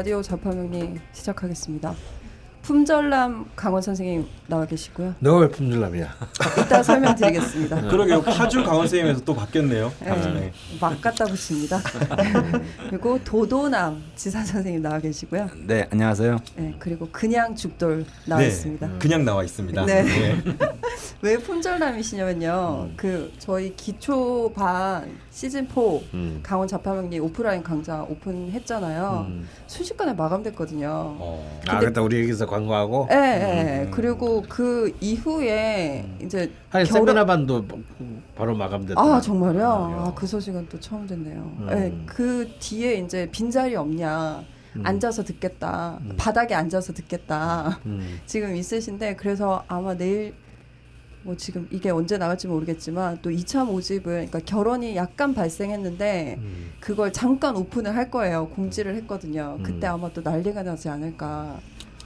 라디오 자파명리 시작하겠습니다. 품절남 강원 선생님 나와 계시고요. 너가 왜 품절남이야? 이따 설명드리겠습니다. 그러게요. 파주 강원 선생님에서 또 바뀌었네요. 네, 네. 막 갖다 붙입니다. 그리고 도도남 지사 선생님 나와 계시고요. 네, 안녕하세요. 네, 그리고 그냥 죽돌 나와 있습니다. 네, 그냥 나와 있습니다. 네. 네. 왜 품절남이시냐면요. 음. 그 저희 기초반 시즌 4 음. 강원 자파명리 오프라인 강좌 오픈했잖아요. 음. 순식간에 마감됐거든요. 어. 아, 그때 우리 여기서 광고하고 예, 예. 음. 그리고 그 이후에 이제 한 결혼- 세미나반도 바로 마감됐다. 아 정말요? 아, 아, 그 소식은 또 처음 듣네요. 음. 예, 그 뒤에 이제 빈 자리 없냐? 음. 앉아서 듣겠다. 음. 바닥에 앉아서 듣겠다. 음. 지금 있으신데 그래서 아마 내일 뭐 지금 이게 언제 나갈지 모르겠지만 또 2차 모집을 그러니까 결혼이 약간 발생했는데 음. 그걸 잠깐 오픈을 할 거예요. 공지를 했거든요. 그때 음. 아마 또 난리가 나지 않을까.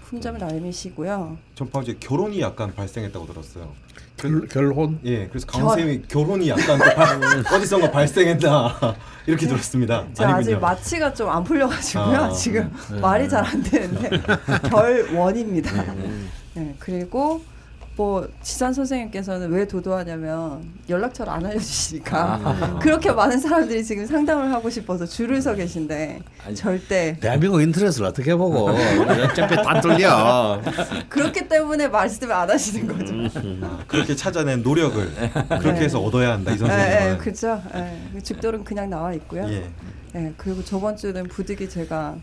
품절 날미시고요. 전 방금 이제 결혼이 약간 발생했다고 들었어요. 결, 결혼? 예, 그래서 선생님이 결혼이 약간 어디선가 발생했다 이렇게 들었습니다. 제가 아직. 마취가 좀 안 풀려가지고요. 아, 지금 네. 말이 잘 안 되는데 결원입니다. 음. 네, 그리고 뭐 지산 선생님께서는 왜 도도하냐면 연락처를 안 알려주시니까 아. 그렇게 많은 사람들이 지금 상담을 하고 싶어서 줄을 서 계신데 아니. 절대 대한민국 인터넷을 어떻게 보고 어차피 다 뚫려. 그렇기 때문에 말씀을 안 하시는 거죠. 아, 그렇게 찾아낸 노력을 그렇게 해서 얻어야 한다 이 예, 선생님은. 예, 그렇죠. 예, 죽돌은 그냥 나와 있고요. 예. 예, 그리고 저번 주는 부득이 제가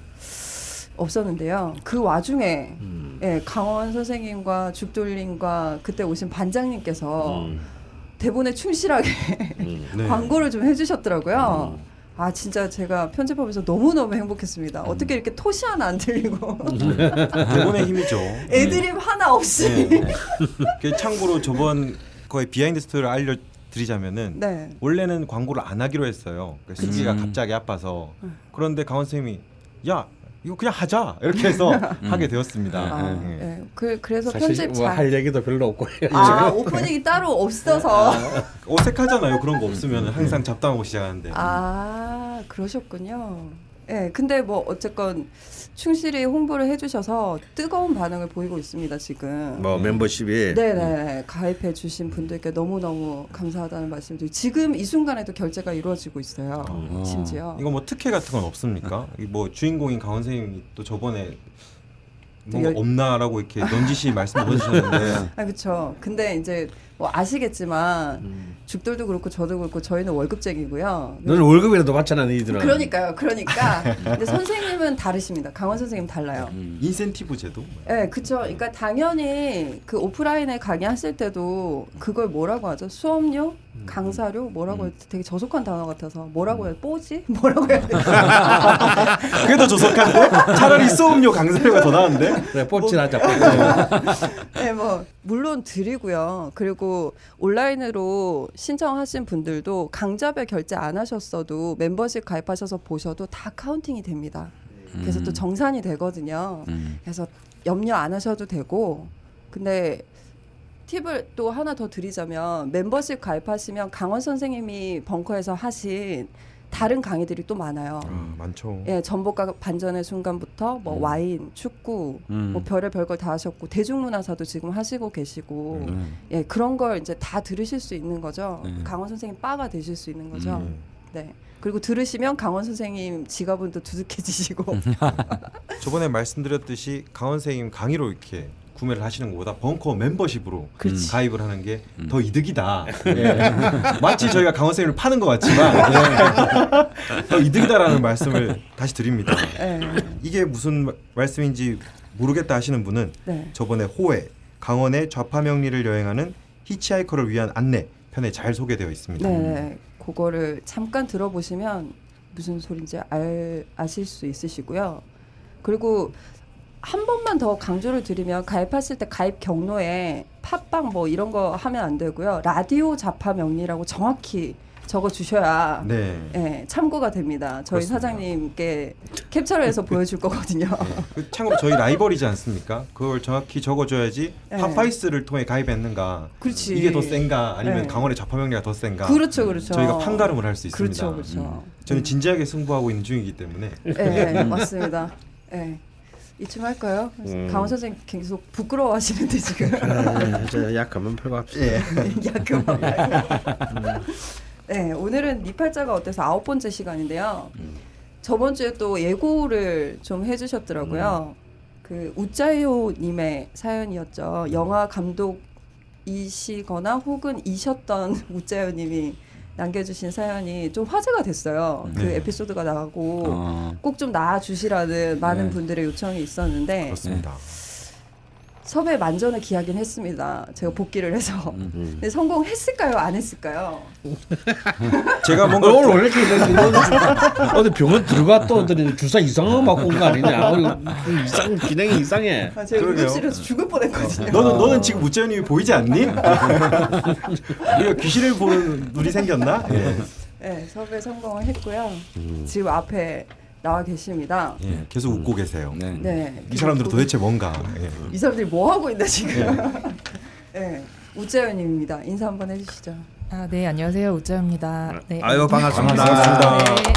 없었는데요. 그 와중에 음. 예, 강원 선생님과 죽돌님과 그때 오신 반장님께서 음. 대본에 충실하게 음. 네. 광고를 좀 해주셨더라고요. 아 진짜 제가 편집하면서 너무 너무 행복했습니다. 어떻게 이렇게 토시 하나 안 틀리고 대본의 힘이죠. 애드립 하나 없이 네. 그 참고로 저번 거의 behind story를 알려 드리자면은 네. 원래는 광고를 안 하기로 했어요. 그 심기가 음. 갑자기 아파서 그런데 강원 선생님이 야 이거 그냥 하자 이렇게 해서 하게 되었습니다. 아, 예. 예. 그 그래서 사실 편집 잘. 뭐할 얘기도 별로 없고 아 오프닝이 따로 없어서 어색하잖아요. 그런 거 없으면 항상 잡담하고 시작하는데. 아 그러셨군요. 예, 근데 뭐 어쨌건 충실히 홍보를 해주셔서 뜨거운 반응을 보이고 있습니다 지금. 뭐 멤버십이 네네 가입해 주신 분들께 너무 너무 감사하다는 말씀드리고 지금 이 순간에도 결제가 이루어지고 있어요. 어. 심지어. 이거 뭐 특혜 같은 건 없습니까? 이뭐 주인공인 강원 선생님이 또 저번에 뭔가 열- 없나라고 이렇게 넌지시 말씀 보내주셨는데 아 그렇죠. 근데 이제 뭐 아시겠지만 음. 죽돌도 그렇고 저도 그렇고 저희는 월급쟁이고요. 너는 월급이라도 받잖아 너희들은. 그러니까요. 그러니까. 근데 선생님은 다르십니다. 강원 선생님 달라요. 음. 인센티브 제도 네, 그쵸. 그러니까 당연히 그 오프라인에 강의하실 때도 그걸 뭐라고 하죠? 수업료, 강사료, 뭐라고 해야 되게 저속한 단어 같아서 뭐라고 해야 뽀찌? 뭐라고 해야 돼? 그게 더 저속한데? 차라리 수업료 강사료가 더 나은데? 그래 뽀찌하자 뽀찌. 네, 뭐 물론 드리고요. 그리고 온라인으로 신청하신 분들도 강좌별 결제 안 하셨어도 멤버십 가입하셔서 보셔도 다 counting이 됩니다. 그래서 또 음. 정산이 되거든요. 음. 그래서 염려 안 하셔도 되고 근데 팁을 또 하나 더 드리자면 멤버십 가입하시면 강원 선생님이 벙커에서 하신 다른 강의들이 또 많아요. 아, 많죠. 예, 전복과 반전의 순간부터 뭐 음. 와인, 축구, 음. 뭐 별의 별걸 다 하셨고 대중문화사도 지금 하시고 계시고 음. 예 그런 걸 이제 다 들으실 수 있는 거죠. 네. 강원 선생님 빠가 되실 수 있는 거죠. 음. 네. 그리고 들으시면 강원 선생님 지갑은 또 두둑해지시고 저번에 말씀드렸듯이 강원 선생님 강의로 이렇게 구매를 하시는 것보다 벙커 멤버십으로 그렇지. 가입을 하는 게 음. 더 이득이다. 예. 마치 저희가 강원 선생님을 파는 것 같지만 예. 더 이득이다라는 말씀을 다시 드립니다. 예. 이게 무슨 마- 말씀인지 모르겠다 하시는 분은 네. 저번에 호에 강원의 좌파 명리를 여행하는 히치하이커를 위한 안내 편에 잘 소개되어 있습니다. 네, 그거를 잠깐 들어보시면 무슨 소린지 알 아실 수 있으시고요. 그리고 한 번만 더 강조를 드리면 가입하실 때 가입 경로에 팟빵 뭐 이런 거 하면 안 되고요. 라디오 자파 명리라고 정확히 적어 주셔야 네. 예, 참고가 됩니다. 저희 그렇습니다. 사장님께 캡처를 해서 보여줄 거거든요. 그 참고로 저희 라이벌이지 않습니까? 그걸 정확히 적어줘야지 네. 팟파이스를 통해 가입했는가 그렇지. 이게 더 센가 아니면 네. 강원의 좌파명리가 더 센가 그렇죠, 그렇죠. 저희가 판가름을 할 수 있습니다. 그렇죠, 그렇죠. 저는 진지하게 승부하고 있는 중이기 때문에 예, 맞습니다. 네. 이쯤 할까요? 음. 강원 선생님 계속 부끄러워하시는데 지금 네, 이제 약하면 펴고 합시다. 예. 약간 네 오늘은 니팔자가 어때서 아홉 번째 시간인데요. 저번 주에 또 예고를 좀 해주셨더라고요. 그 우짜요 님의 사연이었죠. 영화 감독이시거나 혹은 이셨던 우짜요 님이 남겨주신 사연이 좀 화제가 됐어요. 그 네. 에피소드가 나가고 어, 꼭좀 나와주시라는 많은 네. 분들의 요청이 있었는데 그렇습니다. 섭외 만전을 기하긴 했습니다. 제가 복귀를 해서. 음. 근데 성공했을까요? 안 했을까요? 제가 어, 뭔가 오늘 왜 이렇게? 어디 병원 들어갔다 오더니 주사 이상한 거 맞고 온 거 아니냐? 어, 이거 이상 기능이 이상해. 아, 제가. 응급실에서 죽을 뻔했거든요. 너는 너는 지금 우짜님이 보이지 않니? 우리가 귀신을 보는 눈이 생겼나? 예. 네, 섭외 성공을 했고요. 지금 앞에 나와 계십니다. 예, 계속 웃고 계세요. 네. 네. 이 사람들은 도대체 뭔가? 예. 이 사람들이 뭐 하고 있나 지금? 네, 우재현님입니다. 인사 한번 해주시죠. 아, 네, 안녕하세요. 우짜입니다. 네. 아유 반갑습니다. 반갑습니다.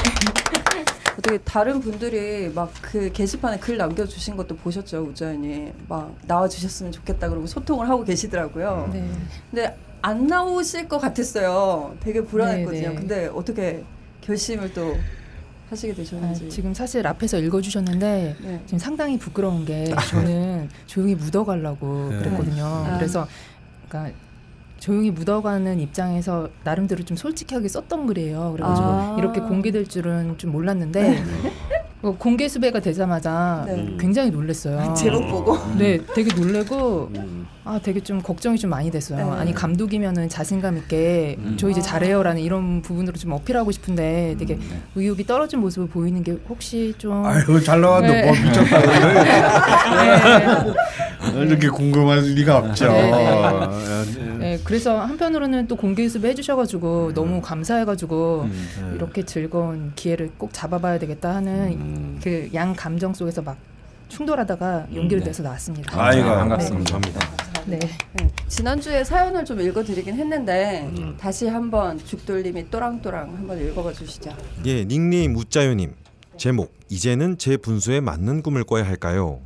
어떻게 다른 분들이 막 그 게시판에 글 남겨주신 것도 보셨죠, 우재현님? 막 나와주셨으면 좋겠다 그러고 소통을 하고 계시더라고요. 네. 근데 안 나오실 것 같았어요. 되게 불안했거든요. 네, 네. 근데 어떻게 결심을 또 하시게 아, 되셨는지. 지금 사실 앞에서 읽어주셨는데 네. 지금 상당히 부끄러운 게 저는 조용히 묻어가려고 네. 그랬거든요. 아. 그래서 그러니까 조용히 묻어가는 입장에서 나름대로 좀 솔직하게 썼던 글이에요. 그래가지고 아. 이렇게 공개될 줄은 좀 몰랐는데 어, 공개 수배가 되자마자 네. 굉장히 놀랐어요. 제목 보고. 네, 되게 놀래고 음. 아 되게 좀 걱정이 좀 많이 됐어요. 네. 아니 감독이면은 자신감 있게 음. 저 이제 아. 잘해요라는 이런 부분으로 좀 어필하고 싶은데 되게 네. 의욕이 떨어진 모습을 보이는 게 혹시 좀 아유 잘 나왔는데 네. 뭐 미쳤다. 네, 이렇게 궁금할 리가 없죠. 네, 네. 어, 네, 그래서 한편으로는 또 공개 수배 해주셔가지고 너무 감사해가지고 음. 이렇게 즐거운 기회를 꼭 잡아봐야 되겠다 하는 음. 그양 감정 속에서 막 충돌하다가 용기를 네. 내서 나왔습니다. 아이고, 반갑습니다. 네. 네. 지난주에 사연을 좀 읽어드리긴 했는데 음. 다시 한번 죽돌림이 또랑또랑 한번 읽어봐 주시죠. 예, 닉네임 우짜요님. 제목 이제는 제 분수에 맞는 꿈을 꿔야 할까요?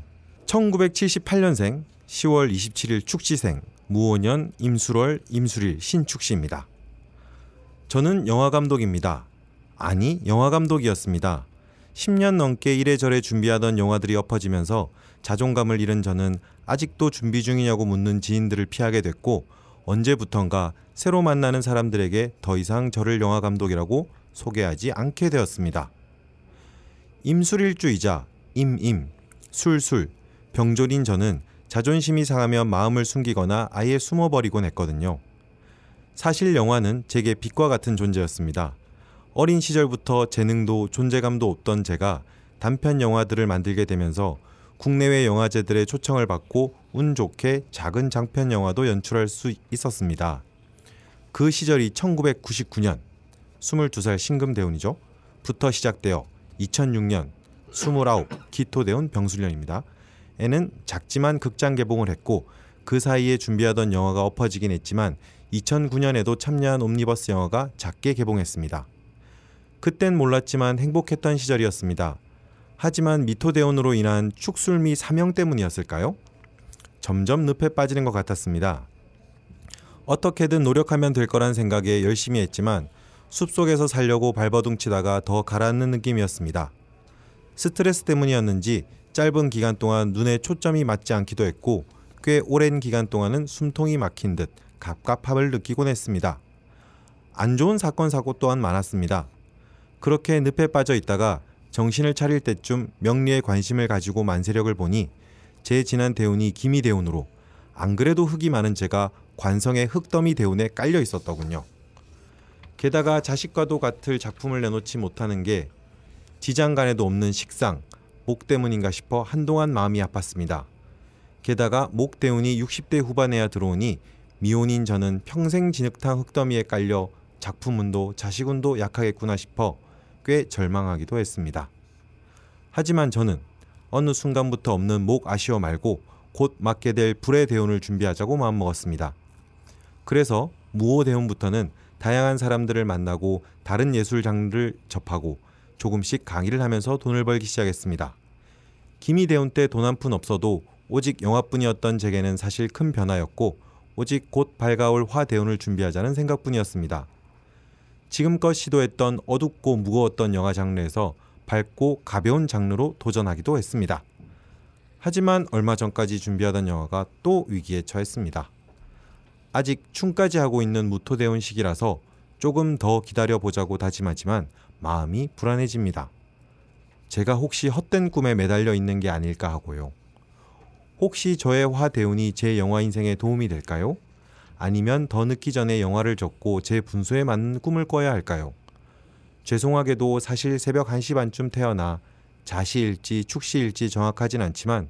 1978년생 10월 27일 축시생 무오년 임술월 임술일 신축시입니다. 저는 영화 감독입니다. 아니 영화 감독이었습니다. 10년 넘게 이래저래 준비하던 영화들이 엎어지면서 자존감을 잃은 저는 아직도 준비 중이냐고 묻는 지인들을 피하게 됐고 언제부턴가 새로 만나는 사람들에게 더 이상 저를 영화 감독이라고 소개하지 않게 되었습니다. 임술일주이자 임임, 술술, 병졸인 저는 자존심이 상하며 마음을 숨기거나 아예 숨어버리곤 했거든요. 사실 영화는 제게 빛과 같은 존재였습니다. 어린 시절부터 재능도 존재감도 없던 제가 단편 영화들을 만들게 되면서 국내외 영화제들의 초청을 받고 운 좋게 작은 장편 영화도 연출할 수 있었습니다. 그 시절이 1999년 22살 신금대운이죠. 부터 시작되어 2006년 29 기토대운 병술년입니다. 에는 작지만 극장 개봉을 했고 그 사이에 준비하던 영화가 엎어지긴 했지만 2009년에도 참여한 옴니버스 영화가 작게 개봉했습니다. 그땐 몰랐지만 행복했던 시절이었습니다. 하지만 미토대운으로 인한 축술미 사명 때문이었을까요? 점점 늪에 빠지는 것 같았습니다. 어떻게든 노력하면 될 거란 생각에 열심히 했지만 숲속에서 살려고 발버둥치다가 더 가라앉는 느낌이었습니다. 스트레스 때문이었는지 짧은 기간 동안 눈에 초점이 맞지 않기도 했고 꽤 오랜 기간 동안은 숨통이 막힌 듯 갑갑함을 느끼곤 했습니다. 안 좋은 사건 사고 또한 많았습니다. 그렇게 늪에 빠져 있다가 정신을 차릴 때쯤 명리에 관심을 가지고 만세력을 보니 제 지난 대운이 기미 대운으로 안 그래도 흙이 많은 제가 관성의 흙더미 대운에 깔려 있었더군요. 게다가 자식과도 같을 작품을 내놓지 못하는 게 지장간에도 없는 식상, 목 때문인가 싶어 한동안 마음이 아팠습니다. 게다가 목 대운이 60대 후반에야 들어오니 미혼인 저는 평생 진흙탕 흙더미에 깔려 작품운도 자식운도 약하겠구나 싶어 꽤 절망하기도 했습니다. 하지만 저는 어느 순간부터 없는 목 아쉬워 말고 곧 맞게 될 불의 대운을 준비하자고 마음먹었습니다. 그래서 무호 대운부터는 다양한 사람들을 만나고 다른 예술 장르를 접하고 조금씩 강의를 하면서 돈을 벌기 시작했습니다. 김희대운 때 돈 한 푼 없어도 오직 영화뿐이었던 제게는 사실 큰 변화였고 오직 곧 밝아올 화대운을 준비하자는 생각뿐이었습니다. 지금껏 시도했던 어둡고 무거웠던 영화 장르에서 밝고 가벼운 장르로 도전하기도 했습니다. 하지만 얼마 전까지 준비하던 영화가 또 위기에 처했습니다. 아직 춤까지 하고 있는 무토대운 시기라서 조금 더 기다려 보자고 다짐하지만 마음이 불안해집니다. 제가 혹시 헛된 꿈에 매달려 있는 게 아닐까 하고요. 혹시 저의 화대운이 제 영화 인생에 도움이 될까요? 아니면 더 늦기 전에 영화를 접고 제 분수에 맞는 꿈을 꿔야 할까요? 죄송하게도 사실 새벽 1시 반쯤 태어나 자시일지 축시일지 정확하진 않지만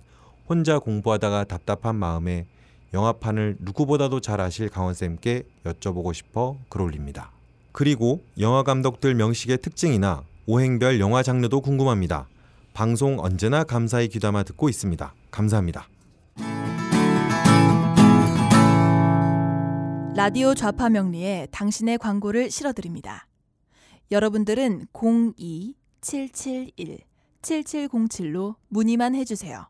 혼자 공부하다가 답답한 마음에 영화판을 누구보다도 잘 아실 강원쌤께 여쭤보고 싶어 글 올립니다. 그리고 영화 감독들 명식의 특징이나 오행별 영화 장르도 궁금합니다. 방송 언제나 감사히 귀담아 듣고 있습니다. 감사합니다. 라디오 좌파 명리에 당신의 광고를 실어드립니다. 여러분들은 02-771-7707로 문의만 해주세요.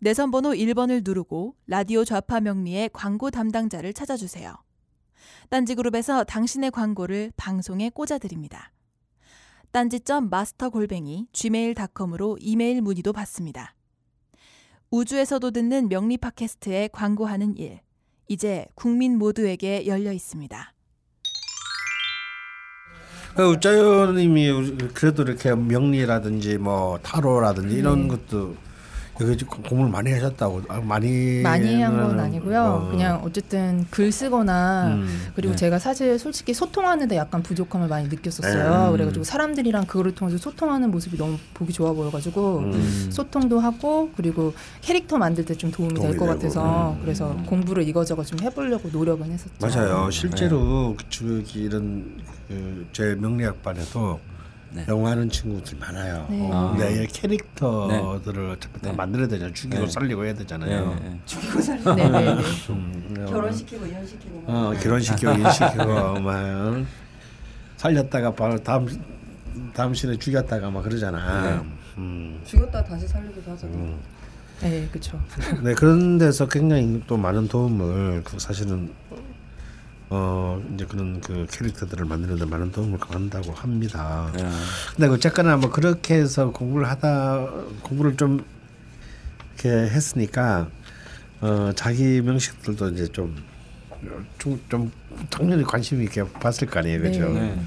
내선번호 1번을 누르고 라디오 좌파 명리의 광고 담당자를 찾아주세요. 딴지그룹에서 당신의 광고를 방송에 꽂아드립니다. 딴지점 마스터 골뱅이 gmail.com으로 이메일 문의도 받습니다. 우주에서도 듣는 명리 팟캐스트에 광고하는 일. 이제 국민 모두에게 열려 있습니다. 그 우짜요님이 그래도 이렇게 명리라든지 뭐 타로라든지 이런 것도 여기 지금 공부를 많이 하셨다고 아, 많이 많이 한 건 아니고요. 어. 그냥 어쨌든 글 쓰거나 음, 그리고 네. 제가 사실 솔직히 소통하는데 약간 부족함을 많이 느꼈었어요. 음. 그래가지고 사람들이랑 그거를 통해서 소통하는 모습이 너무 보기 좋아 보여가지고 음. 소통도 하고 그리고 캐릭터 만들 때 좀 도움이 될 도움이 것 되고. 같아서 음. 그래서 공부를 이거저거 좀 해보려고 노력은 했었죠. 맞아요. 실제로 저기 이런 그 제 명리학반에도 네. 영화하는 친구들 많아요. 네. 아. 근데 이 캐릭터들을 어차피 다 네. 만들어야 되잖아요. 죽이고 네. 살리고 해야 네, 되잖아요. 네. 죽이고 살리고. 음, 결혼시키고 이혼시키고 막. 어, 결혼시키고 인시키고 막 살렸다가 바로 다음 다음 시에 죽였다가 막 그러잖아. 음. 죽였다 다시 살리기도 하잖아요. 네, 그렇죠. 네 그런 데서 굉장히 또 많은 도움을 그 사실은 어 이제 그런 그 캐릭터들을 만드는데 많은 도움을 받는다고 합니다. 네. 근데 어쨌거나 뭐 그렇게 해서 공부를 하다 공부를 좀 이렇게 했으니까 어 자기 명식들도 이제 좀 좀, 좀 당연히 관심 있게 봤을 거 아니에요, 그죠? 네. 네.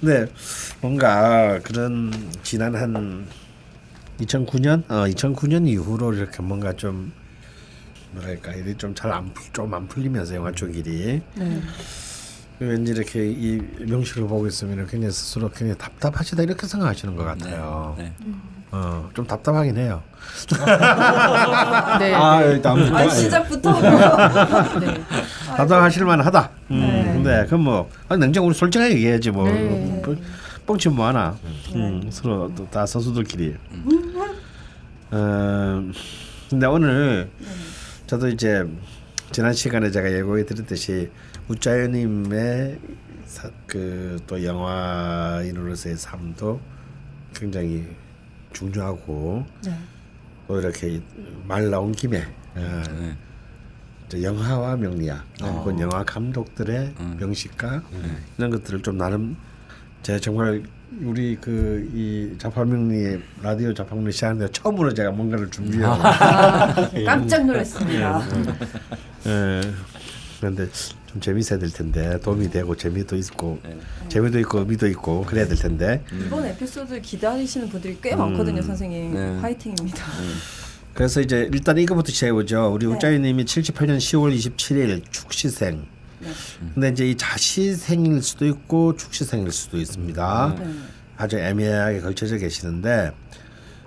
근데 뭔가 그런 지난 한 2009년, 어 2009년 이후로 이렇게 뭔가 좀 뭐랄까 일이 좀 잘 안 좀 안 풀리면서 영화 쪽 일이 네. 왠지 이렇게 이 명식을 보고 있으면 굉장히 스스로 굉장히 답답하시다 이렇게 생각하시는 것 같아요. 네. 어, 좀 답답하긴 해요. 네. 아, 네. 일단 아 시작부터 네. 답답하실 만하다. 음, 네. 근데 그뭐 냉정으로 솔직하게 얘기해야지 뭐 네. 뭐, 뻥치 뭐 하나. 음, 서로 또다 선수들끼리. 어, 근데 오늘 저도 이제 지난 시간에 제가 예고해 드렸듯이 우짜요님의 그 또 영화인으로서의 삶도 굉장히 중요하고 네. 또 이렇게 말 나온 김에 어, 네. 영화와 명리학 혹은 영화 감독들의 음. 명식과 이런 것들을 좀 나름 제가 정말 우리 그 이 자파명리 라디오 자파명리 시작하는데 처음으로 제가 뭔가를 준비하고 깜짝 놀랐습니다. 예. 그런데 좀 재밌어야 될 텐데 도움이 되고 재미도 있고 재미도 있고 의미도 있고 그래야 될 텐데 이번 에피소드 기다리시는 분들이 꽤 많거든요, 선생님. 네. 화이팅입니다. 그래서 이제 일단 이거부터 시작해보죠. 우리 네. 우짜이님이 78년 10월 27일 축시생. 네. 근데 이제 이 자시생일 수도 있고 축시생일 수도 있습니다. 네. 아주 애매하게 걸쳐져 계시는데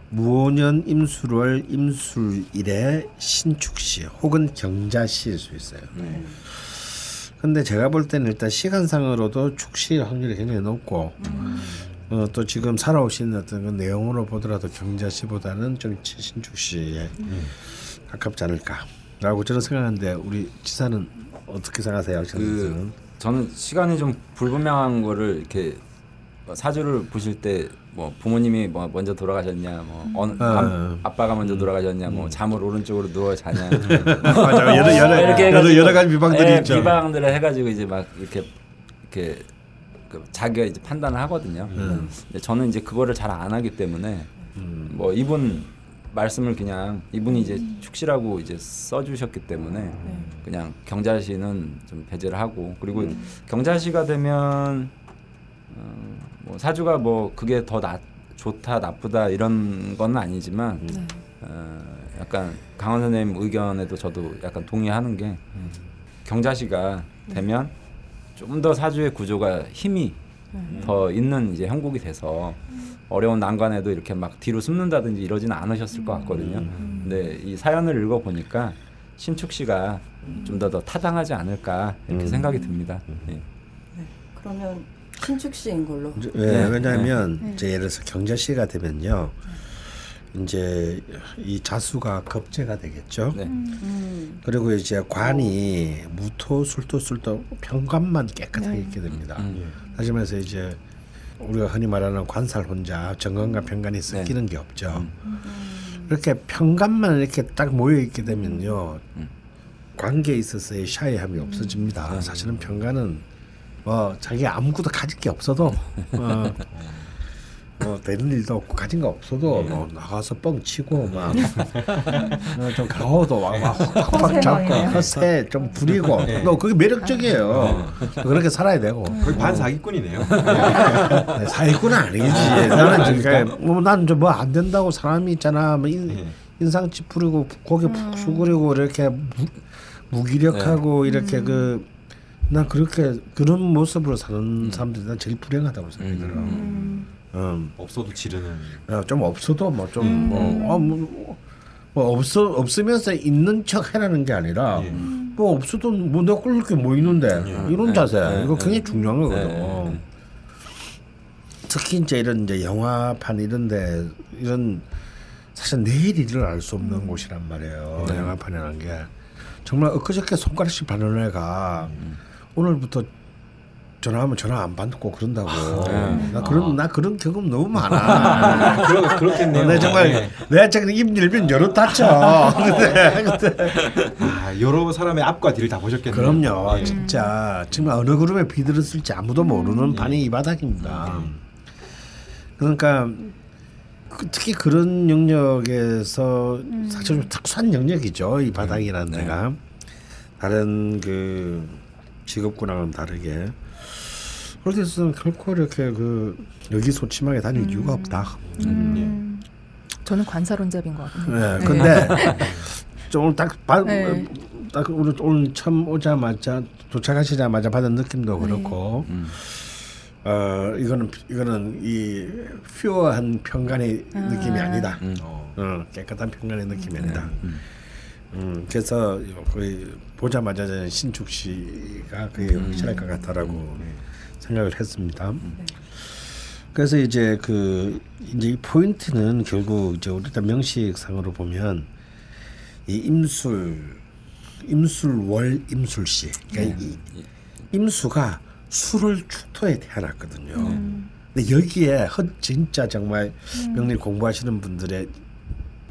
무오년 임술월 임술일에 신축시 혹은 경자시일 수 있어요. 근데 제가 볼 때는 일단 시간상으로도 축시 확률이 굉장히 높고 어, 또 지금 살아오신 어떤 그 내용으로 보더라도 경자시보다는 좀 신축시에 가깝지 않을까라고 저는 생각하는데 우리 지사는 어떻게 생각하세요? 그 저는 시간이 좀 불분명한 거를 이렇게 사주를 보실 때 뭐 부모님이 뭐 먼저 돌아가셨냐, 뭐 어느 아. 남- 아빠가 먼저 돌아가셨냐, 뭐 잠을 오른쪽으로 누워 자냐, 맞아 여러 여러 이렇게 여러 여러 가지 비방들이 예, 있죠. 비방들을 해가지고 이제 막 이렇게 이렇게 그 자기가 이제 판단을 하거든요. 음. 근데 저는 이제 그거를 잘 안 하기 때문에 뭐 이분 말씀을 그냥 이분이 이제 축시라고 이제 써주셨기 때문에 그냥 경자시는 좀 배제를 하고 그리고 경자시가 되면 어, 뭐 사주가 뭐 그게 더 나, 좋다 나쁘다 이런 건 아니지만 어, 약간 강원 선생님 의견에도 저도 약간 동의하는 게 경자시가 되면 좀 더 사주의 구조가 힘이 더 있는 이제 형국이 돼서 어려운 난관에도 이렇게 막 뒤로 숨는다든지 이러지는 않으셨을 것 같거든요. 근데 이 사연을 읽어 보니까 신축 씨가 좀 더 더 타당하지 않을까 이렇게 음. 생각이 듭니다. 예. 그러면 신축 씨인 걸로. 예, 네. 왜냐하면 이제 예를 들어서 경자시가 되면요. 이제 이 자수가 겁재가 되겠죠. 네. 음. 그리고 이제 관이 무토, 술토, 술토 평관만 깨끗하게 있게 됩니다. 음. 말해서 이제 우리가 흔히 말하는 관살 혼자 정관과 평관이 섞이는 게 없죠. 이렇게 평관만 이렇게 딱 모여 있게 되면요, 관계에 있어서의 샤이함이 없어집니다. 사실은 평관은 뭐 자기 아무것도 가진 게 없어도 어, 뭐 되는 일도 없고 가진 거 없어도 뭐 나가서 뻥 치고 막좀 가호도 막 확확 잡고 허세 좀 부리고. 또 그게 매력적이에요. 그렇게 살아야 되고. 거의 반 사기꾼이네요. 네, 사기꾼은 아니지. 나는 지금 뭐 나는 좀 뭐 안 된다고 사람이 있잖아. 뭐 인, 인상 찌푸리고 고개 푹 숙이고 이렇게 무, 무기력하고 이렇게 그 난 그렇게 그런 모습으로 사는 사람들이 난 제일 불행하다고 생각이 들어. 음. 없어도 지르는. 어, 좀 없어도 뭐 좀 뭐, 어, 뭐, 뭐 없어 없으면서 있는 척 해라는 게 아니라 뭐 없어도 뭐 내가 그렇게 뭐 있는데 이런 자세. 이거 굉장히 중요한 거거든. 특히 이제 이런 이제 영화판 이런데 이런 사실 내일 일을 알 수 없는 곳이란 말이에요. 영화판이라는 게. 정말 엊그저께 손가락씩 바는 애가 오늘부터 전화하면 전화 안 받고 그런다고. 나 그런 나 그런 경험 너무 많아. 그러, 그렇겠네요. 내 정말 내가 지금 입 열면 여러 다쳐. 근데, 근데 아, 여러 사람의 앞과 뒤를 다 보셨겠네요. 그럼요, 예. 진짜 지금 어느 그룹에 비들었을지 아무도 모르는 판이 이 바닥입니다. 그러니까 그- 특히 그런 영역에서 사실 좀 특수한 영역이죠. 이 바닥이라는 데가 다른 그 직업군하고는 다르게 그렇게 해서 결코 이렇게 그 여기소침하게 다닐 이유가 없다. 음. 저는 관사론잡인 것 같아요. 네, 근데 좀 오늘 딱, 바, 네. 딱 오늘, 오늘 처음 오자마자 도착하시자마자 받은 느낌도 그렇고 음. 어 이거는 이거는 이 퓨어한 평간의 느낌이 아니다. 음. 어, 깨끗한 평간의 느낌이 아니다. 음, 그래서 거의 보자마자 신축 씨가 그게 확실할 것 같다라고 생각을 했습니다. 그래서 이제 그 이제 이 포인트는 결국 이제 우리 일단 명식상으로 보면 이 임술 임술월 임술씨 그러니까 이 임수가 술을 축토에 태어났거든요. 근데 여기에 허 진짜 정말 명리 공부하시는 분들의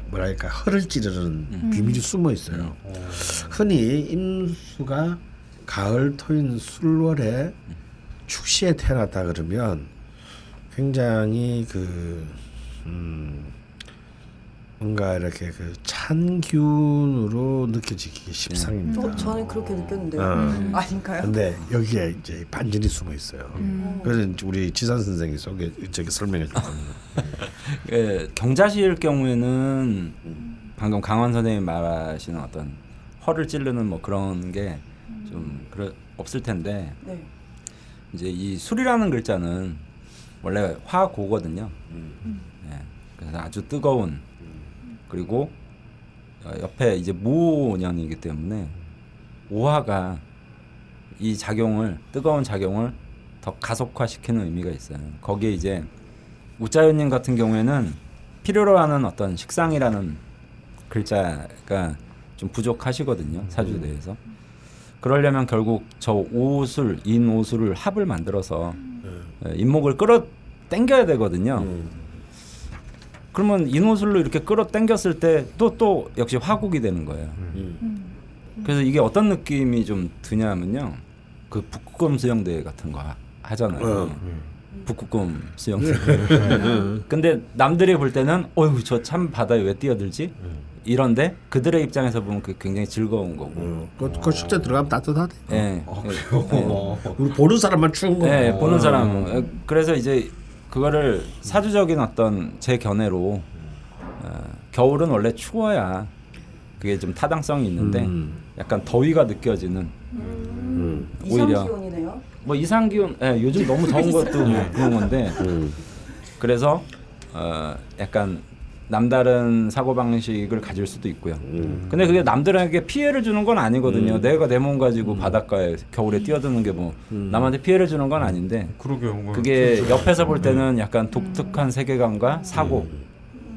뭐랄까 허를 찌르는 비밀이 숨어 있어요. 흔히 임수가 가을 토인 술월에 축시에 태어났다 그러면 굉장히 그 음, 뭔가 이렇게 그 찬 기운으로 느껴지기 십상입니다. 어, 저는 그렇게 느꼈는데요. 어. 아닌가요? 근데 여기에 이제 반전이 숨어 있어요. 그래서 이제 우리 지산 선생이 소개 저기 설명해 줄 겁니다. 예, 경자시일 경우에는 방금 강원 선생님이 말하시는 어떤 허를 찌르는 뭐 그런 게 좀 없을 텐데 네. 이제 이 술이라는 글자는 원래 화고거든요. 음. 예, 그래서 아주 뜨거운 그리고 어, 옆에 이제 모년이기 때문에 오화가 이 작용을 뜨거운 작용을 더 가속화시키는 의미가 있어요. 거기에 이제 우자연님 같은 경우에는 필요로 하는 어떤 식상이라는 글자가 좀 부족하시거든요 사주대에서 그러려면 결국 저 오술 인오술을 합을 만들어서 예, 인목을 끌어 당겨야 되거든요. 그러면 인호술로 이렇게 끌어 당겼을 때 또또 역시 화국이 되는 거예요. 그래서 이게 어떤 느낌이 좀 드냐면요. 그 북극곰 수영대회 같은 거 하- 하잖아요. 어. 북극곰 수영대회. 근데 남들이 볼 때는 어휴 저 참 바다에 왜 뛰어들지? 이런데 그들의 입장에서 보면 그 굉장히 즐거운 거고. 어, 그, 그 실제 들어가면 따뜻하대. 예. 어, 우리 보는 사람만 추운 거. 네, 보는 사람. 어, 그래서 이제 그거를 사주적인 어떤 제 견해로 어, 겨울은 원래 추워야 그게 좀 타당성이 있는데 음. 약간 더위가 느껴지는 음. 오히려. 이상 기온이네요. 뭐 이상 기온 예, 요즘 너무 더운 것도 뭐 그런 건데 음. 그래서 어, 약간 남다른 사고 방식을 가질 수도 있고요. 음. 근데 그게 남들에게 피해를 주는 건 아니거든요. 내가 내 몸 가지고 바닷가에 겨울에 뛰어드는 게 뭐 남한테 피해를 주는 건 아닌데 그러게요. 뭐 그게 옆에서 볼 때는 약간 독특한 세계관과 사고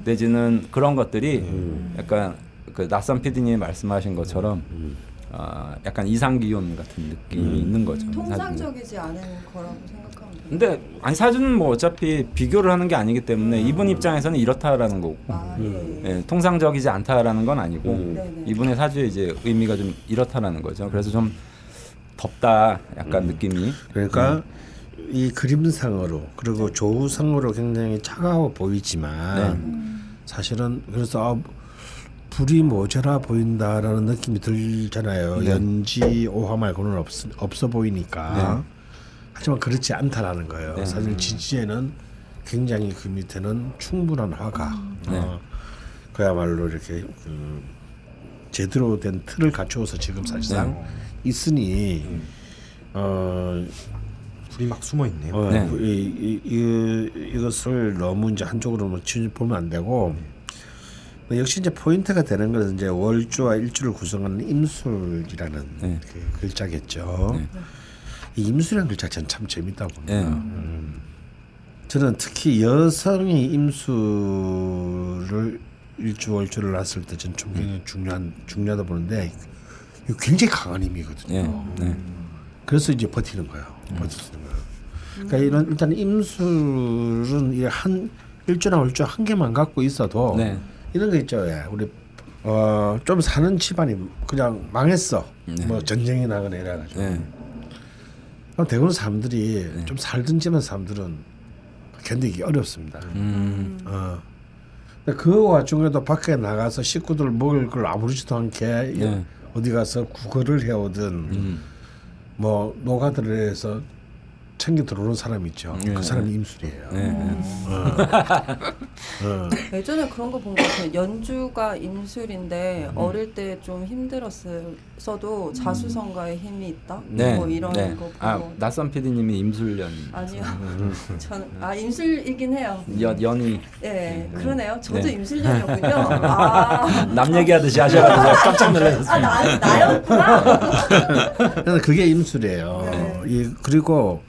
내지는 그런 것들이 약간 그 낯선 PD님이 말씀하신 것처럼 어, 약간 이상 기온 같은 느낌이 있는 거죠. 통상적이지 않은 거라고 돼요. 근데 아니 사주는 뭐 어차피 비교를 하는 게 아니기 때문에 이분 입장에서는 이렇다라는 거고 아, 예, 예. 예, 통상적이지 않다라는 건 아니고 네네. 이분의 사주의 이제 의미가 좀 이렇다라는 거죠. 그래서 좀 덥다 약간 느낌이 그러니까 이 그림상으로 그리고 조우상으로 굉장히 차가워 보이지만 사실은 그래서 아, 불이 모자라 보인다라는 느낌이 들잖아요. 네. 연지 오화 말고는 없, 없어 보이니까. 하지만 그렇지 않다라는 거예요. 네. 사실 지지에는 굉장히 그 밑에는 충분한 화가 네. 어, 그야말로 이렇게 그 제대로 된 틀을 갖추어서 지금 사실상 네. 있으니 어, 불이 막 숨어 있네요. 어, 네. 이, 이, 이, 이것을 너무 이제 한쪽으로만 치- 보면 안 되고 뭐 역시 이제 포인트가 되는 것은 이제 월주와 일주를 구성하는 임술이라는 네. 그 글자겠죠. 네. 이 임술이라는 글자 저는 참 재밌다고 봅니다. 예. 저는 특히 여성이 임수를 일주 월 주를 낳았을 때 저는 좀 굉장히 중요한 중요하다 보는데 이거 굉장히 강한 힘이거든요. 예. 네. 그래서 이제 버티는 거예요. 버티는 거예요. 그러니까 이런 일단 임술은 이한 일주나 월주 한 개만 갖고 있어도 네. 이런 거 있죠. 예. 우리 어, 좀 사는 집안이 그냥 망했어. 네. 뭐 전쟁이 나거나 이래가지고. 네. 그럼 대부분 사람들이 좀 살던 집안 사람들은 견디기 어렵습니다. 음. 어. 근데 그 와중에도 밖에 나가서 식구들 먹을 걸 아무렇지도 않게 네. 어디 가서 구걸을 해오든 음. 뭐 노가다를 서 챙겨 들어오는 사람 있죠. 네. 그 사람이 임술이에요. 네. 네. 어. 예전에 그런 거 본 것 같아요. 연주가 임술인데 어릴 때 좀 힘들었어도 자수성가에 힘이 있다. 네. 뭐 이런 네. 거 아 낯선 PD님이 임술년 아니요. 저는 아 임술이긴 해요. 연 연이 예, 그러네요. 저도 네. 임술년이었군요. 아, 남 얘기하듯이 하셔가지고 깜짝 놀랐습니다. 아 나, 나였구나. 그래서 그게 임술이에요. 네. 이 그리고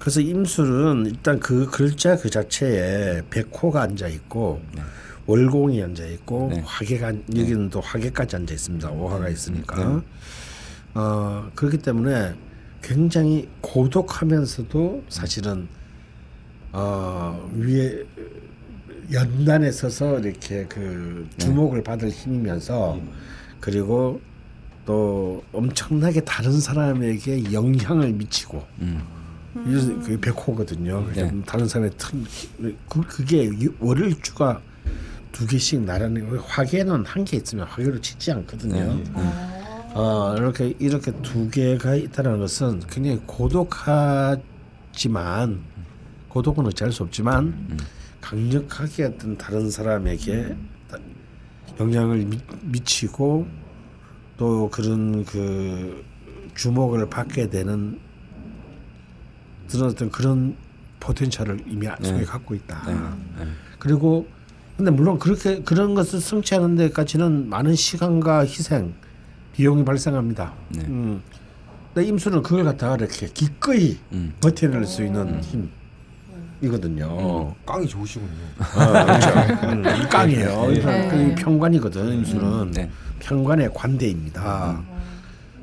그래서 임술은 일단 그 글자 그 자체에 백호가 앉아 있고 월공이 앉아 있고 네. 화계가 여기는 또 화계까지 앉아 있습니다. 오화가 있으니까 네. 어 그렇기 때문에 굉장히 고독하면서도 사실은 어 위에 연단에 서서 이렇게 그 주목을 받을 힘이면서 그리고 또 엄청나게 다른 사람에게 영향을 미치고 음. 이게 그게 백호거든요. 네. 좀 다른 사람의 틈 그, 그게 이 월일주가 두 개씩 나란히 화계는 한 개 있으면 화계로 치지 않거든요. 네. 어, 이렇게 이렇게 두 개가 있다는 것은 굉장히 고독하지만 고독은 어찌할 수 없지만 강력하게 어떤 다른 사람에게 다- 영향을 미, 미치고 또 그런 그 주목을 받게 되는 그런 어떤 그런 포텐셜을 이미 속에 갖고 있다. 네. 네. 그리고 근데 물론 그렇게 그런 것을 성취하는 데까지는 많은 시간과 희생, 비용이 발생합니다. 네. 음. 근데 임수는 그걸 갖다가 이렇게 기꺼이 음. 버텨낼 수 있는 힘이거든요. 깡이 좋으시군요. 아, 그렇죠. 음, 이 깡이에요. 네. 그 평관이거든. 임수는 네. 평관의 관대입니다.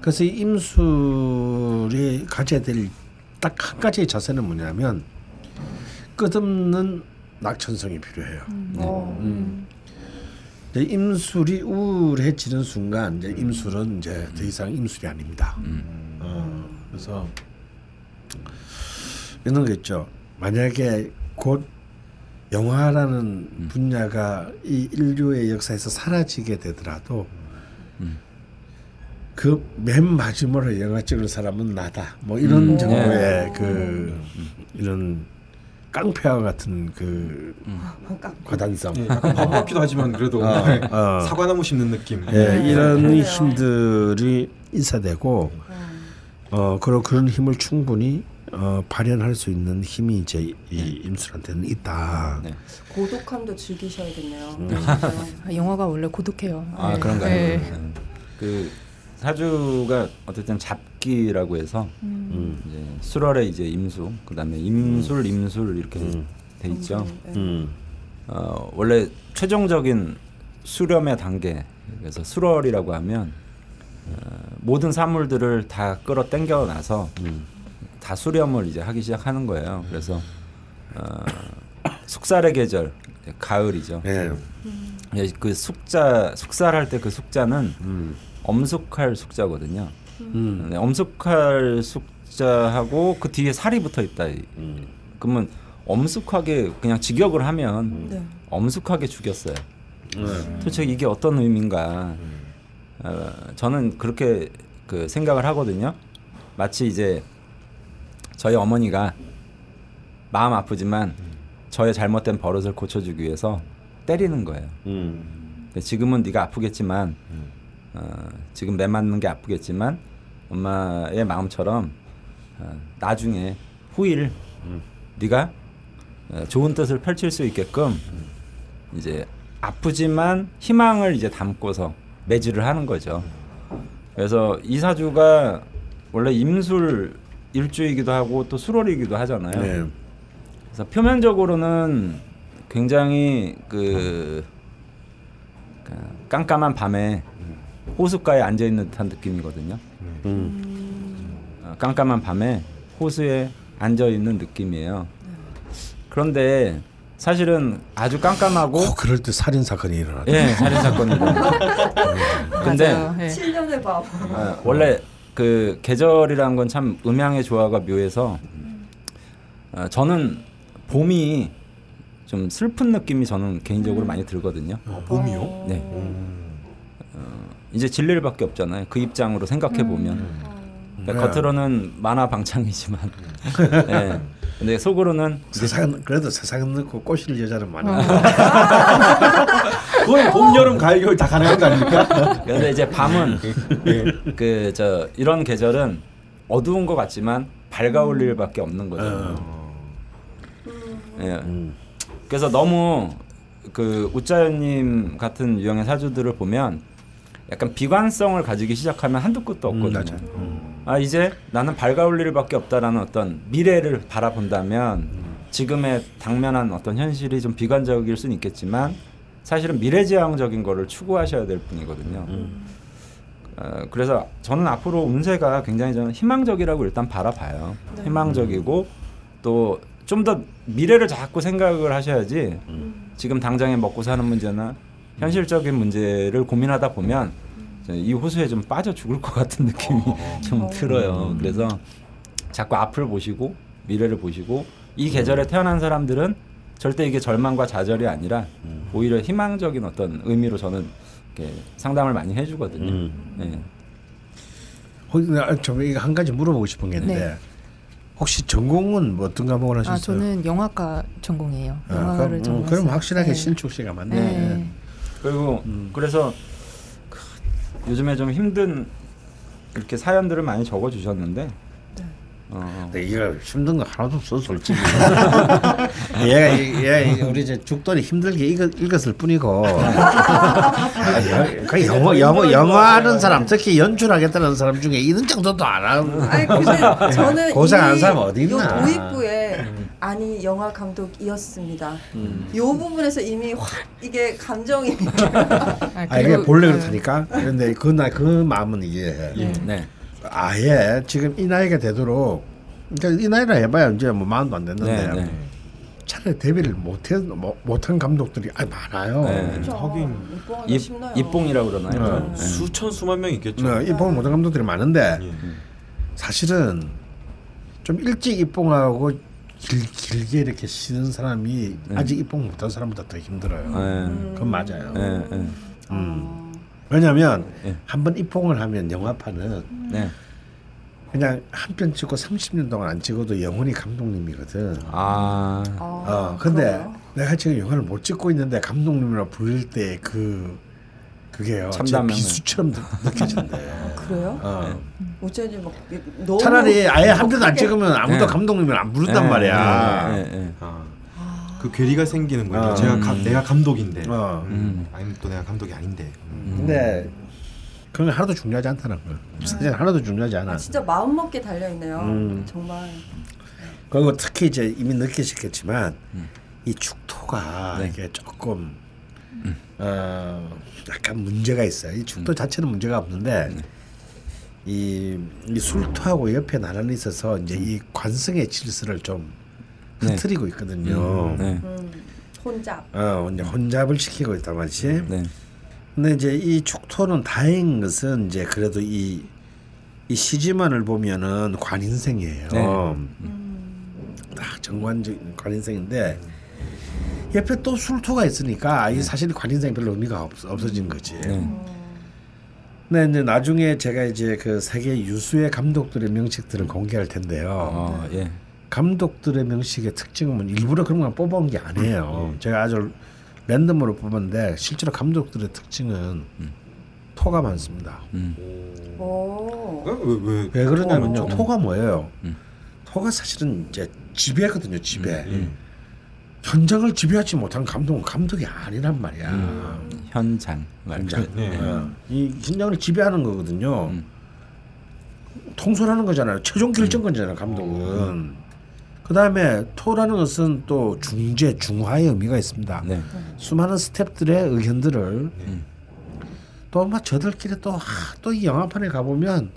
그래서 이 임술이 가져야 될 딱 한 가지의 자세는 뭐냐면 끝없는 낙천성이 필요해요. 어. 음. 이제 임술이 우울해지는 순간 이제 임술은 이제 더 이상 임술이 아닙니다. 어, 그래서 이런 거 있죠. 만약에 곧 영화라는 분야가 이 인류의 역사에서 사라지게 되더라도 그 맨 마지막으로 영화 찍을 사람은 나다. 뭐 이런 음. 정도의 네. 그 이런 깡패와 같은 그 과단성. 예, 약간 바쁘기도 하지만 그래도 어. 사과나무 심는 느낌. 예, 이런 그래요. 힘들이 인사되고 어 그런 그런 힘을 충분히 어, 발현할 수 있는 힘이 이제 이 임술한테는 있다. 네. 고독함도 즐기셔야겠네요. 음. 아, 영화가 원래 고독해요. 아 네. 그런가요? 네. 네. 그 사주가 어쨌든 잡기라고 해서 음. 이제 수월에 이제 임수, 그다음에 임술, 임술 이렇게 돼 있죠. 네. 음. 어, 원래 최종적인 수렴의 단계 그래서 수월이라고 하면 어, 모든 사물들을 다 끌어 당겨 놔서 다 수렴을 이제 하기 시작하는 거예요. 그래서 어, 숙살의 계절 가을이죠. 예. 예, 그 숙자 숙살할 때 그 숙자는 음. 엄숙할 숙자거든요. 음. 네, 엄숙할 숙자하고 그 뒤에 살이 붙어 있다. 음. 그러면 엄숙하게 그냥 직역을 하면 네. 엄숙하게 죽였어요. 네. 도대체 이게 어떤 의미인가? 어, 저는 그렇게 그 생각을 하거든요. 마치 이제 저희 어머니가 마음 아프지만 저의 잘못된 버릇을 고쳐주기 위해서 때리는 거예요. 음. 지금은 네가 아프겠지만 어, 지금 매 맞는 게 아프겠지만 엄마의 마음처럼 어, 나중에 후일 네가 어, 좋은 뜻을 펼칠 수 있게끔 이제 아프지만 희망을 이제 담고서 매질을 하는 거죠. 그래서 이 사주가 원래 임술 일주이기도 하고 또 수월이기도 하잖아요. 네. 그래서 표면적으로는 굉장히 그, 그 깜깜한 밤에 호숫가에 앉아 있는 듯한 느낌이거든요. 음. 어, 깜깜한 밤에 호수에 앉아 있는 느낌이에요. 그런데 사실은 아주 깜깜하고 꼭 그럴 때 살인 사건이 일어나죠. 예 살인 사건이 근데 맞아요. 네. 7년의 밤. 어, 원래 그 계절이라는 건 참 음양의 조화가 묘해서 어, 저는 봄이 좀 슬픈 느낌이 저는 개인적으로 많이 들거든요. 봄이요? 네. 어, 이제 진리를밖에 없잖아요. 그 입장으로 생각해 보면 그러니까 네. 겉으로는 만화 방창이지만, 예. 근데 속으로는 세상은 그래도 세상은 넣고 꼬실 여자는 많아. 그건 봄, 여름, 가을, 겨울 다 가능한 거 아닙니까? 근데 이제 밤은 그 저 이런 계절은 어두운 것 같지만 밝아올 일밖에 없는 거죠. 예. 음. 그래서 너무 그 우짜연님 같은 유형의 사주들을 보면 약간 비관성을 가지기 시작하면 한두 끝도 음, 없거든요. 맞아요. 음. 아 이제 나는 밝아올 일밖에 없다라는 어떤 미래를 바라본다면 지금의 당면한 어떤 현실이 좀 비관적일 수는 있겠지만 사실은 미래지향적인 거를 추구하셔야 될 뿐이거든요. 어, 그래서 저는 앞으로 운세가 굉장히 저는 희망적이라고 일단 바라봐요. 희망적이고 또좀 더 미래를 자꾸 생각을 하셔야지 지금 당장에 먹고 사는 문제나 현실적인 문제를 고민하다 보면 이 호수에 좀 빠져 죽을 것 같은 느낌이 좀 들어요. 그래서 자꾸 앞을 보시고 미래를 보시고 이 계절에 태어난 사람들은 절대 이게 절망과 좌절이 아니라 오히려 희망적인 어떤 의미로 저는 이렇게 상담을 많이 해주거든요. 음. 네. 혹시 나- 저 이거 한 가지 물어보고 싶은 게 있는데 네. 혹시 전공은 뭐 어떤 과목을 하셨어요? 아 저는 영화과 전공이에요. 아, 영화를 그럼, 음, 전공했어요. 그럼 확실하게 네. 신축 씨가 맞네. 네. 그리고 그래서 크, 요즘에 좀 힘든 이렇게 사연들을 많이 적어 주셨는데 어, 근데 이거 힘든 거 하나도 없어 솔직히. 얘가 이- 얘가 이- 우리 이제 죽돌이 힘들게 읽었, 읽었을 뿐이고. 그 영어 영어 영어 하는 사람 특히 연출하겠다는 사람 중에 이런 정도도 안 하고. 아니 근데 저는 고생 안 이- 사람 어디 있나? 요 도입부에 아니 영화 감독이었습니다. 요 부분에서 이미 확 이게 감정이 아, 아 이게 본래 네. 그렇다니까. 그런데 그 나 그 마음은 이해해. 네. 아예 지금 이 나이가 되도록 그러니까 이 나이라 해봐야 이제 뭐 마음도 안 됐는데 네, 네. 차라리 데뷔를 못해 못- 못한 감독들이 아 많아요. 네. 그렇죠. 하긴? 입봉이라고 그러나요? 네. 네. 수천 수만 명 있겠죠. 네, 입봉을 못한 감독들이 많은데 예. 사실은 좀 일찍 입봉하고 길, 길게 이렇게 쉬는 사람이 아직 입봉 못한 사람보다 더 힘들어요. 네. 그건 맞아요. 네. 네. 음. 왜냐하면 예. 한번 입봉을 하면 영화판은 네. 그냥 한 편 찍고 30년 동안 안 찍어도 영원히 감독님이거든. 아. 아, 어, 근데 그래요? 내가 지금 영화를 못 찍고 있는데 감독님이라 부를 때 그 그게요. 제 참담함을. 비수처럼 느- 느껴진대. 그래요? 어. 어쩐지 막 너무 차라리 아예 한 편도 안 찍으면 아무도 네. 감독님을 안 부른단 네, 말이야. 네, 네, 네. 아, 그 괴리가 생기는 거예요. 어. 제가 감- 내가 감독인데, 어. 음, 아니면 또 내가 감독이 아닌데. 근데 그건 하나도 중요하지 않다는 거야. 사실 하나도 중요하지 않아. 아, 진짜 마음 먹게 달려 있네요. 음. 정말. 그리고 특히 이제 이미 느끼셨겠지만 이 축토가 네. 이게 조금 어 약간 문제가 있어요. 이 축토 자체는 문제가 없는데 이, 이 술토하고 옆에 나란히 있어서 이제 이 관성의 질서를 좀 네. 흐트리고 있거든요. 네. 음, 혼잡. 어 이제 혼잡을 시키고 있단 말이지. 네. 근데 이제 이 축토는 다행인 것은 이제 그래도 이, 이 시지만을 보면은 관인생이에요. 네. 딱 정관적인 관인생인데 옆에 또 술토가 있으니까 이 사실 관인생이 별로 의미가 없, 없어진 거지. 네. 근데 이제 나중에 제가 이제 그 세계 유수의 감독들의 명식들을 공개할 텐데요. 어, 예. 감독들의 명식의 특징은 일부러 그런 건 뽑아온 게 아니에요. 제가 아주 랜덤으로 뽑았는데 실제로 감독들의 특징은 토가 많습니다. 음. 오. 어? 왜, 왜? 왜 그러냐면요. 어, 토가 뭐예요? 음. 토가 사실은 이제 지배거든요. 지배. 음. 현장을 지배하지 못한 감독은 감독이 아니란 말이야. 음. 현장. 현장. 네. 어, 이 현장을 지배하는 거거든요. 음. 통솔하는 거잖아요. 최종 결정권이잖아요. 감독은. 그 다음에 토라는 것은 또 중재, 중화의 의미가 있습니다. 네. 수많은 스탭들의 의견들을 음. 또막 저들끼리 또또 이 영화판에 가보면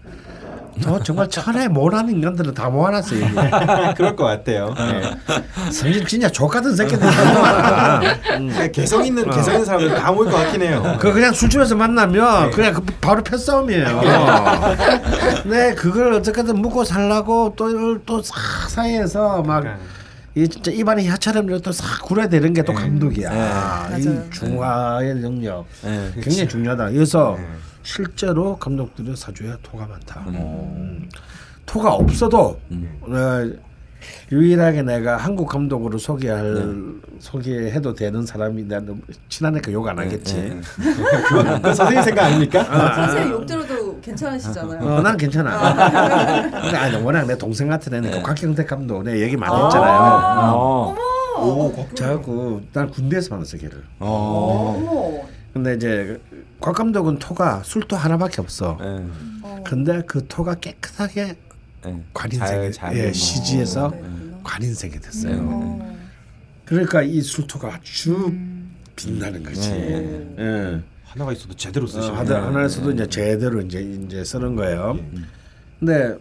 또 정말 천하에 못하는 인간들을 다 모아놨어요. 그럴 것 같아요. 성질 진짜 족 같은 새끼들. 네. 개성 있는 개성 있는 사람들 다 모일 것 같긴 해요. 그 그냥 술집에서 만나면 그냥 그 바로 패싸움이에요. 네, 그걸 어떻게든 묵고 살라고 또또 사이에서 막이 진짜 입안에 혀처럼 또싹 굴어야 되는 게 또 감독이야. 이 맞아요. 중화의 능력 네. 굉장히 중요하다. 그래서 네. 실제로 감독들의 사주에 토가 많다. 음. 토가 없어도 어, 유일하게 내가 한국 감독으로 소개할 소개해도 되는 사람이 난 친하니까 욕 안 하겠지. 그 선생님 생각 아닙니까? 선생님 욕 들어도 괜찮으시잖아요. 어, 나는 괜찮아. 근데 아니 워낙 내 동생 같은 애니까 곽경택 감독 내 얘기 많이 했잖아요. 어. 오, 자꾸 난 군대에서 만났어 걔를. 어. 어머. 근데 이제 곽 감독은 토가 술토 하나밖에 없어. 네. 근데 그 토가 깨끗하게 네. 잘- 잘 예, 뭐. 시지에서 네, 그렇구나. 관인생이 됐어요. 어. 그러니까 이 술토가 아주 빛나는 거지. 네. 예. 하나가 있어도 제대로 어, 쓰시네. 하나 하나 에서도 이제 제대로 이제 이제 쓰는 거예요. 근데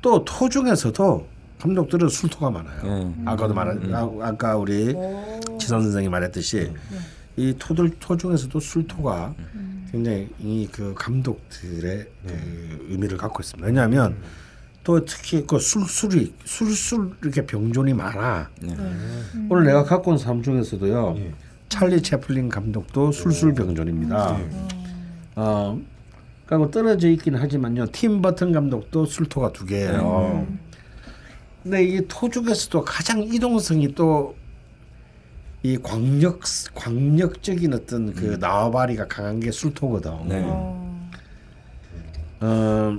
또 토 중에서도 감독들은 술토가 많아요. 네. 아까도 말한 아, 아까 우리 오. 지선 선생이 말했듯이 이 토들 토 중에서도 술토가 굉장히 이그 감독들의 그 의미를 갖고 있습니다. 왜냐하면 또 특히 그 술술이 술술 이렇게 병존이 많아. 네. 오늘 내가 갖고 온 사람 중에서도요. 예. 찰리 채플린 감독도 술술 병존입니다. 어, 그리고 떨어져 있긴 하지만요. 팀 버튼 감독도 술토가 두 개예요. 근데 이 토 중에서도 가장 이동성이 또 이 광력 광력적인 어떤 그 나와바리가 강한 게 술토거든. 네. 어. 어,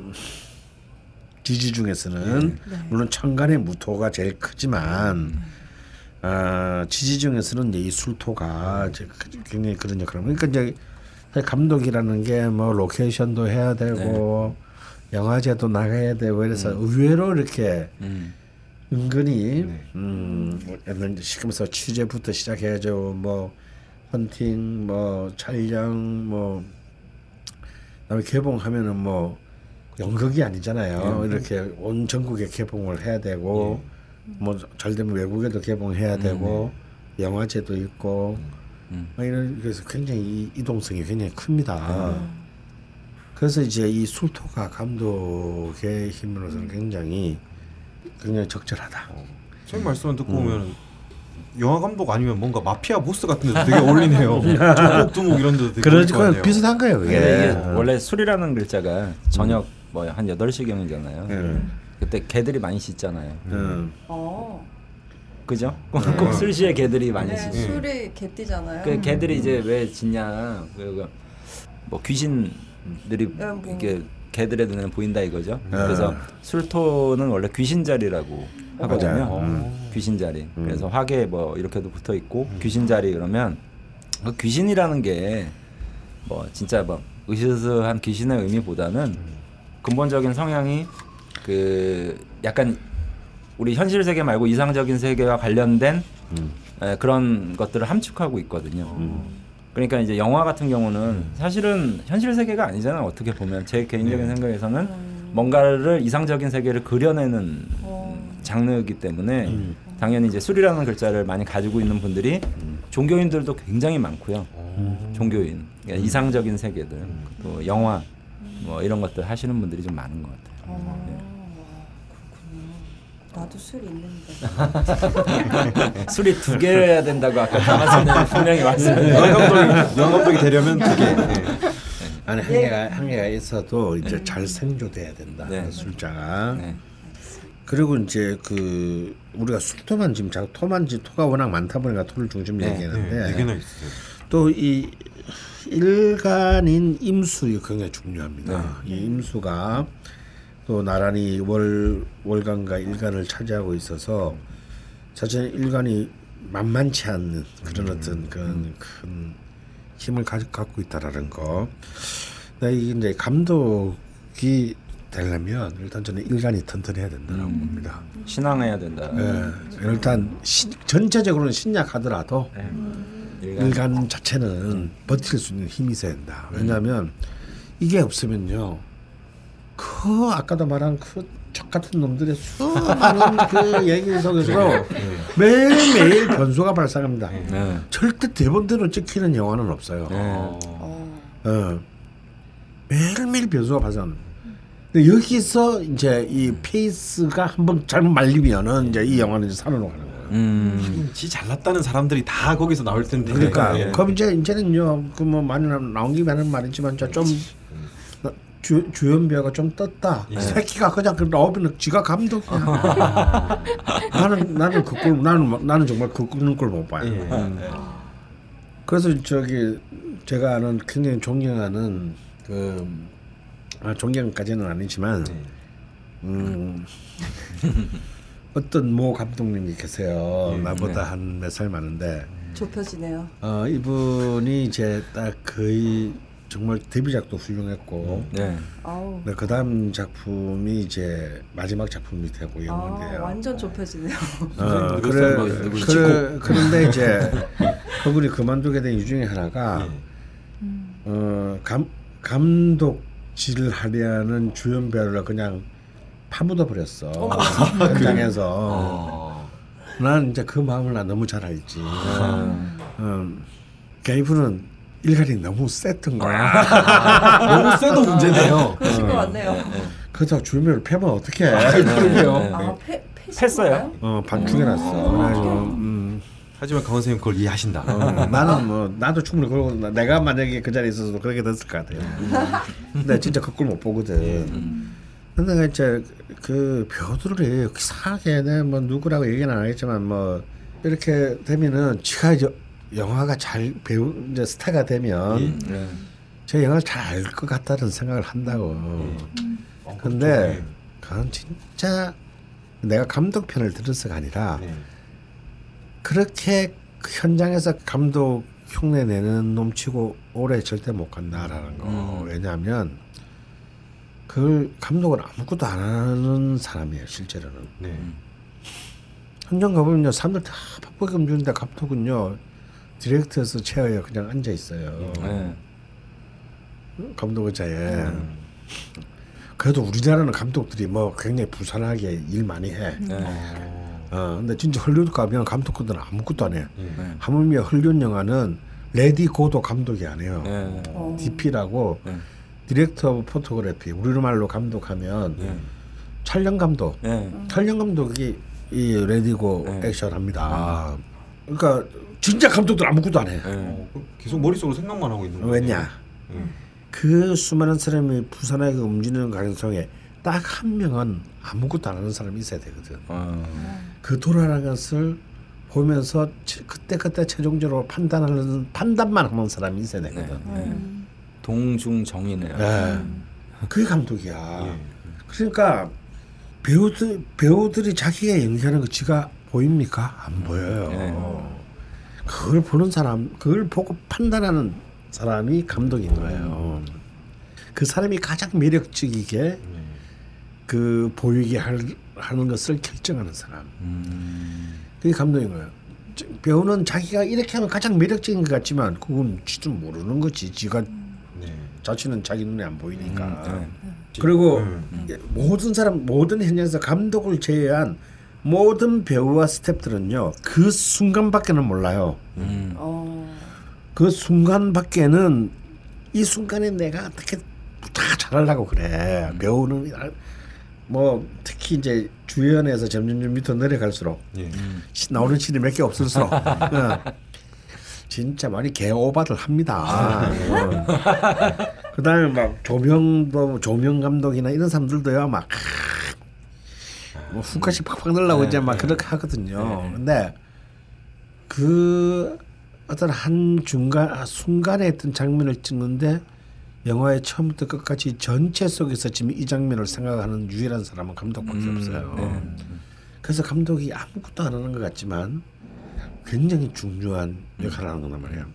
지지 중에서는 물론 천간의 무토가 제일 크지만 어, 지지 중에서는 이제 이 술토가 그- 굉장히 그런 역할을. 그러니까 이제 사실 감독이라는 게 뭐 로케이션도 해야 되고 영화제도 나가야 되고 그래서 의외로 이렇게 음. 은근히 네. 음, 예를 시키면서 취재부터 시작해야죠. 뭐 헌팅, 뭐 촬영, 뭐 그다음에 개봉하면은 뭐 연극이 아니잖아요. 이렇게 온 전국에 개봉을 해야 되고 뭐잘 되면 외국에도 개봉해야 되고 영화제도 있고 음. 막 이런 그래서 굉장히 이 이동성이 굉장히 큽니다. 그래서 이제 이 술토가 감독의 힘으로서는 굉장히 굉장히 적절하다. 선생님 말씀을 듣고 보면 영화 감독 아니면 뭔가 마피아 보스 같은 데도 되게 어울리네요. 두목 두목 이런 데도 되게 같네요. 비슷한 거예요. 이게 원래 술이라는 글자가 저녁 뭐한 8시경이잖아요. 음. 그때 개들이 많이 씻잖아요. 음. 어. 그죠? 꼭 술시에 개들이 많이 네, 씻지. 술이 개띠잖아요. 그 개들이 이제 왜 짖냐? 그, 뭐 귀신들이 네, 뭐. 이렇게 개들의 눈에 보인다 이거죠. 그래서 술토는 원래 귀신 자리라고 하거든요. 맞아요. 음. 귀신 자리. 그래서 화계 뭐 이렇게도 붙어 있고 귀신 자리 그러면 그 귀신이라는 게 뭐 진짜 뭐 으스스한 귀신의 의미보다는 근본적인 성향이 그 약간 우리 현실 세계 말고 이상적인 세계와 관련된 에, 그런 것들을 함축하고 있거든요. 그러니까 이제 영화 같은 경우는 사실은 현실 세계가 아니잖아요. 어떻게 보면. 제 개인적인 생각에서는. 뭔가를 이상적인 세계를 그려내는 장르이기 때문에 당연히 이제 술이라는 글자를 많이 가지고 있는 분들이 종교인들도 굉장히 많고요. 종교인, 그러니까 이상적인 세계들, 또 영화 뭐 이런 것들 하시는 분들이 좀 많은 것 같아요. 어, 나도 술 있는데. 술이 두 개여야 된다고 아까 강한선님 분명히 감독이 영화 감독이 되려면 두 개. 예. 아니 한계가 한계가 있어도 이제 잘 생조돼야 된다. 네. 술자가. 네. 그리고 이제 그 우리가 술토만 지금 자꾸 토만지 토가 워낙 많다 보니까 토를 중심 네. 얘기하는데 네, 네. 또이 일간인 임수 굉장히 중요합니다. 네. 이 임수가 또 나란히 월 월간과 일간을 차지하고 있어서 사실 일간이 만만치 않는 그런 어떤 그런 큰 힘을 가, 갖고 있다라는 거. 근데 이게 이제 감독이 되려면 일단 저는 일간이 튼튼해야 된다고 봅니다. 신앙해야 된다. 예, 일단 신- 전체적으로는 신약하더라도 일간. 일간 자체는 버틸 수 있는 힘이 있어야 된다. 왜냐하면 이게 없으면요, 그 아까도 말한 그 적 같은 놈들의 수많은 그 얘기 속에서 매일매일 변수가 발생합니다. 네. 절대 대본대로 찍히는 영화는 없어요. 네. 어. 어. 매일매일 변수가 발생. 근데 여기서 이제 이 페이스가 한번 잘못 말리면은 이제 이 영화는 이제 산으로 가는 거예요. 음. 지 잘났다는 사람들이 다 거기서 나올 텐데. 그러니까 예. 그럼 이제 이제는요 그 뭐 많이 나- 나온 김에 하는 말이지만 좀 나- 주, 주연배우가 좀 떴다 예. 새끼가 그냥 그 나오면 지가 감독이야 나는 나는 그꼴 나는 나는 정말 그 꼴을 못 봐요 예. 그래서 저기 제가 아는 굉장히 존경하는 그 아, 존경까지는 아니지만 네. 음, 어떤 모 감독님이 계세요 예. 나보다 한 몇 살 많은데 좁혀지네요. 어, 이분이 이제 딱 거의 정말 데뷔작도 훌륭했고 네. 아우. 네, 그 다음 작품이 이제 마지막 작품이 되고 아, 영화인데요. 완전 좁혀지네요. 어, 누구 그래, 그래, 그런데 이제 그분이 그만두게 된 이유 중에 하나가 예. 어, 감, 감독질 하려는 주연 배우를 그냥 파묻어 버렸어. 현장에서. 어. 난 이제 그 마음을 나 너무 잘 알지. 음. 음, 그러니까 이분은 일갈이 너무 셌던 거야. 너무 세도 문제네요. 그러신 것 같네요. 그렇다고 주연배우를 패면. 그러게요. 아, 패, 패신 패어요? 건가요? 어, 반 죽여놨어. 그래서 음, 하지만 강원 선생님 그걸 이해하신다. 어, 나는 뭐 나도 충분히 그러고 나- 내가 만약에 그 자리에 있어서도 그렇게 됐을 것 같아요. 근데 진짜 그꼴못 보거든. 근데 이제 그 배우들이 이상하게 내뭐 누구라고 얘기는 안 하겠지만 뭐 이렇게 되면은 지가 이제 영화가 잘 배우 이제 스타가 되면 네. 저 영화를 잘 알 것 같다는 생각을 한다고. 근데 그건 진짜 내가 감독 편을 들어서가 아니라 네. 그렇게 그 현장에서 감독 흉내 내는 놈치고 오래 절대 못 간다라는 거. 왜냐하면 그걸 감독은 아무것도 안 하는 사람이에요 실제로는. 네. 현장 가보면요 사람들 다 팍팍 주는데 감독은요 director's chair에 그냥 앉아 있어요. 네. 감독 의자에. 그래도 우리나라는 감독들이 뭐 굉장히 부산하게 일 많이 해. 네. 어, 근데 진짜 헐리우드 가면 감독들은 아무것도 안 해. 네. 하물며 헐리우드 영화는 레디 고도 감독이 안 해요. 네. 어. DP라고 네. director of photography 우리로 말로 감독하면 네. 촬영 감독 네. 촬영 감독이 이 레디고 네. 액션 합니다. 그러니까 진짜 감독들 아무것도 안 해. 네. 어, 계속 머릿속으로 생각만 하고 있는 거예요. 왜냐? 음. 그 수많은 사람이 부산하게 움직이는 가능성에 딱 한 명은 아무것도 안 하는 사람이 있어야 되거든. 어. 그 돌아가는 것을 보면서 그때 그때 최종적으로 판단하는 판단만 하는 사람이 있어야 네. 되거든. 네. 동중정이네요. 네. 그게 감독이야. 예. 그러니까 배우들 배우들이 자기가 연기하는 거 지가 보입니까? 안 보여요. 네. 그걸 보는 사람, 그걸 보고 판단하는 사람이 감독인 거예요. 그 사람이 가장 매력적이게 그 보이게 할, 하는 것을 결정하는 사람. 음. 그게 감독인 거예요. 저- 배우는 자기가 이렇게 하면 가장 매력적인 것 같지만 그건 지도 모르는 거지. 지가 네. 자신은 자기 눈에 안 보이니까. 음, 그리고 음. 예, 모든 사람 모든 현장에서 감독을 제외한 모든 배우와 스태프들은요 그 순간밖에는 몰라요. 음. 어. 그 순간밖에는 이 순간에 내가 어떻게 다 잘하려고 그래. 배우는 뭐 특히 이제 주연에서 점점점 밑으로 내려갈수록 예. 시- 나오는 신이 몇 개 없을수록 어, 진짜 많이 개오바들 합니다. 어. 그다음에 막 조명도 조명 감독이나 이런 사람들도요 막 뭐 훅까지 팍팍 넣으려고 이제 막 그렇게 하거든요. 근데 그 어떤 한 중간 아, 순간에 어떤 장면을 찍는데 영화의 처음부터 끝까지 전체 속에서 지금 이 장면을 생각하는 유일한 사람은 감독밖에 음, 없어요. 네. 그래서 감독이 아무것도 안 하는 것 같지만 굉장히 중요한 역할을 하는 거란 말이에요.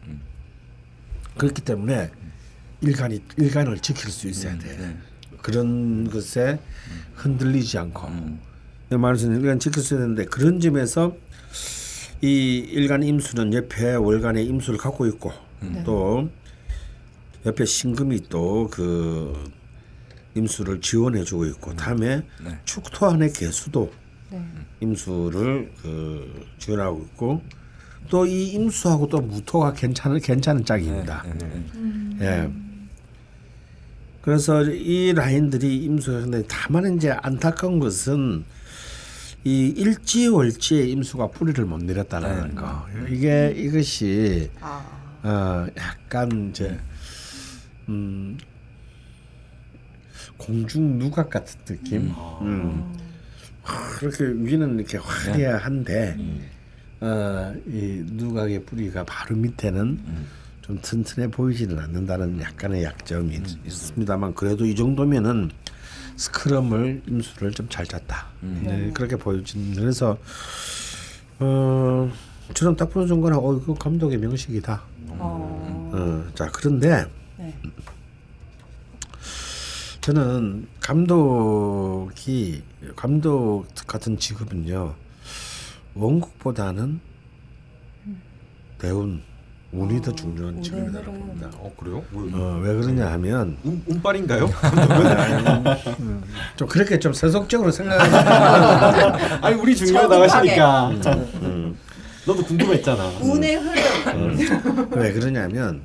그렇기 때문에 일간이 일간을 지킬 수 있어야 돼. 그런 것에 흔들리지 않고 내 말에서는 일간 지킬 수 있어야 되는데 그런 점에서 이 일간 임수는 옆에 월간의 임수를 갖고 있고 또 옆에 신금이 또 그 임수를 지원해 주고 있고 다음에 네. 축토 안의 개수도 네. 임수를 그 지원하고 있고 또 이 임수하고 또 무토가 괜찮은 괜찮은 짝입니다. 네. 네. 예. 그래서 이 라인들이 임수가 근데 다만 이제 안타까운 것은 이 일지월지에 임수가 뿌리를 못 내렸다는 네. 거. 이게 이것이 아. 어 약간 이제 음 공중 누각 같은 느낌. 음. 그렇게 위는 이렇게 화려한데 어이 누각의 뿌리가 바로 밑에는 좀 튼튼해 보이지는 않는다는 약간의 약점이 있- 있습니다만 그래도 이 정도면은 스크럼을 임수를 좀 잘 짰다. 네, 그렇게 보여진 그래서 어 저는 딱 보는 순간에 어 이거 감독의 명식이다. 어. 어, 자 그런데 네. 저는 감독이 감독 같은 직업은요 원곡보다는 배운 운이 더 중요한 직업이라고 흐름. 봅니다. 어 그래요? 뭐, 어, 왜 그러냐 하면 운, 운빨인가요? 좀 그렇게 좀 세속적으로 생각하는 아니 우리 중요하다고 하시니까 너도 궁금했잖아. 운의 흐름. 왜 그러냐면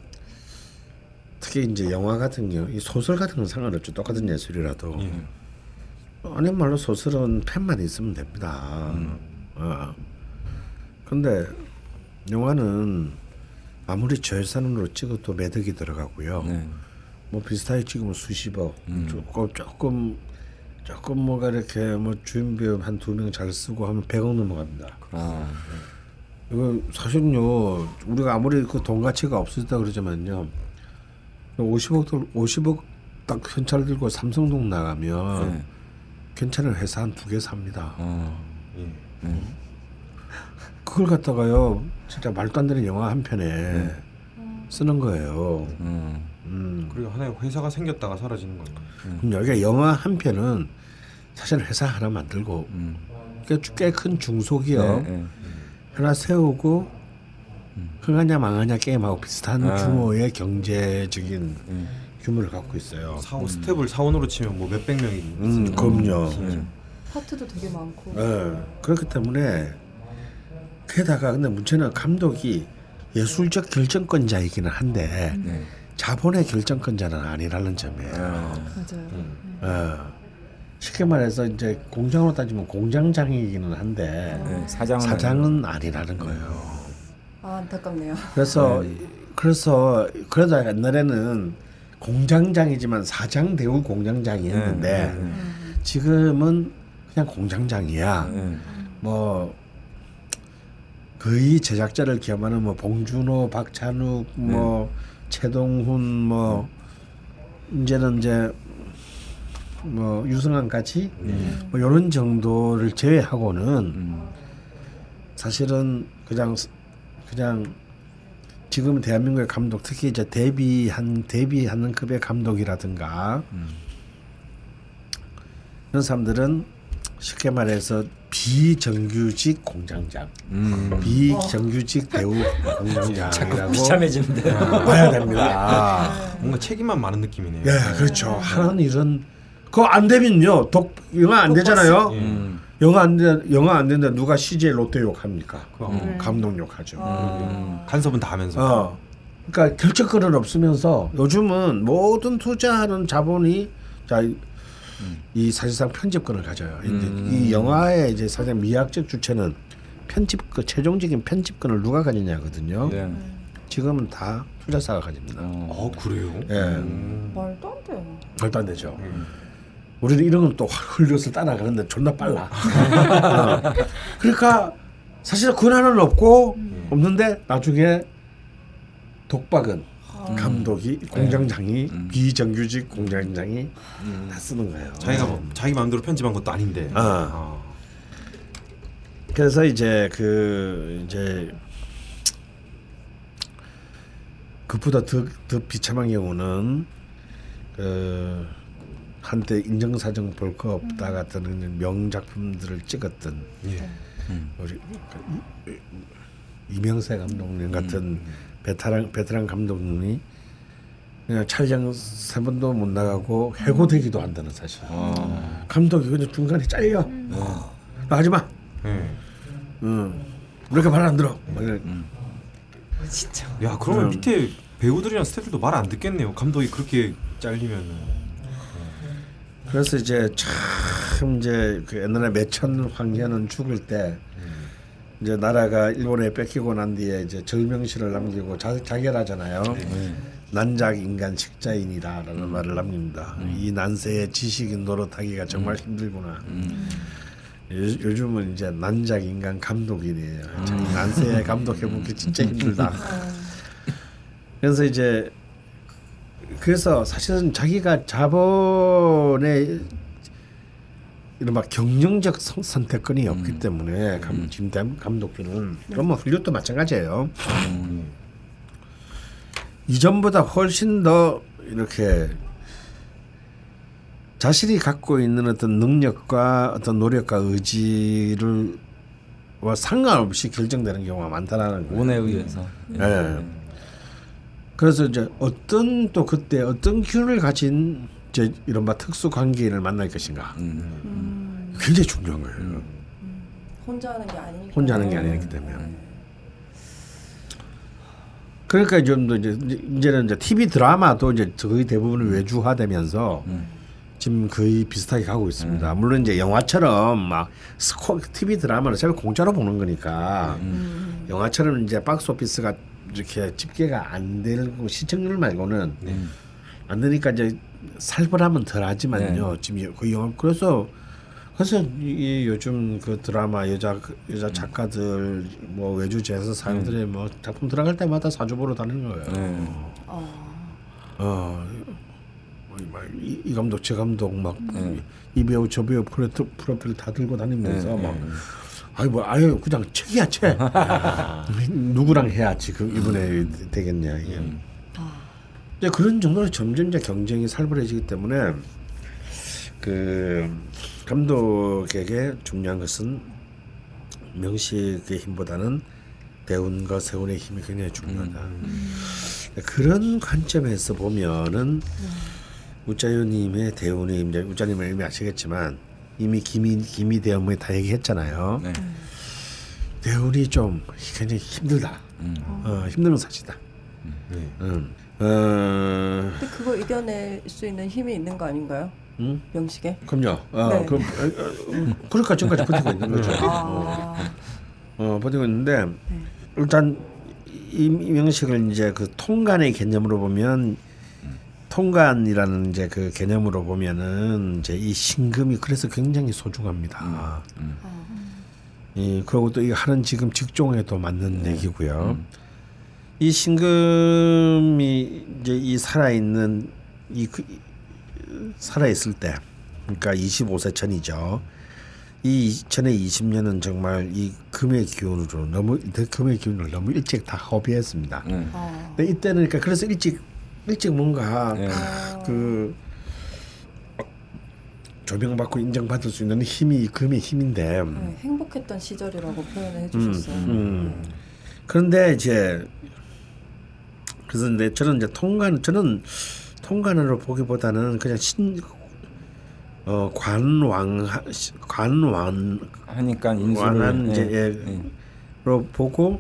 특히 이제 영화 같은 경우 이 소설 같은 건 상관없죠 똑같은 예술이라도 예. 아니 말로 소설은 펜만 있으면 됩니다. 어. 근데 영화는 아무리 저예산으로 찍어도 매덕이 들어가고요. 네. 뭐 비슷하게 찍으면 수십억, 조금 조금 조금 뭐가 이렇게 뭐 주연 배우 한 두 명 잘 쓰고 하면 100억 넘어갑니다. 아, 이거 사실은요 우리가 아무리 그 돈 가치가 없었다 그러지만요 50억 들 50억 딱 현찰 들고 삼성동 나가면 네. 괜찮은 회사 한 두 개 삽니다. 어. 예. 그걸 갖다가요 진짜 말도 안 되는 영화 한 편에 쓰는 거예요. 음. 음. 그리고 하나의 회사가 생겼다가 사라지는 거예요. 그럼 여기가 영화 한 편은 사실 회사 하나 만들고 음. 꽤큰 중소기업 네, 네. 하나 세우고 흥하냐 망하냐 게임하고 비슷한 아. 규모의 경제적인 음. 규모를 갖고 있어요. 사원 스텝을 사원으로 치면 뭐 몇백 명이 음, 그럼요. 네. 파트도 되게 많고. 예, 그렇기 때문에 게다가 근데 문제는 감독이 예술적 결정권자이기는 한데 네. 자본의 결정권자는 아니라는 점이에요. 맞아요. 어, 쉽게 말해서 이제 공장으로 따지면 공장장이기는 한데 네, 사장은 사장은 아니라는 거예요. 아 안타깝네요. 그래서 그래서 그래도 옛날에는 공장장이지만 사장 대우 공장장이었는데 네, 네, 네. 지금은 그냥 공장장이야. 네. 뭐 거의 제작자를 기함하는 뭐 봉준호, 박찬욱, 뭐 최동훈, 뭐 이제는 이제 뭐 유승환 같이 뭐 이런 정도를 제외하고는 음. 사실은 그냥 그냥 지금 대한민국의 감독 특히 이제 데뷔한 데뷔하는 급의 감독이라든가 이런 사람들은 쉽게 말해서 비정규직 공장장, 음. 비정규직 배우 자꾸 공장장이라고 비참해지는데. 봐야 됩니다. 뭔가 책임만 많은 느낌이네요. 예, 그렇죠. 하는 일은 그거 안 되면요, 독 영화 안 되잖아요. 음. 영화 안 돼, 영화 안 되는데 누가 CJ 롯데 욕합니까? 음. 감독 욕하죠. 음. 간섭은 다 하면서. 어. 그러니까 결정권은 없으면서 요즘은 모든 투자하는 자본이 자, 이- 이 사실상 편집권을 가져요. 근데 음. 이 영화의 이제 사실 미학적 주체는 편집 그 최종적인 편집권을 누가 가지냐거든요. 네. 지금은 다 투자사가 가집니다. 어. 어 그래요? 예, 말도 안 돼. 말도 안 되죠. 우리는 이런 건또 흘려서 따라가는데 존나 빨라. 어. 그러니까 사실 권한은 없고 없는데 나중에 독박은 감독이 공장장이 음. 비정규직 공장장이 다 쓰는 거예요. 자기가 뭐, 자기 마음대로 편집한 것도 아닌데. 아. 어. 그래서 이제 그 이제 그보다 더, 더 비참한 경우는 그 한때 인정사정 볼 거 없다 같은 명작품들을 찍었던 예. 우리 그 이- 이명세 감독님 같은 베테랑 베테랑 감독님이 그냥 촬영 세 번도 못 나가고 해고되기도 한다는 사실. 감독이 그냥 중간에 잘려. 어. 하지 마. 예. 응. 이렇게 말안 들어. 막 이래. 진짜. 야 그러면 음. 밑에 배우들이랑 스태프들도 말 안 듣겠네요. 감독이 그렇게 잘리면은. 그래서 이제 참 이제 그 옛날에 매천 황제는 죽을 때 이제 나라가 일본에 뺏기고 난 뒤에 이제 절명시를 남기고 자, 자결하잖아요. 난작 인간 식자인이다라는 말을 남깁니다. 이 난세에 지식인 노릇하기가 정말 힘들구나. 요, 요즘은 이제 난작 인간 감독이네요. 자기 난세에 감독해보기 진짜 힘들다. 그래서 이제 그래서 사실은 자기가 자본의 이른바 경영적 선- 선택권이 없기 때문에 감, 지금 감- 감독들은 그럼 뭐 헐리우드도 마찬가지예요. 이전보다 훨씬 더 이렇게 자신이 갖고 있는 어떤 능력과 어떤 노력과 의지를 와 상관없이 결정되는 경우가 많다라는 거예요. 운에 의해서. 예. 그래서 이제 어떤 또 그때 어떤 기운을 가진 이제 이른바 특수 관계인을 만날 것인가 음. 굉장히 중요한 거예요. 음. 혼자 하는 게 아니니까. 혼자 하는 게 아니기 때문에. 그러니까 좀 더 이제 이제는 이제 TV 드라마도 이제 거의 대부분 외주화되면서 음. 지금 거의 비슷하게 가고 있습니다. 물론 이제 영화처럼 막 스코 TV 드라마를 제가 공짜로 보는 거니까 음. 영화처럼 이제 박스 오피스가 이렇게 집계가 안 되고 시청률 말고는 음. 안 되니까 이제 살벌하면 덜하지만요. 지금 그 영화 그래서 그래서 이, 이 요즘 그 드라마 여자 그 여자 작가들 뭐 외주 제사 사람들의 뭐 작품 들어갈 때마다 사주 보러 다니는 거예요. 네. 어, 막 이, 이 감독 저 감독 막 네. 이 배우 저 배우 프로, 프로필 다 들고 다니면서 네, 막 네. 아니 뭐 아유 그냥 책이야 책. 누구랑 해야 지금 이번에 되겠냐 이게. 이제 그런 정도로 점점 이제 경쟁이 살벌해지기 때문에 그 감독에게 중요한 것은 명식의 힘보다는 대운과 세운의 힘이 굉장히 중요하다. 그런 관점에서 보면은 우짜요님의 대운의 이제 우짜님은 이미 아시겠지만 이미 김이 김이 대원이 다 얘기했잖아요. 네. 대운이 좀 굉장히 힘들다. 음. 어, 힘든 사실이다. 네. 음. 어, 근데 그거 이겨낼 수 있는 힘이 있는 거 아닌가요? 음? 명식에? 그럼요. 어, 네. 그럼 어, 어, 음, 그러니까 지금까지 버티고 있는 거죠. 아, 어, 버티고 있는데 네. 일단 이 명식을 이제 그 통간의 개념으로 보면 통간이라는 이제 그 개념으로 보면은 이제 이 신금이 그래서 굉장히 소중합니다. 음. 이 그리고 또 이 하는 지금 직종에도 맞는 얘기고요. 음. 이 신금이 이제 이 살아 있는 이 그, 살아 있을 때, 그러니까 25세 전이죠. 이 전에 20년은 정말 이 금의 기운으로 너무 금의 기운을 너무 일찍 다 허비했습니다. 네. 아, 근데 이때는 그러니까 그래서 일찍 일찍 뭔가 네. 그 조명받고 인정받을 수 있는 힘이 이 금의 힘인데 네, 행복했던 시절이라고 표현을 음, 해주셨어요. 음. 그런데 이제 그래서 근데 저는 이제 통관 저는 통관으로 보기보다는 그냥 신 어, 관왕 관왕 하니까 인수를 이제 예. 예, 예. 로 보고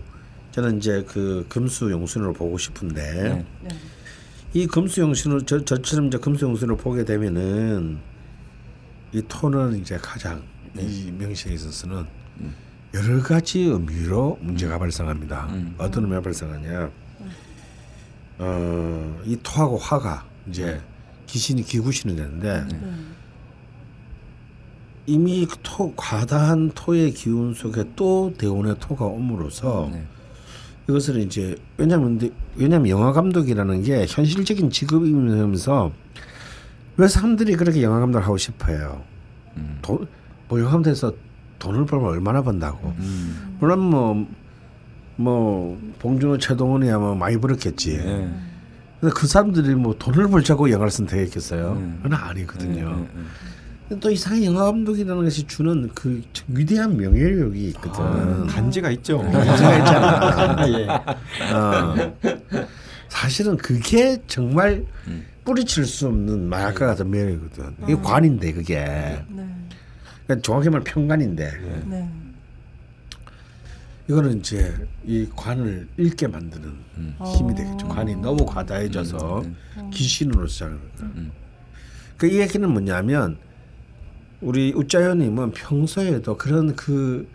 저는 이제 그 금수 용순으로 보고 싶은데 네. 네. 이 금수 용순을 저 저처럼 이제 금수 용순을 보게 되면은 이 토는 이제 가장 이 명시에 있어서는 여러 가지 의미로 문제가 발생합니다. 음. 어떤 의미가 발생하냐? 어, 이 토하고 화가 이제 기신이 기구신이 되는데 네. 이미 그토 과다한 토의 기운 속에 또 대운의 토가 옴으로써 네. 이것을 이제 왜냐면 왜냐면 영화 감독이라는 게 현실적인 직업이면서 왜 사람들이 그렇게 영화 감독을 하고 싶어해요? 음. 돈, 뭐 영화 감독에서 돈을 벌면 얼마나 번다고? 음. 물론 뭐, 뭐 봉준호, 최동원이야 뭐 많이 벌었겠지. 예. 근데 그 사람들이 뭐 돈을 벌자고 영화를 선택했겠어요? 음. 그건 아니거든요. 예, 예, 예. 근데 또 이상한 영화 감독이라는 것이 주는 그 위대한 명예력이 있거든. 아, 단지가 있죠. 문제가 있잖아. 예. 어. 사실은 그게 정말 음. 뿌리칠 수 없는 마약과 같은 매력이거든. 이게 관인데 그게. 네. 그러니까 정확히 말하면 평관인데 네. 이거는 이제 이 관을 읽게 만드는 음. 힘이 되겠죠. 관이 너무 과다해져서 음. 귀신으로 시작을. 음. 그 얘기는 뭐냐면 우리 우짜요님은 평소에도 그런 그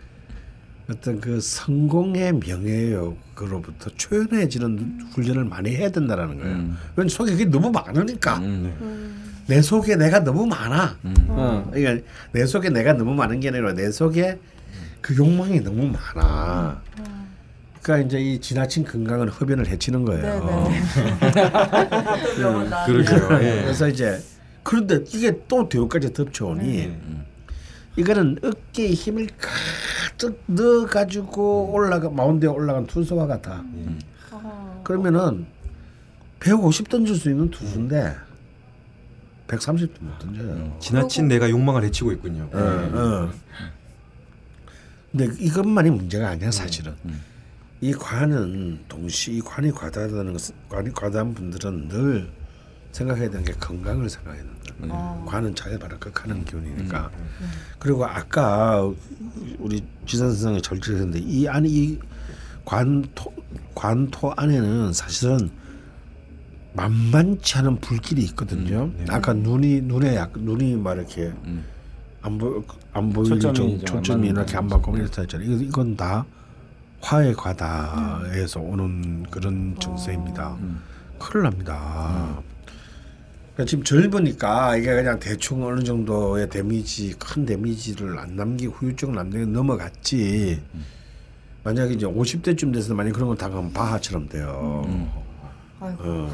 어떤 그 성공의 명예욕으로부터 초연해지는 훈련을 많이 해야 된다라는 거예요. 음. 왜냐면 속에 그게 너무 많으니까 음. 내 속에 내가 너무 많아. 음. 어, 그러니까 내 속에 내가 너무 많은 게 아니라 내 속에 그 욕망이 너무 많아. 그러니까 이제 이 지나친 건강은 흡연을 해치는 거예요. 네네. 그러게요. 예. 그래서 이제 그런데 이게 또 대우까지 덮쳐오니 음. 이거는 어깨에 힘을 가득 넣어 가지고 올라가 마운드에 올라간 투수와 같아. 아, 그러면은 150 던질 수 있는 투수인데 130도 못 던져요. 지나친 내가 욕망을 해치고 있군요. 어, 어. 근데 이것만이 문제가 아니야 사실은. 음. 이 관은 동시 이 관이 과다하다는 것은 관이 과다한 분들은 늘 생각해야 되는 게 건강을 생각해야 된다. 아. 관은 자연바라 극하는 기운이니까. 그리고 아까 우리 지선 선생이 절제했는데 이 안에 이 관토 관토 안에는 사실은 만만치 않은 불길이 있거든요. 아까 눈이 눈에 약 눈이 막 이렇게 음. 안 보 안 보이는 초점이 안 초점이 이렇게 안. 받고 이렇다 했잖아요. 이건 다 화의 과다에서 오는 그런 증세입니다. 음. 큰일 납니다. 그러니까 지금 젊으니까 이게 그냥 대충 어느 정도의 데미지 큰 데미지를 안 남기고 후유증을 남기고 넘어갔지. 만약에 이제 50대쯤 돼서 만약 그런 걸 당하면 바하처럼 돼요. 아이고. 어.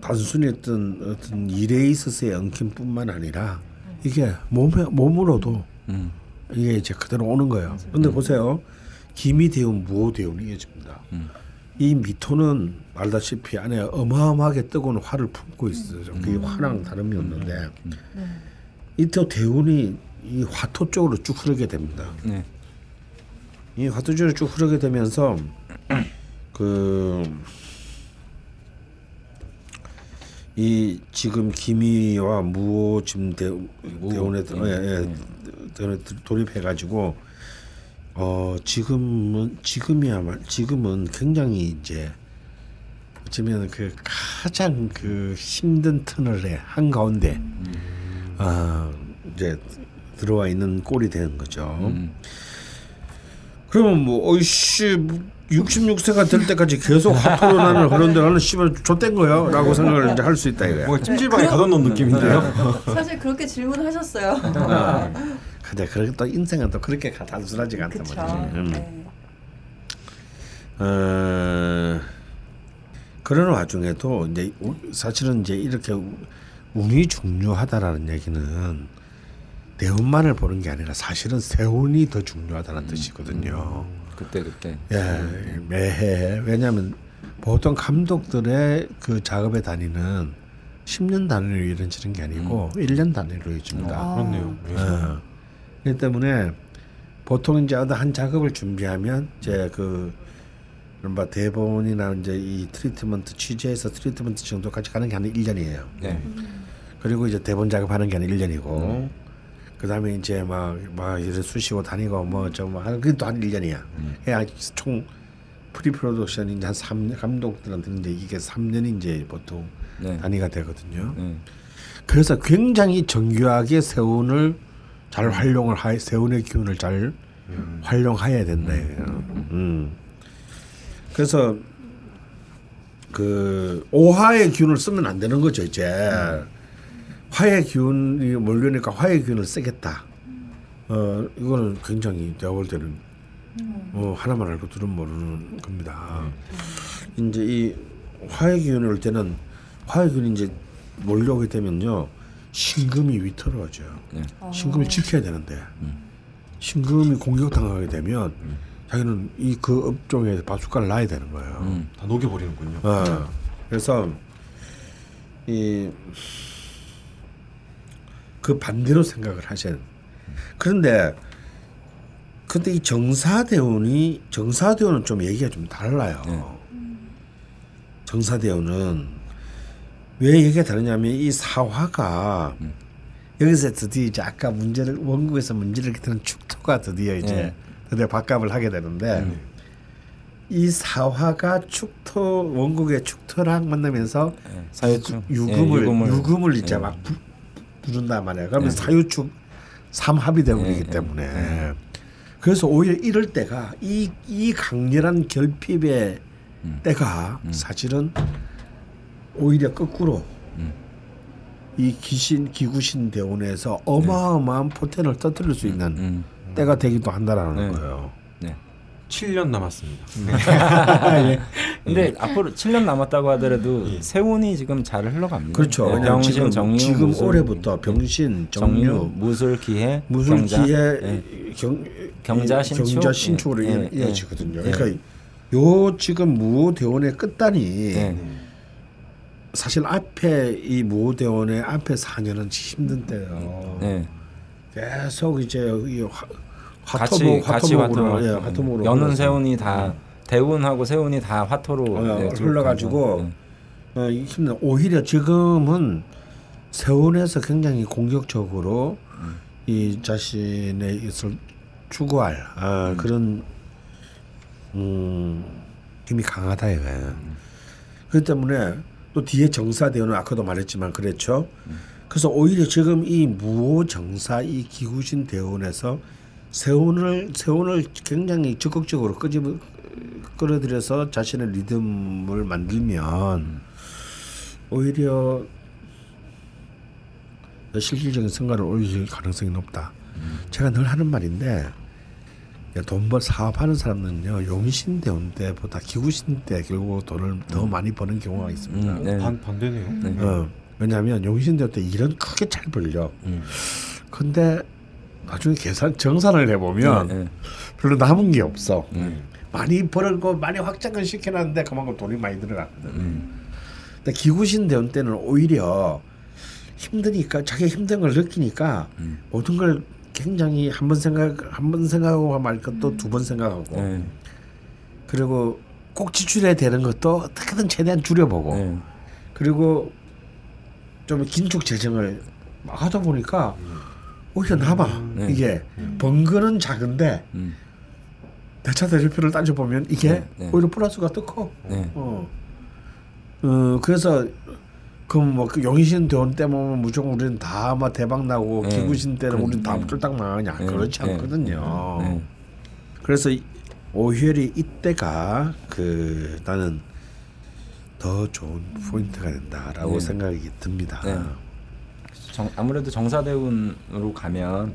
단순히 어떤 어떤 일에 있어서의 엉킴뿐만 아니라 이게 몸에 몸으로도 음. 이게 이제 그대로 오는 거예요. 근데 보세요. 기미 대운 무호 대운이 이어집니다. 음. 이 미토는 알다시피 안에 어마어마하게 뜨거운 화를 품고 있어요. 그게 화랑 다름이 없는데 이또 대운이 이 화토 쪽으로 쭉 흐르게 됩니다. 네. 이 화토 쪽으로 쭉 흐르게 되면서 그 이 지금 기미와 무호 지금 대, 대원에 들- 예, 예, 예, 예. 대원에 들- 돌입해 가지고 어 지금은 지금이야말 지금은 굉장히 이제 어쩌면 그 가장 그 힘든 터널의 한 가운데 아 이제 들어와 있는 꼴이 되는 거죠. 음. 그러면 뭐 어이씨 뭐 66세가 될 때까지 계속 나는 그런데 나는 씨발 좆된 거야 라고 생각을 이제 할 수 있다 이거야. 뭔가 찜질방에 가둬 놓은 느낌인데요. 사실 그렇게 질문하셨어요. 아, 근데 그렇게 또 인생은 또 그렇게 가- 단순하지가 않단. 말이지. 음. 네. 어, 그런 와중에도 이제 우- 사실은 이제 이렇게 우- 운이 중요하다라는 얘기는 대운만을 보는 게 아니라 사실은 세 운이 더 중요하다는 뜻이거든요. 그때 그때. 예, 매해 왜냐하면 보통 감독들의 그 작업의 단위는 10년 단위로 이루어지는 게 아니고 1년 단위로 이루어집니다. 아. 그렇네요. 예. 어. 그렇기 때문에 보통 이제 어떤 한 작업을 준비하면 이제 그 이른바 대본이나 이제 이 트리트먼트 취재에서 트리트먼트 정도까지 가는 게 한 1년이에요. 네. 그리고 이제 대본 작업하는 게 한 1년이고 그 다음에 이제 막 막 이래 쑤시고 다니고 뭐좀뭐 하는 그게 또한 1년이야. 해야 총 pre-production이 이제 한 3년 감독들한테는 이제 이게 3년이 이제 보통 네. 단위가 되거든요. 네. 그래서 굉장히 정교하게 세운을 잘 활용을 하 세운의 기운을 잘 활용해야 된다 이거예요. 음. 그래서 그 오화의 기운을 쓰면 안 되는 거죠 이제 화의 기운이 몰려니까 화의 기운을 쓰겠다. 어 이거는 굉장히 내가 볼 때는 어 하나만 알고 둘은 모르는 겁니다. 이제 이 화의 기운이 올 때는 화의 기운이 이제 몰려오게 되면요 신금이 위태로워져요. 네. 신금을 지켜야 되는데 신금이 공격당하게 되면 자기는 이 그 업종에 바수가를 놔야 되는 거예요. 음. 다 녹여버리는군요. 어, 그래서 이 그 반대로 생각을 하셔야 돼요. 그런데 근데 이 정사대원이 정사대원은 좀 얘기가 좀 달라요. 네. 정사대원은 왜 얘기가 다르냐면 이 사화가 여기서 드디어 이제 아까 문제를 원국에서 문제를 일으키는 축토가 드디어 이제 네. 드디어 밥값을 하게 되는데 이 사화가 축토 원국의 축토랑 만나면서 네. 사유축. 유금을 예, 유금을, 이제 예. 막 부, 부른단 말이에요. 그러면 네. 사유축 삼합이 되버리기 예, 때문에 그래서 오히려 이럴 때가 이 이 강렬한 결핍의 음. 때가 사실은 오히려 거꾸로 음. 이 귀신 기구신 대원에서 어마어마한 포텐을 터뜨릴 수 있는 음. 때가 되기도 한다라는 네. 거예요. 네. 7년 남았습니다. 근데 앞으로 7년 남았다고 하더라도 세운이 지금 잘 흘러갑니다. 그렇죠. 네, 병신, 지금 정유, 지금 무술, 올해부터 병신, 정유, 정유, 무술, 기해, 무술 경자, 기회 예. 경, 경자, 이 신축? 경자 신축으로 예, 이어- 예, 이어지거든요. 예. 그러니까 요 지금 무호대원의 끝단이 네. 사실 앞에 이 무호대원의 앞에 4년은 힘든 때예요. 네. 계속 이제 이 화, 화토목 같이 화토목으로. 화토로 예, 화토목으로 흘러서. 세운이 다 대운하고 세운이 다 화토로 어, 네, 흘러가지고. 네. 어, 이 힘든 오히려 지금은 세운에서 굉장히 공격적으로 이 자신의 것을 추구할 아, 그런 음, 힘이 강하다 이거예요. 그렇기 때문에 또 뒤에 정사대원은 아까도 말했지만 그랬죠. 그래서 오히려 지금 이 무호 정사 이 기구신 대원에서 세운을 세운을 굉장히 적극적으로 끄집 끌어들여서 자신의 리듬을 만들면 오히려 실질적인 성과를 올릴 가능성이 높다. 제가 늘 하는 말인데 돈벌 사업하는 사람은요 용신 대원 때보다 기구신 때 결국 돈을 더 많이 버는 경우가 있습니다. 음, 네. 반 반대네요. 네. 어, 왜냐하면 용신 대원 때 일은 크게 잘 벌려. 음. 근데 나중에 계산 정산을 해보면 네, 네. 별로 남은 게 없어. 음. 많이 벌고 많이 확장을 시켜놨는데 그만큼 돈이 많이 들어갔거든. 음. 근데 기구신 대원 때는 오히려 힘드니까 자기 힘든 걸 느끼니까 음. 모든 걸 굉장히 한 번 생각 한 번 생각하고 말 것도 두번 생각하고 네. 그리고 꼭 지출해야 되는 것도 어떻게든 최대한 줄여보고 네. 그리고 좀 긴축 재정을 막 하다 보니까 오히려 남아 네. 이게 번거는 작은데 음. 대차 대조표를 따져보면 이게 네, 네. 오히려 플러스가 더 커. 네. 어. 어 그래서 그럼 뭐 그 용신 대원 때문에 무조건 우리는 다막 대박 나고 네. 기구신 때는 그- 우리는 다 네. 쫄딱 망하냐 네. 그렇지 네. 않거든요. 네. 그래서 이- 오히려 이때가 그 나는 더 좋은 포인트가 된다라고 네. 생각이 듭니다. 네. 정, 아무래도 정사대운으로 가면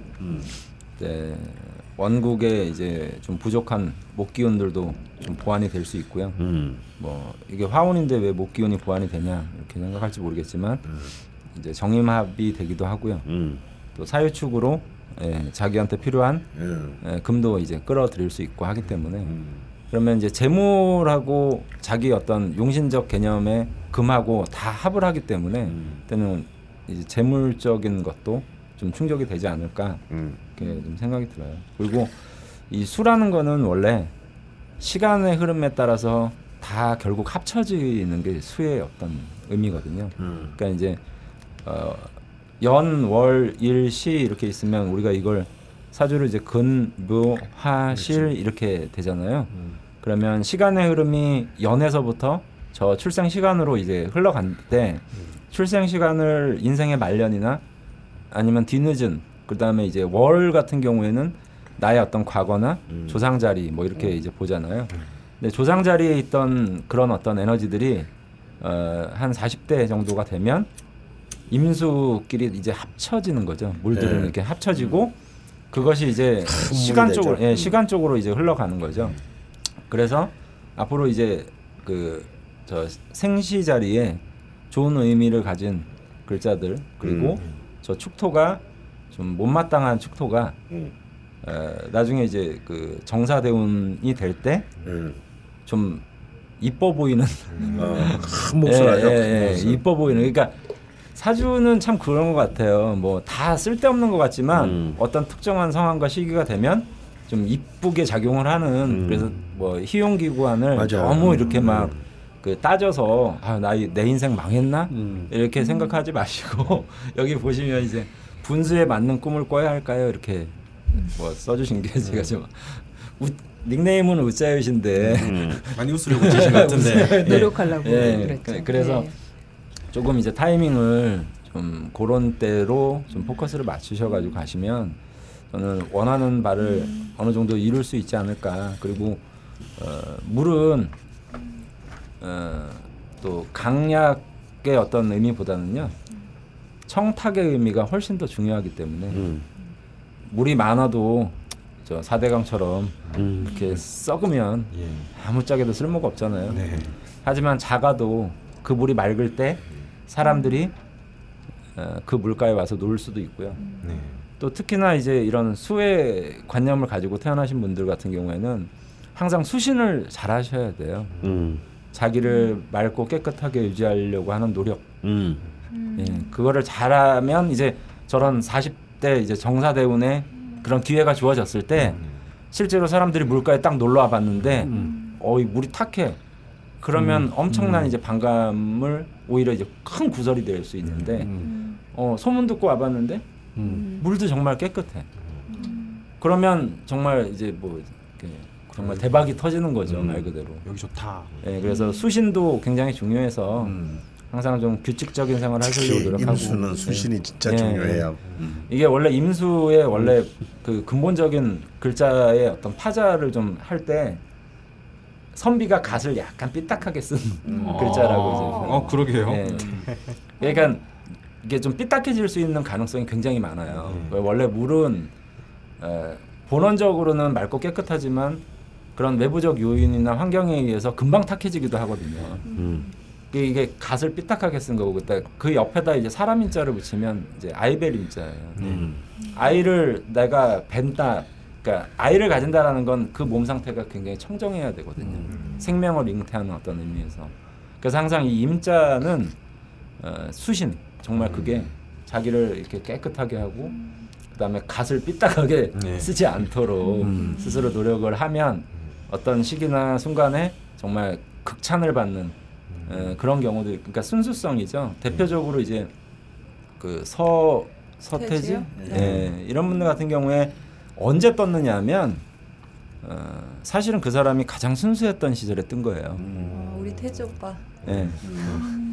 이제 원국에 이제 좀 부족한 목기운들도 좀 보완이 될 수 있고요. 음. 뭐 이게 화운인데 왜 목기운이 보완이 되냐 이렇게 생각할지 모르겠지만 이제 정임합이 되기도 하고요. 음. 또 사유축으로 예, 자기한테 필요한 음. 예, 금도 이제 끌어들일 수 있고 하기 때문에 음. 그러면 이제 재물하고 자기 어떤 용신적 개념의 금하고 다 합을 하기 때문에 음. 그때는 이제 재물적인 것도 좀 충족이 되지 않을까 음. 이렇게 좀 생각이 들어요. 그리고 이 수라는 거는 원래 시간의 흐름에 따라서 다 결국 합쳐지는 게 수의 어떤 의미거든요. 음. 그러니까 이제 어, 연, 월, 일, 시 이렇게 있으면 우리가 이걸 사주를 이제 근, 묘, 하, 실 이렇게 되잖아요. 그러면 시간의 흐름이 연에서부터 저 출생 시간으로 이제 흘러갈 때 출생 시간을 인생의 말년이나 아니면 뒤늦은 그다음에 이제 월 같은 경우에는 나의 어떤 과거나 조상 자리 뭐 이렇게 이제 보잖아요. 근데 조상 자리에 있던 그런 어떤 에너지들이 어, 한 40대 정도가 되면 임수끼리 이제 합쳐지는 거죠. 물들은 네. 이렇게 합쳐지고 그것이 이제 시간적으로 되죠. 예, 음. 시간적으로 이제 흘러가는 거죠. 그래서 앞으로 이제 그 저 생시 자리에 좋은 의미를 가진 글자들 그리고 저 축토가 좀 못마땅한 축토가 음. 어, 나중에 이제 그 정사대운이 될 때좀 음. 이뻐 보이는 어, 큰 몫을 하죠. 예, 예, 예. 이뻐 보이는 그러니까 사주는 참 그런 것 같아요. 뭐 다 쓸데없는 것 같지만 음. 어떤 특정한 상황과 시기가 되면 좀 이쁘게 작용을 하는 음. 그래서 뭐 희용기구안을. 너무 이렇게 음. 막 그 따져서 아 나 내 인생 망했나 음. 이렇게 생각하지 마시고 여기 보시면 이제 분수에 맞는 꿈을 꿔야 할까요 이렇게 뭐 써주신 게 제가 좀 우, 닉네임은 우짜요신데 음. 많이 웃으려고 지신 것 같은데. 노력하려고 예, 그랬죠. 그- 그래서 네. 조금 이제 타이밍을 좀 그런 때로 좀 포커스를 맞추셔가지고 가시면 저는 원하는 바를 어느 정도 이룰 수 있지 않을까. 그리고 어, 물은 어, 또 강약의 어떤 의미보다는요 청탁의 의미가 훨씬 더 중요하기 때문에 음. 물이 많아도 저 사대강처럼 음. 이렇게 썩으면 예. 아무짝에도 쓸모가 없잖아요. 네. 하지만 작아도 그 물이 맑을 때 사람들이 어, 그 물가에 와서 놀 수도 있고요. 네. 또 특히나 이제 이런 수의 관념을 가지고 태어나신 분들 같은 경우에는 항상 수신을 잘 하셔야 돼요. 음. 자기를 맑고 깨끗하게 유지하려고 하는 노력. 음. 예, 그거를 잘하면 이제 저런 40대 이제 정사대운에 그런 기회가 주어졌을 때 실제로 사람들이 물가에 딱 놀러 와 봤는데 어이 물이 탁해. 그러면 엄청난 이제 반감을 오히려 이제 큰 구설이 될 수 있는데 어 소문 듣고 와봤는데 음. 물도 정말 깨끗해. 그러면 정말 이제 뭐 이렇게 정말 대박이 터지는 거죠 음. 말 그대로. 여기 좋다. 예, 그래서 수신도 굉장히 중요해서 음. 항상 좀 규칙적인 생활을 하시려고 노력하고. 임수는 예. 수신이 진짜 예, 중요해요. 이게 원래 임수의 원래 그 근본적인 글자의 어떤 파자를 좀 할 때 선비가 갓을 약간 삐딱하게 쓴 글자라고 이제. 어, 그러게요. 예. 그러니까 이게 좀 삐딱해질 수 있는 가능성이 굉장히 많아요. 원래 물은 에, 본원적으로는 맑고 깨끗하지만 그런 외부적 요인이나 환경에 의해서 금방 탁해지기도 하거든요. 음. 이게, 이게 갓을 삐딱하게 쓴 거고 그때 그 옆에다 이제 사람 인자를 붙이면 이제 아이벨 인자예요. 음. 아이를 내가 벤다 그러니까 아이를 가진다라는 건 그 몸 상태가 굉장히 청정해야 되거든요. 생명을 잉태하는 어떤 의미에서. 그래서 항상 이 임자는 어, 수신 정말 그게 자기를 이렇게 깨끗하게 하고 그다음에 갓을 삐딱하게 네. 쓰지 않도록 스스로 노력을 하면 어떤 시기나 순간에 정말 극찬을 받는 어, 그런 경우들 그러니까 순수성이죠. 대표적으로 이제 그 서 서태지 태지요? 예, 이런 분들 같은 경우에 언제 떴느냐면 어, 사실은 그 사람이 가장 순수했던 시절에 뜬 거예요. 어, 우리 태지 오빠. 예.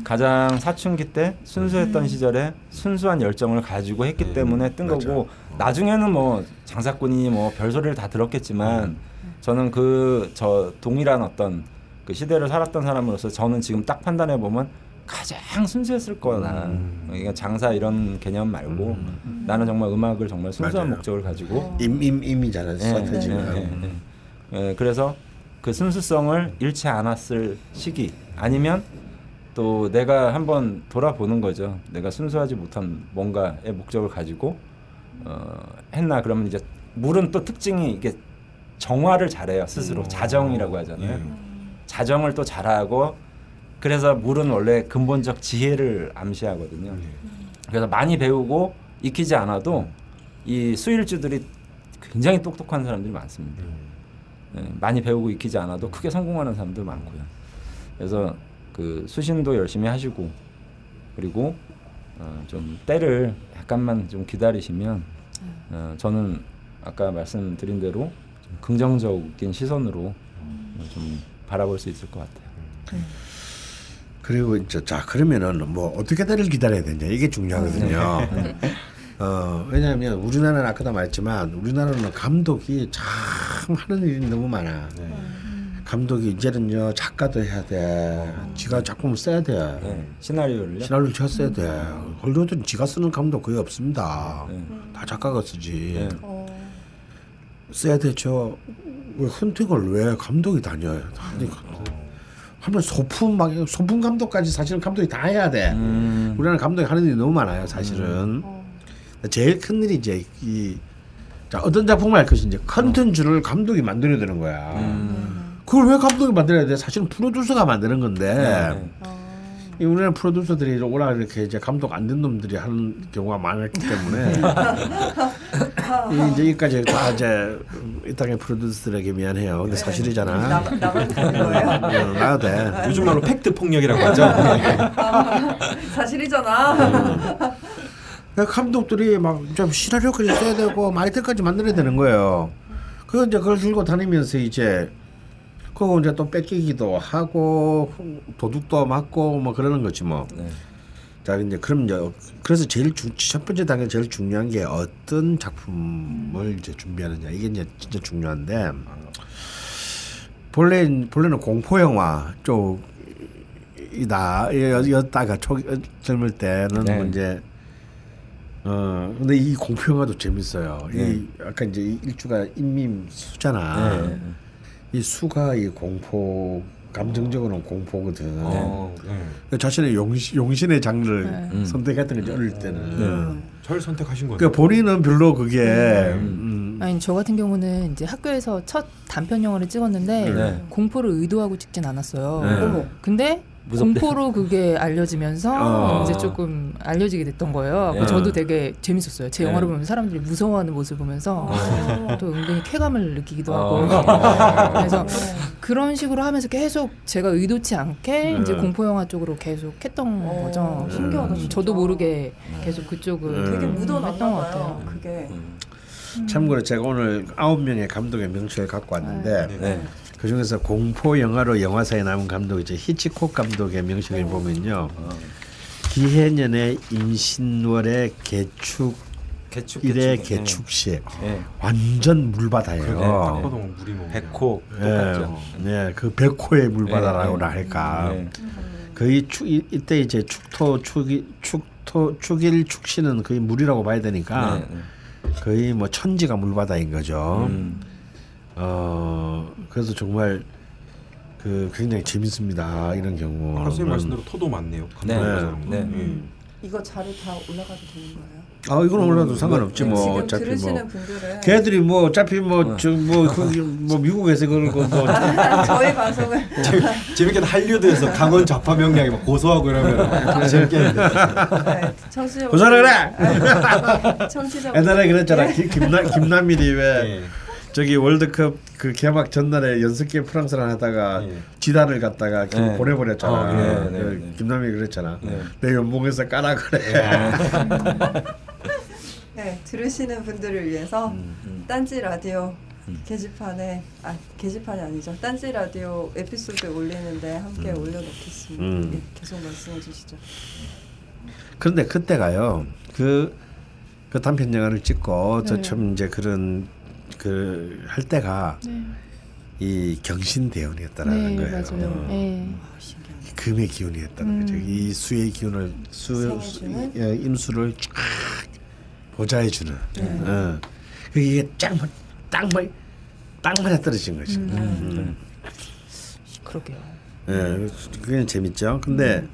가장 사춘기 때 순수했던 시절에 순수한 열정을 가지고 했기 때문에 뜬 맞아. 거고 나중에는 뭐 장사꾼이 뭐 별소리를 다 들었겠지만 저는 그 저 동일한 어떤 그 시대를 살았던 사람으로서 저는 지금 딱 판단해 보면 가장 순수했을 거다. 그러니까 장사 이런 개념 말고 나는 정말 음악을 정말 순수한 맞아요. 목적을 가지고 임임임이잖아요. 예, 예. 예, 그래서 그 순수성을 잃지 않았을 시기 아니면 또 내가 한번 돌아보는 거죠. 내가 순수하지 못한 뭔가의 목적을 가지고 어, 했나 그러면 이제 물은 또 특징이 이게 정화를 잘해요 스스로 자정이라고 하잖아요. 자정을 또 잘하고 그래서 물은 원래 근본적 지혜를 암시하거든요. 그래서 많이 배우고 익히지 않아도 이 수일주들이 굉장히 똑똑한 사람들이 많습니다. 예, 많이 배우고 익히지 않아도 크게 성공하는 사람도 많고요. 그래서 그 수신도 열심히 하시고 그리고 어, 좀 때를 약간만 좀 기다리시면 어, 저는 아까 말씀드린 대로 좀 긍정적인 시선으로 어, 좀 바라볼 수 있을 것 같아요. 그리고 이제 자 그러면은 뭐 어떻게 때를 기다려야 되냐 이게 중요하거든요. 어 왜냐하면 우리나라는 아까도 말했지만 우리나라는 감독이 참 하는 일이 너무 많아. 감독이 이제는요 작가도 해야 돼. 지가 작품을 써야 돼. 네, 시나리오를요. 시나리오를 지가 써야 돼. 헐리우드는 지가 쓰는 감독 거의 없습니다. 네. 다 작가가 쓰지. 네. 어, 써야 되죠. 왜 헌팅을 왜 감독이 다녀요? 하니까 하면 소품 막 소품 감독까지 사실은 감독이 다 해야 돼. 음, 우리나라 감독이 하는 일이 너무 많아요, 사실은. 제일 큰 일이 이제 이 자, 어떤 작품을 할 것인지 컨텐츠를 감독이 만들어야 되는 거야. 음, 그걸 왜 감독이 만들어야 돼? 사실은 프로듀서가 만드는 건데 네. 이 우리나라 프로듀서들이 워낙 이렇게 이제 감독 안 된 놈들이 하는 경우가 많았기 때문에 이 이제 여기까지 다 이제 이 땅의 프로듀서들에게 미안해요. 근데 사실이잖아. 나, 거예요? 어, 나도 돼. 요즘 말로 팩트 폭력이라고 하죠. 사실이잖아. 그 감독들이 막 좀 시나리오까지 써야 되고 마이트까지 만들어야 되는 거예요. 그 이제 그걸 들고 다니면서 이제 그거 이제 또 뺏기기도 하고 도둑도 맞고 뭐 그러는 거지 뭐. 네. 자 이제 그럼 이제 그래서 제일 주, 첫 번째 단계 제일 중요한 게 어떤 작품을 이제 준비하느냐 이게 이제 진짜 중요한데 본래 본래는 공포 영화 쪽이다 였다가 초 젊을 때는 네. 뭐 이제 어 근데 이 공포 영화도 재밌어요. 네. 이 아까 이제 이 일주가 인민 수잖아. 네. 이 수가 이 공포 감정적으로는 공포거든. 어, 네. 그 자신의 용신, 용신 의 장르를 음. 선택했던 거지 어릴 때는. 네. 절 선택하신 거예요. 그러니까 본인은 별로 그게 음. 아니 저 같은 경우는 이제 학교에서 첫 단편 영화를 찍었는데 네. 공포를 의도하고 찍진 않았어요. 네. 근데 무섭대. 공포로 그게 알려지면서 어. 이제 조금 알려지게 됐던 거예요. 네. 저도 되게 재밌었어요. 제 네. 영화를 보면 사람들이 무서워하는 모습을 보면서 어. 또 은근히 쾌감을 느끼기도 하고 어. 그래서 그런 식으로 하면서 계속 제가 의도치 않게 네. 이제 공포 영화 쪽으로 계속 했던 어, 거죠. 신기하다, 음, 진짜. 저도 모르게 계속 그쪽을 네. 되게 음. 묻어놨나 했던 것. 같아요. 그게. 참고로 제가 오늘 아홉 명의 감독의 명칭을 갖고 왔는데 네. 그 중에서 공포 영화로 영화사에 남은 감독 이제 히치콕 감독의 명칭을 보면요. 기해년의 임신월의 개축 개축 일의 개축. 개축시 네. 완전 딱 물바다예요. 뭐 백호 예. 네, 그 백호의 물바다라고나 네, 네. 할까. 네. 거의 축 이, 이때 이제 축토 축이 축토 축일 축시는 거의 물이라고 봐야 되니까 네, 네. 거의 뭐 천지가 물바다인 거죠. 음. 어 그래서 정말 그 굉장히 재밌습니다 이런 경우. 선생님 말씀대로 토도 많네요. 네. 감독님께서는. 네. 예. 이거 자료 다 올라가도 되는 거예요? 아 이건 올라도 상관없지 뭐 지금 어차피 들으시는 뭐. 분들은 걔들이 뭐 어차피 뭐저뭐 거기 뭐 미국에서 그 뭐. 저희 방송을 재밌게 한류드에서 강원 좌파 명량이 막 고소하고 이러면 재밌겠는데. 네, 청취자 고소하라 그래. 청취자 옛날에 그랬잖아 김, 김나, 김남일이 왜 예. 저기 월드컵 그 개막 전날에 연습 게임 프랑스랑 하다가 예. 지단을 그 네. 보내버렸잖아. 어, 네, 네, 그 네. 김남이 그랬잖아. 네. 내 연봉에서 까라 그래. 네, 들으시는 분들을 위해서 음. 딴지 라디오 음. 게시판에 아 게시판이 아니죠. 딴지 라디오 에피소드 올리는데 함께 올려놓겠습니다. 음. 예, 계속 말씀해 주시죠. 그런데 그때가요. 그, 그 단편 영화를 찍고 저 네. 처음 이제 그런 그 할 때가 네. 이 경신 대운이었다라는 네, 거예요. 맞아요. 어. 네. 신기하네. 금의 기운이었다는 음. 거죠. 이 수의 기운을 수, 수 생해주는? 예, 임수를 쫙 보좌해 주는. 네. 어. 그게 짱만 땅만 땅만에 떨어진 거지. 음. 음. 그러게요. 예, 그게 재밌죠. 근데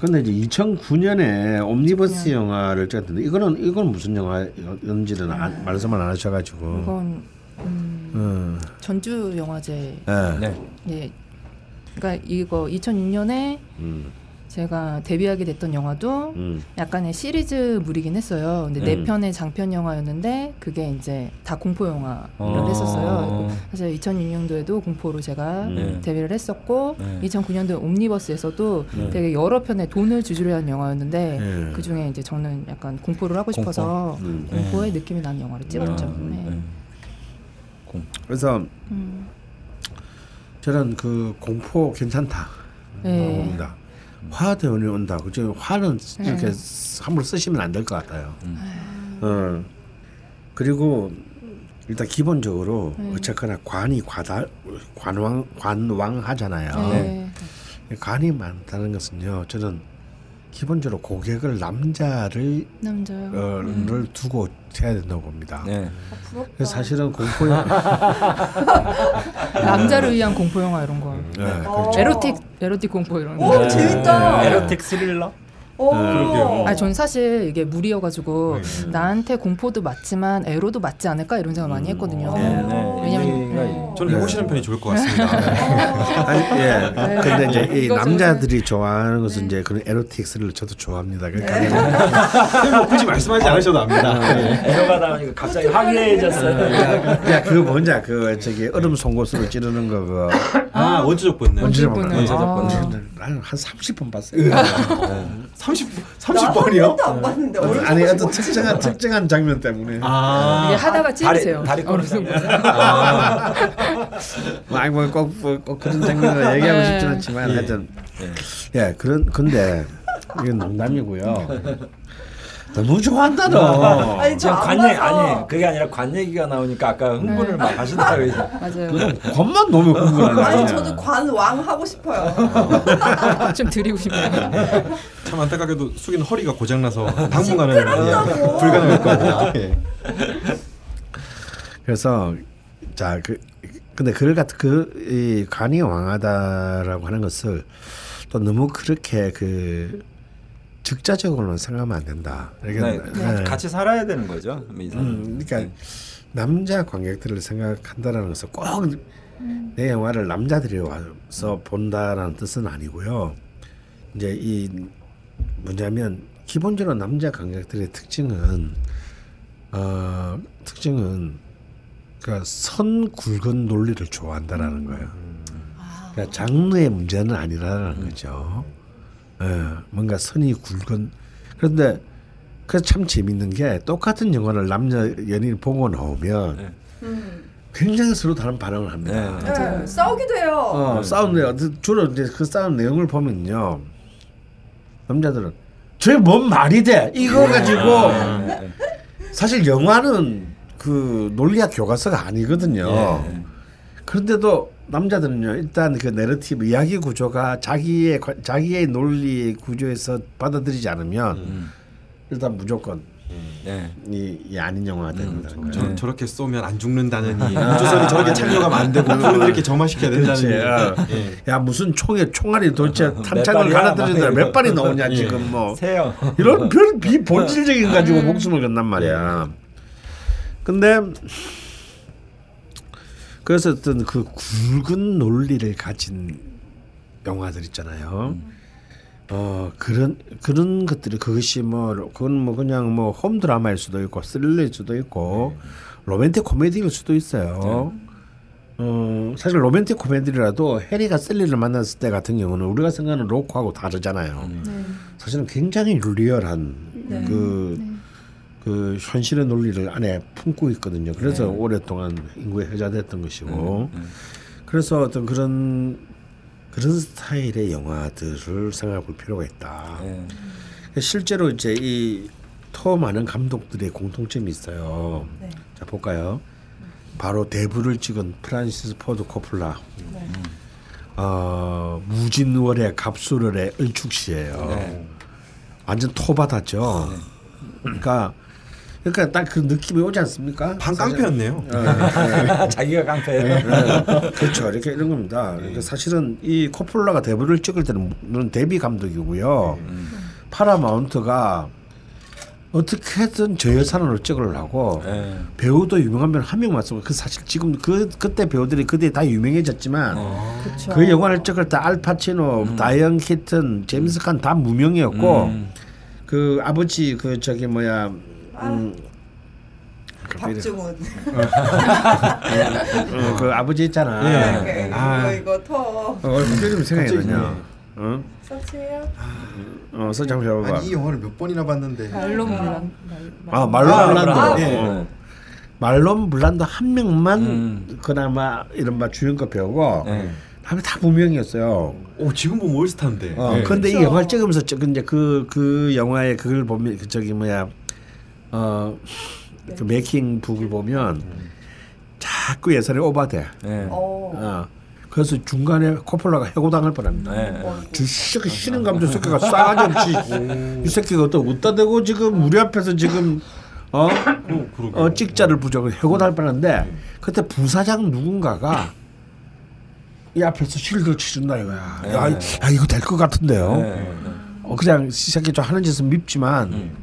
근데 이제 2009년에 옴니버스 네. 영화를 찍었는데 이거는 이건 무슨 영화였는지는 안- 말씀을 안 하셔가지고. 이건 음, 음. 전주 영화제. 예. 네. 예. 그러니까 이거 2006년에 음. 제가 데뷔하게 됐던 영화도 음. 약간의 시리즈물이긴 했어요. 근데 네 음. 편의 장편 영화였는데 그게 이제 다 공포 영화를 어. 했었어요. 사실 2006년도에도 공포로 제가 음. 데뷔를 했었고 네. 2009년도 옴니버스에서도 네. 되게 여러 편의 돈을 주주려한 영화였는데 예. 그 중에 이제 저는 약간 공포를 하고 공포? 싶어서 음. 공포의 느낌이 나는 영화를 찍었죠. 음, 네. 네. 공. 그래서 음. 저는 그 공포 괜찮다. 네. 봅니다. 화 대원이 온다. 그죠? 화는 이렇게 네. 쓰- 함부로 쓰시면 안 될 것 같아요. 음. 어. 그리고 일단 기본적으로 네. 어쨌거나 관이 과다 관왕 관왕 하잖아요. 네. 관이 많다는 것은요. 저는 기본적으로 고객을 남자를 남자요. 어, 음. 를 두고 해야 된다고 봅니다. 네. 아, 사실은 공포 영화 남자를 위한 공포 영화 이런 거. 네, 어. 그렇죠. 에로틱 에로틱 공포 이런 거. 오 재밌다. 네. 에로틱 스릴러? 오. 그러게요. 아, 전 사실 이게 무리여가지고 네. 나한테 공포도 맞지만 에로도 맞지 않을까 이런 생각 많이 했거든요. 네, 네. 왜냐면 얘기가 네. 저는 해보시는 편이 좋을 것 같습니다. 아니, 예. 근데 이제 이 남자들이 좋아하는 것은 이제 그런 에로틱 스릴러 저도 좋아합니다. 그러니까 네. 그냥 굳이 말씀하지 않으셔도 압니다. 에로가 나오니까 갑자기 화기애애해졌어요. 그냥 그거 뭐냐 그 저기 얼음 송곳으로 찌르는 거 그거 아 원주적 본능. 원주적 보나? 본능. 저는 아. 한 30번 봤어요. 30나 30번이요? 번도 안 봤는데 아니 어떤 특정한 특정한 장면 때문에 아. 하다가 찌르세요. 다리 다리 정 도. 뭐꼭꼭 그런 장면을 얘기하고 네. 싶진 않지만 하여튼 예 그런 근데 이건 농담이고요. 너무 좋아한다 너. 아니 지금 저안 관 얘기 봐서 아니 그게 아니라 관 얘기가 나오니까 아까 흥분을 막 하시더라고요. 맞아요. 겁만 너무 흥분하네. 아니 저도 관왕 하고 싶어요. 좀 드리고 싶네요. 참 안타깝게도 숙이는 허리가 고장나서 당분간은 시끄럽다고. 불가능했거든요. 예. 그래서 자 그 근데 그를 같은 그 이 간이 왕하다라고 하는 것을 또 너무 그렇게 그 즉자적으로는 생각하면 안 된다. 이게 네, 네. 같이 살아야 되는 거죠. 음, 그러니까 남자 관객들을 생각한다라는 것은 꼭내 영화를 남자들이 와서 본다라는 뜻은 아니고요. 이제 이 뭐냐면 기본적으로 남자 관객들의 특징은 어 특징은 그러니까 선 굵은 논리를 좋아한다라는 거예요. 그러니까 장르의 문제는 아니라는 거죠. 예, 뭔가 선이 굵은 그런데 그래서 참 재밌는 게 똑같은 영화를 남자 연인이 보고 나오면 네. 음. 굉장히 서로 다른 반응을 합니다. 네. 네, 싸우기도 해요. 어, 싸우는 내용 주로 이제 그 싸우는 내용을 보면요 남자들은 저게 뭔 말이 돼 이거 가지고 네, 네. 사실 영화는 그 논리학 교과서가 아니거든요. 예. 그런데도 남자들은요 일단 그 내러티브 이야기 구조가 자기의 관- 자기의 논리 구조에서 받아들이지 않으면 음. 일단 무조건 네. 이, 이 아닌 영화가 된다는 거예요. 저, 저렇게 쏘면 안 죽는다느니 우주선이 저렇게 착륙하면 안 되고 그분들 이렇게 점화시켜야 그렇지. 된다느니 어. 예. 야 무슨 총에 총알이 도대체 탄창을 발이야? 갈아들이는데 막몇 발이 나오냐 예. 지금 뭐 세요. 이런 별 비본질적인 가지고 목숨을 건단 말이야. 근데 그래서 어떤 그 굵은 논리를 가진 영화들 있잖아요. 어 그런 그런 것들이 그것이 뭐 그건 뭐 그냥 뭐 홈 드라마일 수도 있고 스릴러일 수도 있고 로맨틱 코미디일 수도 있어요. 어 사실 로맨틱 코미디라도 해리가 셀리를 만났을 때 같은 경우는 우리가 생각하는 로크하고 다르잖아요. 사실은 굉장히 리얼한 그, 그 현실의 논리를 안에 품고 있거든요. 그래서 오랫동안 인구에 회자됐던 것이고, 그래서 어떤 그런 그런 스타일의 영화들을 생각해 볼 필요가 있다. 예. 실제로 이제 이더 많은 감독들의 공통점이 있어요. 자 볼까요? 바로 대부를 찍은 프란시스 포드 코폴라. 어, 무진월의 갑술일의 을축시예요. 네. 완전 토밭이죠. 그러니까 그러니까 딱 그 느낌이 오지 않습니까? 반 깡패였네요. 어, 자기가 깡패예요. 네. 그렇죠. 이렇게 이런 겁니다. 그러니까 사실은 이 코폴라가 대부를 찍을 때는 데뷔 감독이고요. 파라마운트가 어떻게든 저 여사를 찍으려고 예. 배우도 유명한 배우 한 명만 쓰고 그 사실 지금 그 그때 배우들이 그때 다 유명해졌지만 그렇죠. 그 영화를 찍을 때 알파치노, 다이언 키튼, 제임스 칸 다 무명이었고 음. 그 아버지 그 저기 뭐야 음, 박중훈. 어, 그 아버지 있잖아. 네. 아. 이거 이거 터. 어, 그게 좀 생각이 나냐. 어? 서치예요? 어, 서장 잡아봐. 아니 이 영화를 몇 번이나 봤는데. 말로. 아, 말론 아, 블란도. 아, 예. 네. 말론 블란도 한 명만 음. 그나마 이른바 주연급 배우고 네. 다음에 다 무명이었어요. 오 지금 보면 올스타인데. 어, 네. 근데 이 그렇죠. 영화를 찍으면서 저- 이제 그, 그 영화의 그걸 보면 그 저기 뭐야 어, 그 메이킹 북을 보면 자꾸 예산이 오바돼. 예. 어. 어. 그래서 중간에 코폴라가 해고당할 뻔합니다. 예. 주식이 쉬는 감정 새끼가 싸가지 없이 이 새끼가 또 웃다 대고 지금 우리 앞에서 지금 어, 어 찍자를 부정을 해고당할 뻔한데 그때 부사장 누군가가 이 앞에서 실드를 치준다 이거야. 야, 이- 야 이거 될 것 같은데요. 예. 어 그냥 이 새끼 좀 하는 짓은 밉지만 음.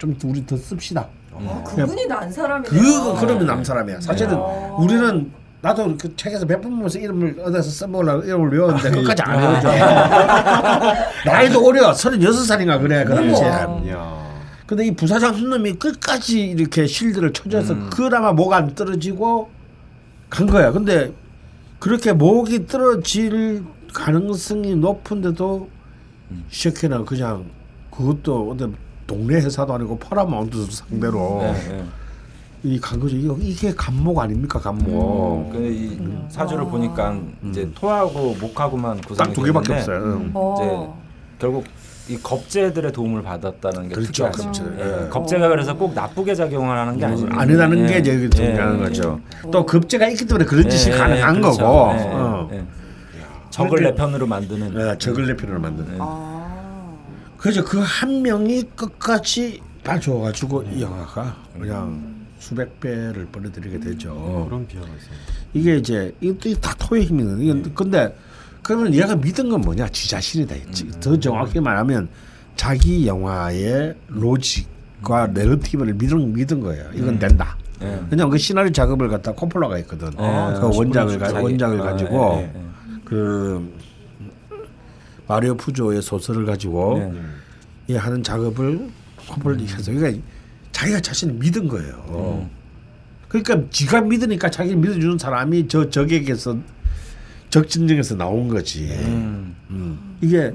좀 우리 더 씁시다. 아, 그분이 난 사람이네요. 그 그러면 남 사람이야. 사실은 우리는 나도 그 책에서 몇 번 보면서 이름을 얻어서 써보려고 이름을 외웠는데 끝까지 안 외워져. 나이도 어려. 36살인가 그래 그 당시에. 야. 근데 이 부사장 한 놈이 끝까지 이렇게 실드를 쳐줘서 그나마 목 안 떨어지고 간 거야. 근데 그렇게 목이 떨어질 가능성이 높은데도 시작해나 그냥 그것도 어떤 동네 회사도 아니고 파라마운트 상대로 예. 예. 이간 거죠. 이거 이게 감목 아닙니까 감목. 근데 이 사주를 보니까 이제 토하고 목하고만 구성이 딱두 개밖에 없어요. 응. 어. 결국 이 겁제들의 도움을 받았다는 게 그렇죠, 특이하죠. 겁제. 예. 예. 겁제가 그래서 꼭 나쁘게 작용하는 게 아니죠. 아니라는 게 예. 이제 예. 중요한 거죠. 또 급제가 있기 때문에 그런 짓이 예, 가능한 예, 그렇죠. 거고. 예, 어. 예. 적을 내 편으로 만드는. 예, 적을 내 편으로 만드는. 아. 그래서 그한 명이 끝까지 봐줘가지고 이 영화가 그냥 수백 배를 벌어들이게 되죠. 그런 비화가 있어요. 이게 이제 이게 다 토의 힘이거든. 이게 근데 그러면 얘가 믿은 건 뭐냐? 지 자신이다. 지- 더 정확히 말하면 자기 영화의 로직과 내러티브를 믿은 믿은 거예요. 이건 된다. 예. 왜냐면 그 시나리오 작업을 갖다 코폴라가 했거든. 아, 그 원작을 가, 원작을 아, 가지고 예, 예, 예. 그 마리오 푸조의 소설을 가지고 예. 이 하는 작업을 코폴라 해서 그러니까 자기가 자신을 믿은 거예요. 그러니까 지가 믿으니까 자기를 믿어주는 사람이 저 적에게서 적진정에서 나온 거지. 음. 음. 이게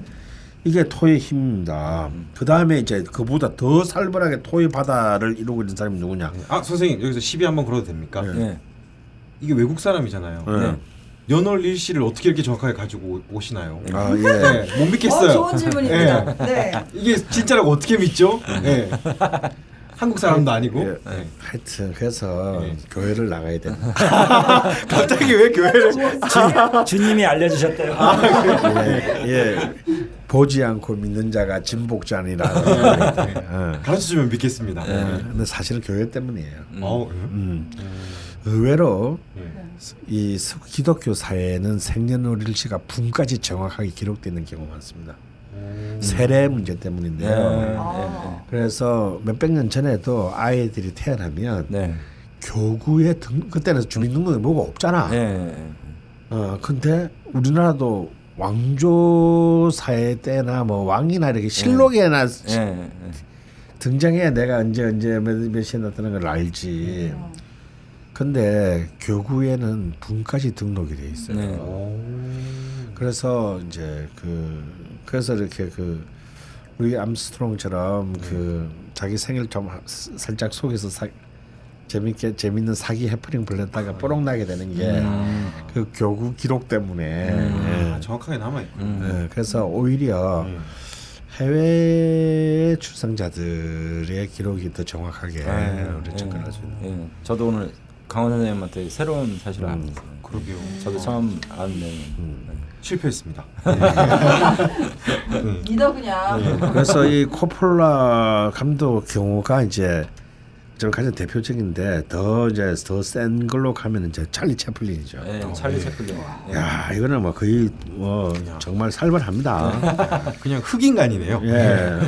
이게 토의 힘입니다. 그 다음에 이제 그보다 더 살벌하게 토의 바다를 이루고 있는 사람이 누구냐? 아 선생님 여기서 시비 한번 걸어도 됩니까? 네. 예. 이게 외국 사람이잖아요. 네. 연월 일시를 어떻게 이렇게 정확하게 가지고 오- 오시나요? 아 예. 네, 못 어, 믿겠어요. 좋은 질문입니다. 네. 이게 진짜라고 어떻게 믿죠? 네. 한국 사람도 아니고. 예. 네. 하여튼 그래서 네. 교회를 나가야 돼. 갑자기 왜 교회를? 주 님이 알려주셨대요. 예, 예. 보지 않고 믿는 자가 진복자니라. 어. 가르쳐주면 믿겠습니다. 어, 근데 사실은 교회 때문이에요. 어, 예? 음. 의외로 예. 이 스- 기독교 사회는 생년월일시가 분까지 정확하게 기록되는 경우가 많습니다. 세례 문제 예. 때문인데요. 예. 아. 그래서 몇백 년 전에도 아이들이 태어나면 네. 교구에 등 그때는 주민등록이 뭐가 없잖아. 예. 어 근데 우리나라도 왕조 사회 때나 뭐 왕이나 이렇게 실록에나. 등장해야 내가 언제 언제 몇, 몇 시에 나타나는 걸 알지. 근데 교구에는 분까지 등록이 돼 있어요. 네. 그래서 이제 그 그래서 이렇게 그 루이 암스트롱처럼 그 자기 생일 좀 하- 살짝 속에서 사, 재밌게 재밌는 사기 해프닝 불렀다가 뽀록 나게 되는 게그 교구 기록 때문에 아, 예. 정확하게 남아 있고. 예, 그래서 오히려 해외 출생자들의 기록이 더 정확하게 우리 접근할 수 있는. 예. 저도 오늘 강원 선생님한테 새로운 사실을 알았어요. 그러게요. 저도 처음 아는 내용. 실패했습니다. 믿어 그냥. 예, 그래서 이 코폴라 감독 경우가 이제 좀 가장 대표적인데 더 이제 더 센 걸로 가면 이제 찰리 채플린이죠. 예, 찰리 채플린. 예. 야 이거는 뭐 거의 뭐 정말 살벌합니다. 그냥 흑인간이네요. 예.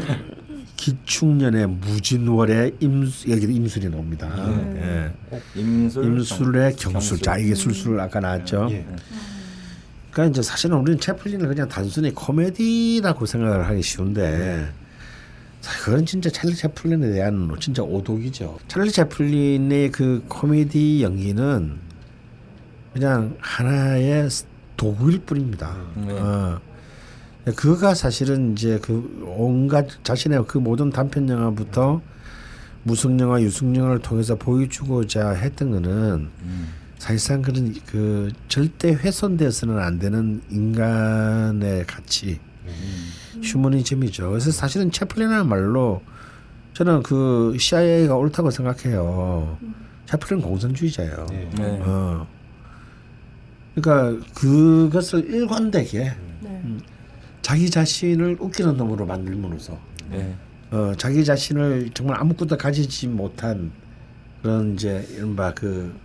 기축년의 무진월의 임수 여기 임술이 나옵니다. 예. 임술, 임술의 경- 경술. 자 이게 술술 아까 나왔죠. 예. 그러니까 이제 사실은 우리는 채플린을 그냥 단순히 코미디라고 생각을 하기 쉬운데 사- 그건 진짜 찰리 채플린에 대한 진짜 오독이죠. 찰리 채플린의 그 코미디 연기는 그냥 하나의 도구일 뿐입니다. 네. 어. 그가 사실은 이제 그 온갖 자신의 그 모든 단편 영화부터 무성 영화, 유승 영화를 통해서 보여주고자 했던 거는 사실상 그런 그 절대 훼손돼서는 안 되는 인간의 가치, 휴머니즘이죠. 그래서 사실은 채플린이라는 말로 저는 그 CIA가 옳다고 생각해요. 채플린 공산주의자예요. 네. 네. 어. 그러니까 그것을 일관되게 네. 자기 자신을 웃기는 놈으로 만들므로써 예. 어, 자기 자신을 정말 아무것도 가지지 못한 그런 이제 이른바 그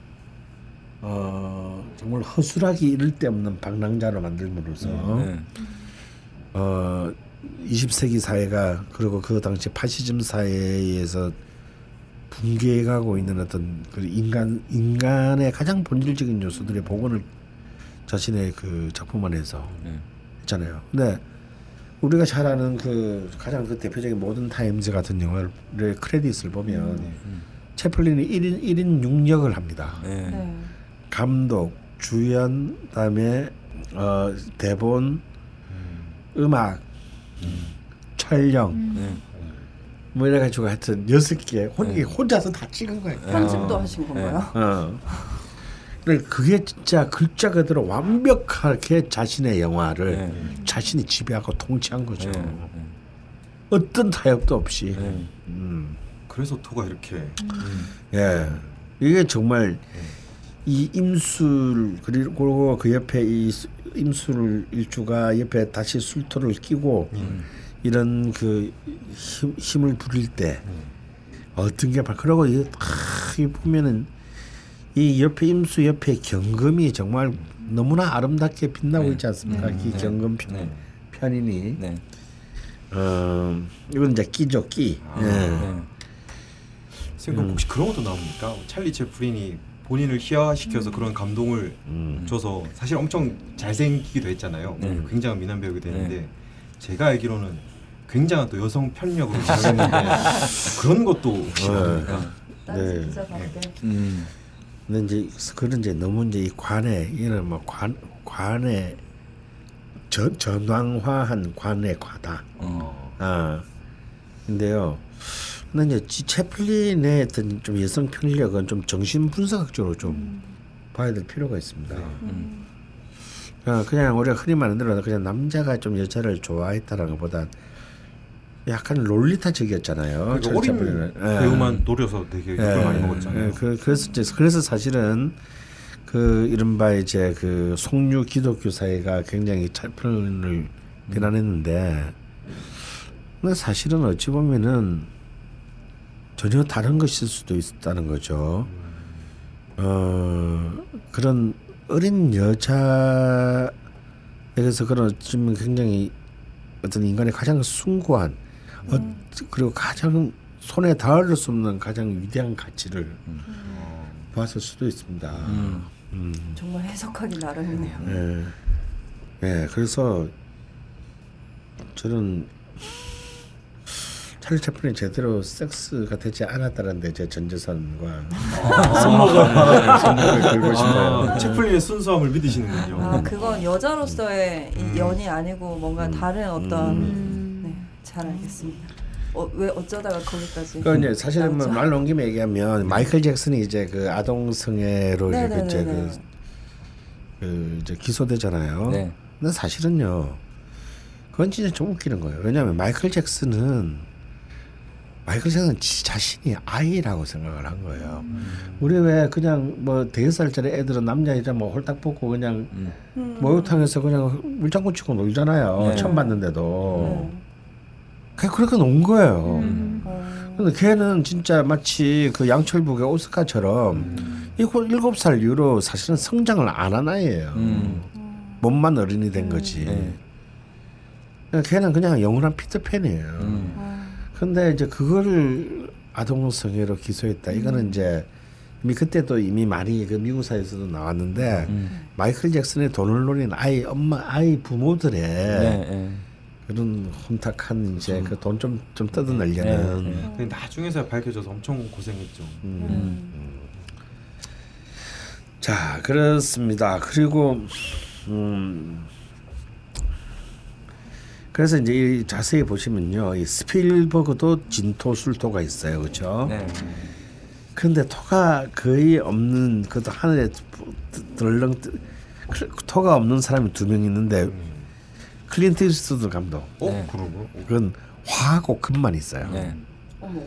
어, 정말 허술하기 이를 데 없는 방랑자로 만들므로써 네. 어, 20세기 사회가 그리고 그 당시 파시즘 사회에서 붕괴해가고 있는 어떤 그 인간 인간의 가장 본질적인 요소들의 복원을 자신의 그 작품 안에서 네. 했잖아요. 근데 우리가 잘 아는 그 가장 그 대표적인 모든 타임즈 같은 영화의 크레딧을 보면 채플린이 1인 1인 6역을 합니다. 네. 네. 감독, 주연, 그다음에 어, 대본, 음 악, 촬영 네. 뭐 이래 가지고 하여튼 여섯 개 혼, 네. 혼자서 다 찍은 거예요. 편집도 하신 건가요? 어. 그게 진짜 글자 그대로 완벽하게 자신의 영화를 네. 자신이 지배하고 통치한 거죠. 네. 어떤 타협도 없이. 네. 음. 그래서 토가 이렇게 예. 이게 정말 이 임술 그리고 그 옆에 이 수- 임술 일주가 옆에 다시 술토를 끼고 이런 그 힘, 힘을 부릴 때 어떤 게 바- 그러고 이, 아, 이 보면은 이 옆에 임수 옆에 경금이 정말 너무나 아름답게 빛나고 네. 있지 않습니까? 네. 이 네. 경금 편, 네. 편인이 네. 어, 이건 이제 끼죠 끼. 예. 네. 선생님 혹시 그런 것도 나옵니까? 찰리 채플린이 본인을 희화시켜서 그런 감동을 음. 줘서 사실 엄청 잘생기기도 했잖아요. 네. 굉장한 미남 배우가 되는데 네. 제가 알기로는 굉장한 또 여성 편력으로 잘했는데 그런 것도 혹시 네. 나옵니까? 네. 음. 근데 이제 그런 이제 너무 이제 이 관에 이런 뭐 관 관에 전 전왕화한 관의 과다. 어. 아 근데요. 근데 이제 지 채플린의 어떤 좀 여성 편력은 좀 정신 분석학적으로 좀 봐야 될 필요가 있습니다. 음. 어, 그냥 우리가 흔히 말하는 대로 그냥 남자가 좀 여자를 좋아했다라는 것보단 약간 롤리타적이었잖아요. 그러니까 어린. 예. 배우만 노려서 되게 욕을 많이 먹었잖아요. 예, 그, 그래서 이제 그래서 사실은 그 이른바 이제 그 송유 기독교 사회가 굉장히 차편을 비난했는데 근데 사실은 어찌 보면은 전혀 다른 것일 수도 있다는 거죠. 어 그런 어린 여자에게서 그런 어쩌면 굉장히 어떤 인간의 가장 숭고한 어, 그리고 가장 손에 닿을 수 없는 가장 위대한 가치를 봤을 수도 있습니다. 음. 음. 정말 해석하기 나름이네요. 예. 네, 그래서 저는 찰리 채플린이 제대로 섹스가 되지 않았다는 데 제 전재산과 손목을 손목을 걸고 싶어요. 아, 채플린의 순수함을 믿으시는군요. 아 그건 여자로서의 이 연이 아니고 뭔가 다른 어떤 네, 잘 알겠습니다. 어, 왜 어쩌다가 거기까지? 그 이제 사실은 뭐? 말 넘김 얘기하면 마이클 잭슨이 이제 그 아동 성애로 이제 그 이제 네네네네. 그, 그 이제 기소되잖아요. 네. 근데 사실은요, 그건 진짜 좀 웃기는 거예요. 왜냐하면 마이클 잭슨은 마이클 잭슨 지 자신이 아이라고 생각을 한 거예요. 우리 왜 그냥 뭐 대여 살짜리 애들은 남자 여자 뭐 홀딱 벗고 그냥 음. 목욕탕에서 그냥 물장구 치고 놀잖아요. 네. 처음 봤는데도 네. 그렇게 논 거예요. 음. 어, 근데 걔는 진짜 마치 그 양철북의 오스카처럼 일곱 일곱 살 이후로 사실은 성장을 안 한 아이예요. 음. 몸만 어른이 된 거지. 네. 그러니까 걔는 그냥 영원한 피터팬이에요. 음. 근데 이제 그거를 아동 성애로 기소했다. 이거는 이제 이미 그때도 이미 많이 그 미국 사회에서도 나왔는데 음. 마이클 잭슨의 돈을 노린 아이 엄마 아이 부모들의 네, 네. 그런 혼탁한 이제 그 돈 좀 좀 뜯어내려는 네, 네. 근데 나중에서 밝혀져서 엄청 고생했죠. 음. 자 그렇습니다. 그리고 음 그래서 이제 이 자세히 보시면요, 이 스필버그도 진토 술토가 있어요, 그렇죠? 네. 근데 토가 거의 없는 그것도 하늘에 덜렁 토가 없는 사람이 두 명 있는데 클린트 이스트우드 감독 어? 네. 그러고? 그건 화하고 금만 있어요. 네. 어머.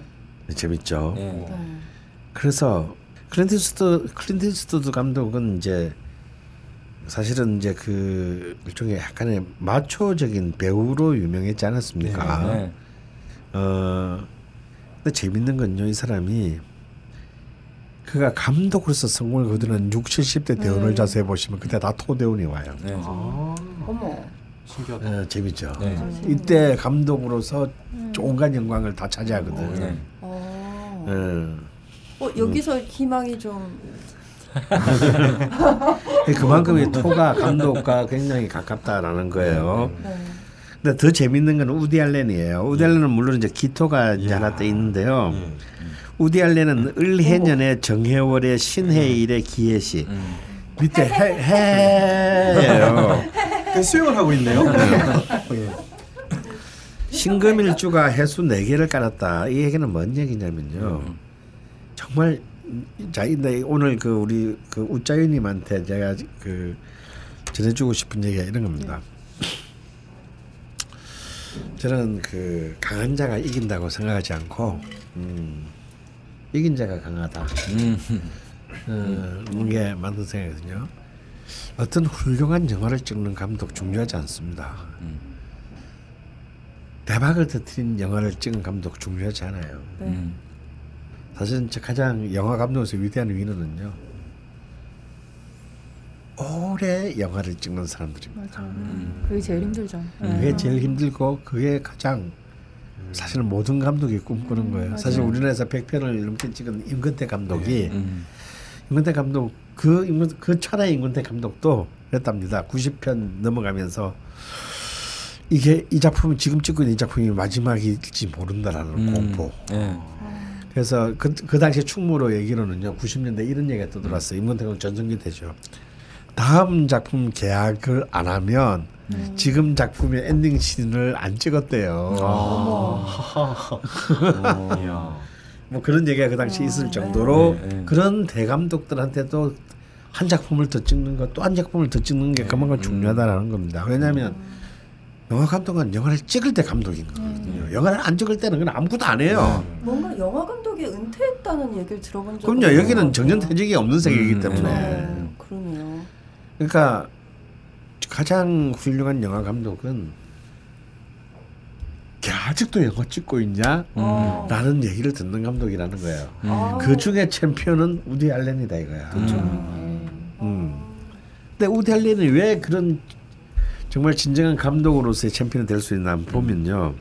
재밌죠. 네. 네. 그래서 클린트 이스트 클린트 이스트우드 감독은 이제 사실은 이제 그 일종의 약간의 마초적인 배우로 유명했지 않았습니까? 네. 어 근데 재밌는 건요 이 사람이 그가 감독으로서 성공을 거두는 6, 70대 대원을 자세히 보시면 그때 다 토대원이 와요. 네. 아, 어머. 신기하다. 어, 재밌죠. 네. 이때 감독으로서 온갖 영광을 다 차지하거든. 네. 어. 어. 어 여기서 희망이 좀 그만큼 이 토가 감독과 굉장히 가깝다라는 거예요. 네. 근데 더 재밌는 건 우디 알렌이에요. 우디 알렌은 물론 이제 기토가 이제 하나 더 있는데요. 예. 우디 알렌은 을해년의 정해월의 신해일의 기해시 음. 밑에 해 해예요. 그 수영을 하고 있네요. 신금일주가 해수 네 개를 깔았다. 이 얘기는 뭔 얘기냐면요. 정말 자 근데 오늘 그 우리 그 우짜유님한테 제가 그 전해주고 싶은 얘기가 이런 겁니다. 저는 그 강한 자가 이긴다고 생각하지 않고 음, 이긴 자가 강하다. 음. 어, 이게 맞는 생각이거든요. 어떤 훌륭한 영화를 찍는 감독 중요하지 않습니다. 대박을 터뜨린 영화를 찍은 감독 중요하지 않아요. 네. 음. 사실은 저 가장 영화 감독에서 위대한 위너는요. 오래 영화를 찍는 사람들입니다. 맞아. 그게 제일 힘들죠. 그게 제일 힘들고 그게 가장 사실은 모든 감독이 꿈꾸는 거예요. 사실 우리나라에서 100편을 넘게 찍은 임근태 감독이 음. 임근태 감독 그 임근 그 천하의 임근태 감독도 그랬답니다. 90편 넘어가면서 이게 이 작품이 지금 찍고 있는 이 작품이 마지막일지 모른다라는 음. 공포. 네. 그래서 그, 그 당시 충무로 얘기로는요 90년대 이런 얘기가 떠들었어요 임근택은 전성기 때죠 다음 작품 계약을 안 하면 지금 작품의 엔딩 씬을 안 찍었대요 이야. 뭐 그런 얘기가 그 당시 있을 정도로 네, 네. 그런 대감독들한테도 한 작품을 더 찍는 것 또 한 작품을 더 찍는 게 그만큼 중요하다라는 겁니다. 왜냐하면 영화 감독은 영화를 찍을 때 감독인 거거든요. 영화를 안 찍을 때는 그냥 아무것도 안 해요. 뭔가 영화 감독이 은퇴했다는 얘기를 들어본 적 그럼요. 여기는 정년퇴직이 없는 세계이기 음, 때문에. 네. 그러네요. 그러니까 가장 훌륭한 영화 감독은 걔 아직도 영화 찍고 있냐? 어. 라는 얘기를 듣는 감독이라는 거예요. 아. 그 중에 챔피언은 우디 알렌이다 이거야. 음. 근데 우디 알렌이 왜 그런 정말 진정한 감독으로서의 챔피언이 될 수 있나 보면요.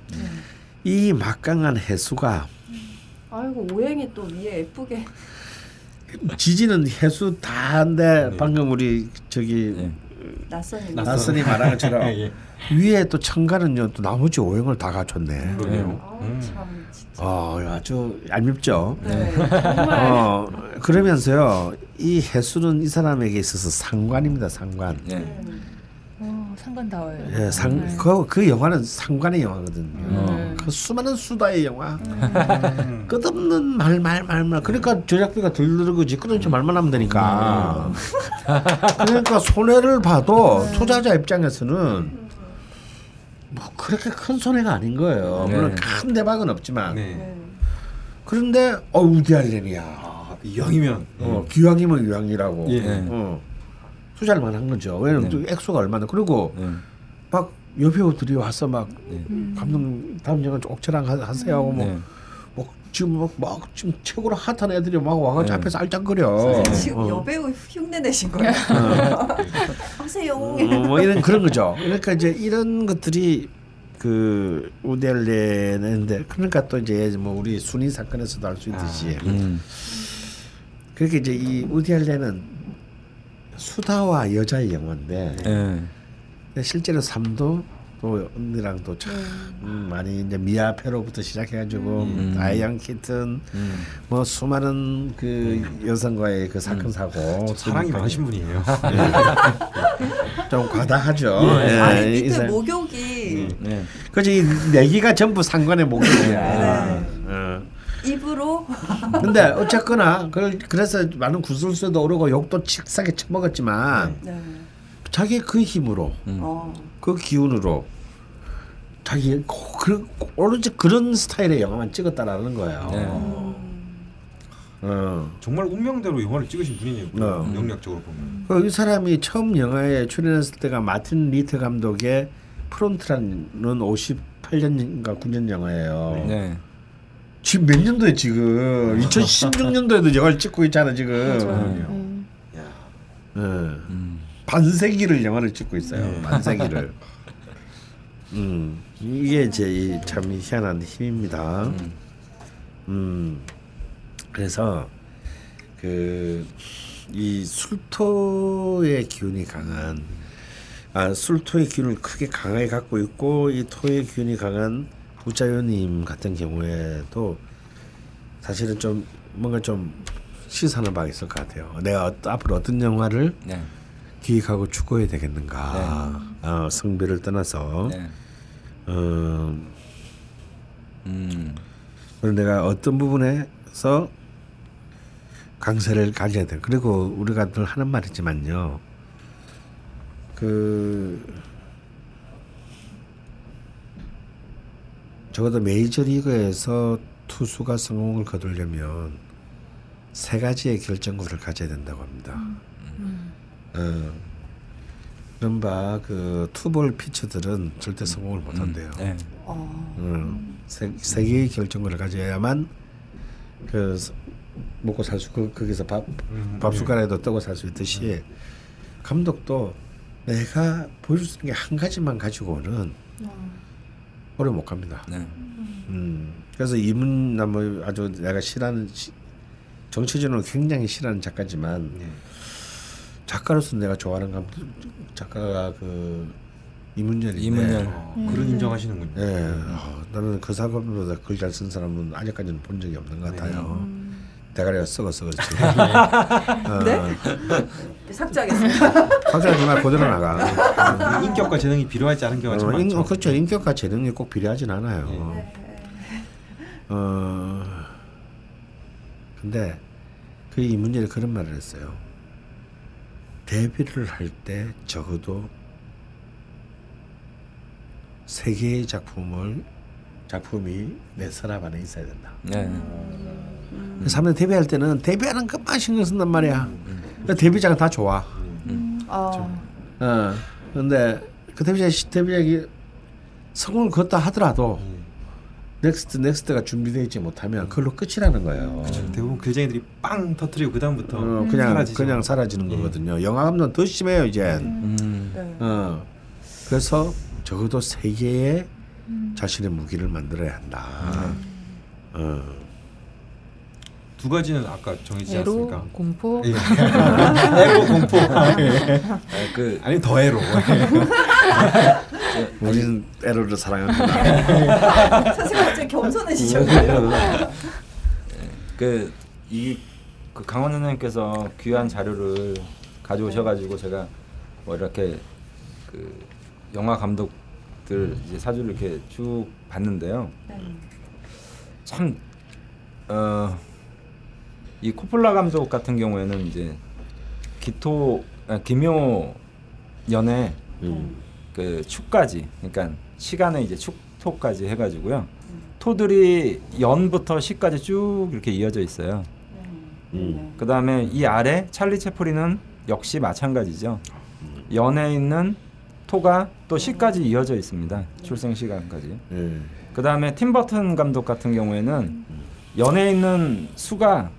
이 막강한 해수가 아이고 오행이 또 위에 예쁘게. 지지는 해수 다 한데 방금 우리 저기 네. 낯선이 낯선이 말한 것처럼 예. 위에 또 청가는요 또 나머지 오행을 다 갖췄네. 그러네요. 아, 음. 참 진짜. 어, 아주 얄밉죠. 네, 어, 그러면서요 이 해수는 이 사람에게 있어서 상관입니다. 상관. 네. 음. 어, 상관다워요. 예, 상, 네. 그, 그 영화는 상관의 영화거든요. 음. 그 수많은 수다의 영화. 끝없는 말, 말, 말, 말. 그러니까 제작비가 덜 들어가지. 끊어지 말만 하면 되니까. 그러니까 손해를 봐도 투자자 입장에서는 뭐 그렇게 큰 손해가 아닌 거예요. 물론 네. 큰 대박은 없지만. 네. 네. 그런데 어 우디 알렌이야. 아, 이왕이면 어, 기왕이면 유황이라고. 예. 어. 투자를 많이 한 거죠. 왜냐면 네. 또 액수가 얼마나. 그리고 네. 막 여배우들이 와서 막 네. 감독 다음 영화 옥체랑 하- 하세요 하고 뭐, 네. 뭐 지금 막, 막 지금 최고로 핫한 애들이 막 와가지고 네. 앞에서 알짱거려. 선생님 지금 어. 여배우 흉내 내신 거예요? 하세요. 어, 뭐 이런 그런 거죠. 그러니까 이제 이런 것들이 그 우디 알렌인데 그러니까 또 이제 뭐 우리 순위 사건에서도 알 수 있듯이 음. 그렇게 이제 이 우디 알렌은 수다와 여자의 영화인데 네. 근데 실제로 삶도 또 언니랑 또참 음, 많이 이제 미아 페로부터 시작해가지고 음. 다이안 키튼 음. 뭐 수많은 그 여성과의 그 사건 사고 사랑이 많으신 분이에요. 좀 과다하죠. 예, 아니 이 밑에 사람. 목욕이 네. 그지 이 내기가 전부 상관의 목적이야. 네. 어. 입으로 근데 어쨌거나 그걸 그래서 많은 구설수도 오르고 욕도 칙하게 처먹었지만 네. 자기 그 힘으로 음. 어. 그 기운으로 자기 고- 그 오로지 그런 스타일의 영화만 찍었다라는 거예요. 네. 어. 정말 운명대로 영화를 찍으신 분이네요. 네. 명리학적으로 보면. 그 이 사람이 처음 영화에 출연했을 때가 마틴 리트 감독의 프론트라는 58년인가 9년 영화예요. 네. 지금 몇 년도에 지금 2016년도에도 영화를 찍고 있잖아 지금. 음. 예. 음. 반세기를 영화를 찍고 있어요. 반세기를. 음 이게 이제 이참 희한한 힘입니다. 음 그래서 그 이 술토의 기운이 강한 아 술토의 기운을 크게 강하게 갖고 있고 이 토의 기운이 강한 우자요님 같은 경우에도 사실은 좀 뭔가 좀 시사하는 바가 있을 것 같아요. 내가 어, 앞으로 어떤 영화를 네. 기획하고 추구해야 되겠는가. 어, 성별을 떠나서 네. 어, 음. 그리고 내가 어떤 부분에서 강세를 가져야 돼. 그리고 우리가 늘 하는 말이지만요. 그 적어도 메이저리그에서 투수가 성공을 거두려면 세 가지의 결정구를 가져야 된다고 합니다. 어, 이른바 그 투볼 피처들은 절대 성공을 못 한대요. 네. 어. 음, 세, 세 개의 결정구를 가져야만 그 서- 먹고 살 수 그, 거기서 밥 밥숟가락에도 떠고 살 수 있듯이 감독도 내가 보여줄 수 있는 게 한 가지만 가지고는 오래 못 갑니다. 네. 음, 그래서 이문 나뭐 아주 내가 싫어하는 시, 정치적으로 굉장히 싫어하는 작가지만 네. 작가로서 내가 좋아하는 감독 작가가 그 이문열인데 이문열. 어, 그런 인정하시는군요. 예, 어, 나는 그 사람보다 글 잘 쓴 사람은 아직까지는 본 적이 없는 것 같아요. 대가리가 썩어 썩어 지금. 어, 네? 삭제하겠습니다. 확실하지 말 그대로 나가. 인격과 재능이 필요하지 않은 경우가 참 어, 인, 많죠. 어, 그렇죠. 인격과 재능이 꼭 필요하진 않아요. 어, 근데 그 이문열이 그런 말을 했어요. 데뷔를 할 때 적어도 세 개의 작품을 작품이 내 서랍 안에 있어야 된다. 네. 사람들 데뷔할 때는 데뷔하는 것만 신경 쓴단 말이야. 그 데뷔작은 다 좋아. 어. 어. 근데 그 데뷔작 데뷔작이 성공을 거뒀다 하더라도 next next가 준비되어 있지 못하면 그걸로 끝이라는 거예요. 그렇죠. 대부분 글쟁이들이 빵 터트리고 그 다음부터 어, 그냥 사라지죠. 그냥 사라지는 예. 거거든요. 영화 감독은 더 심해요 이제. 음. 네. 어. 그래서 적어도 세 개의 자신의 무기를 만들어야 한다. 어. 두 가지는 아까 정해지지 애로, 않습니까? 공포. 예. 에로 공포. 네, 그 아니 더 애로. 우리는 에러를 사랑합니다. 선생님 갑자기 겸손해지셨어요. 그이 그 강원 선생님께서 귀한 자료를 가져오셔가지고 제가 뭐 이렇게 그 영화 감독들 이제 사주를 이렇게 쭉 봤는데요. 참 어, 이 코폴라 감독 같은 경우에는 이제 기토 아, 기묘 연의 음. 그 축까지 그러니까 시간에 이제 축토까지 해가지고요. 토들이 연부터 시까지 쭉 이렇게 이어져 있어요. 음. 그 다음에 이 아래 찰리 채플린은 역시 마찬가지죠. 연에 있는 토가 또 시까지 이어져 있습니다. 출생 시간까지. 예. 그 다음에 팀 버튼 감독 같은 경우에는 연에 있는 수가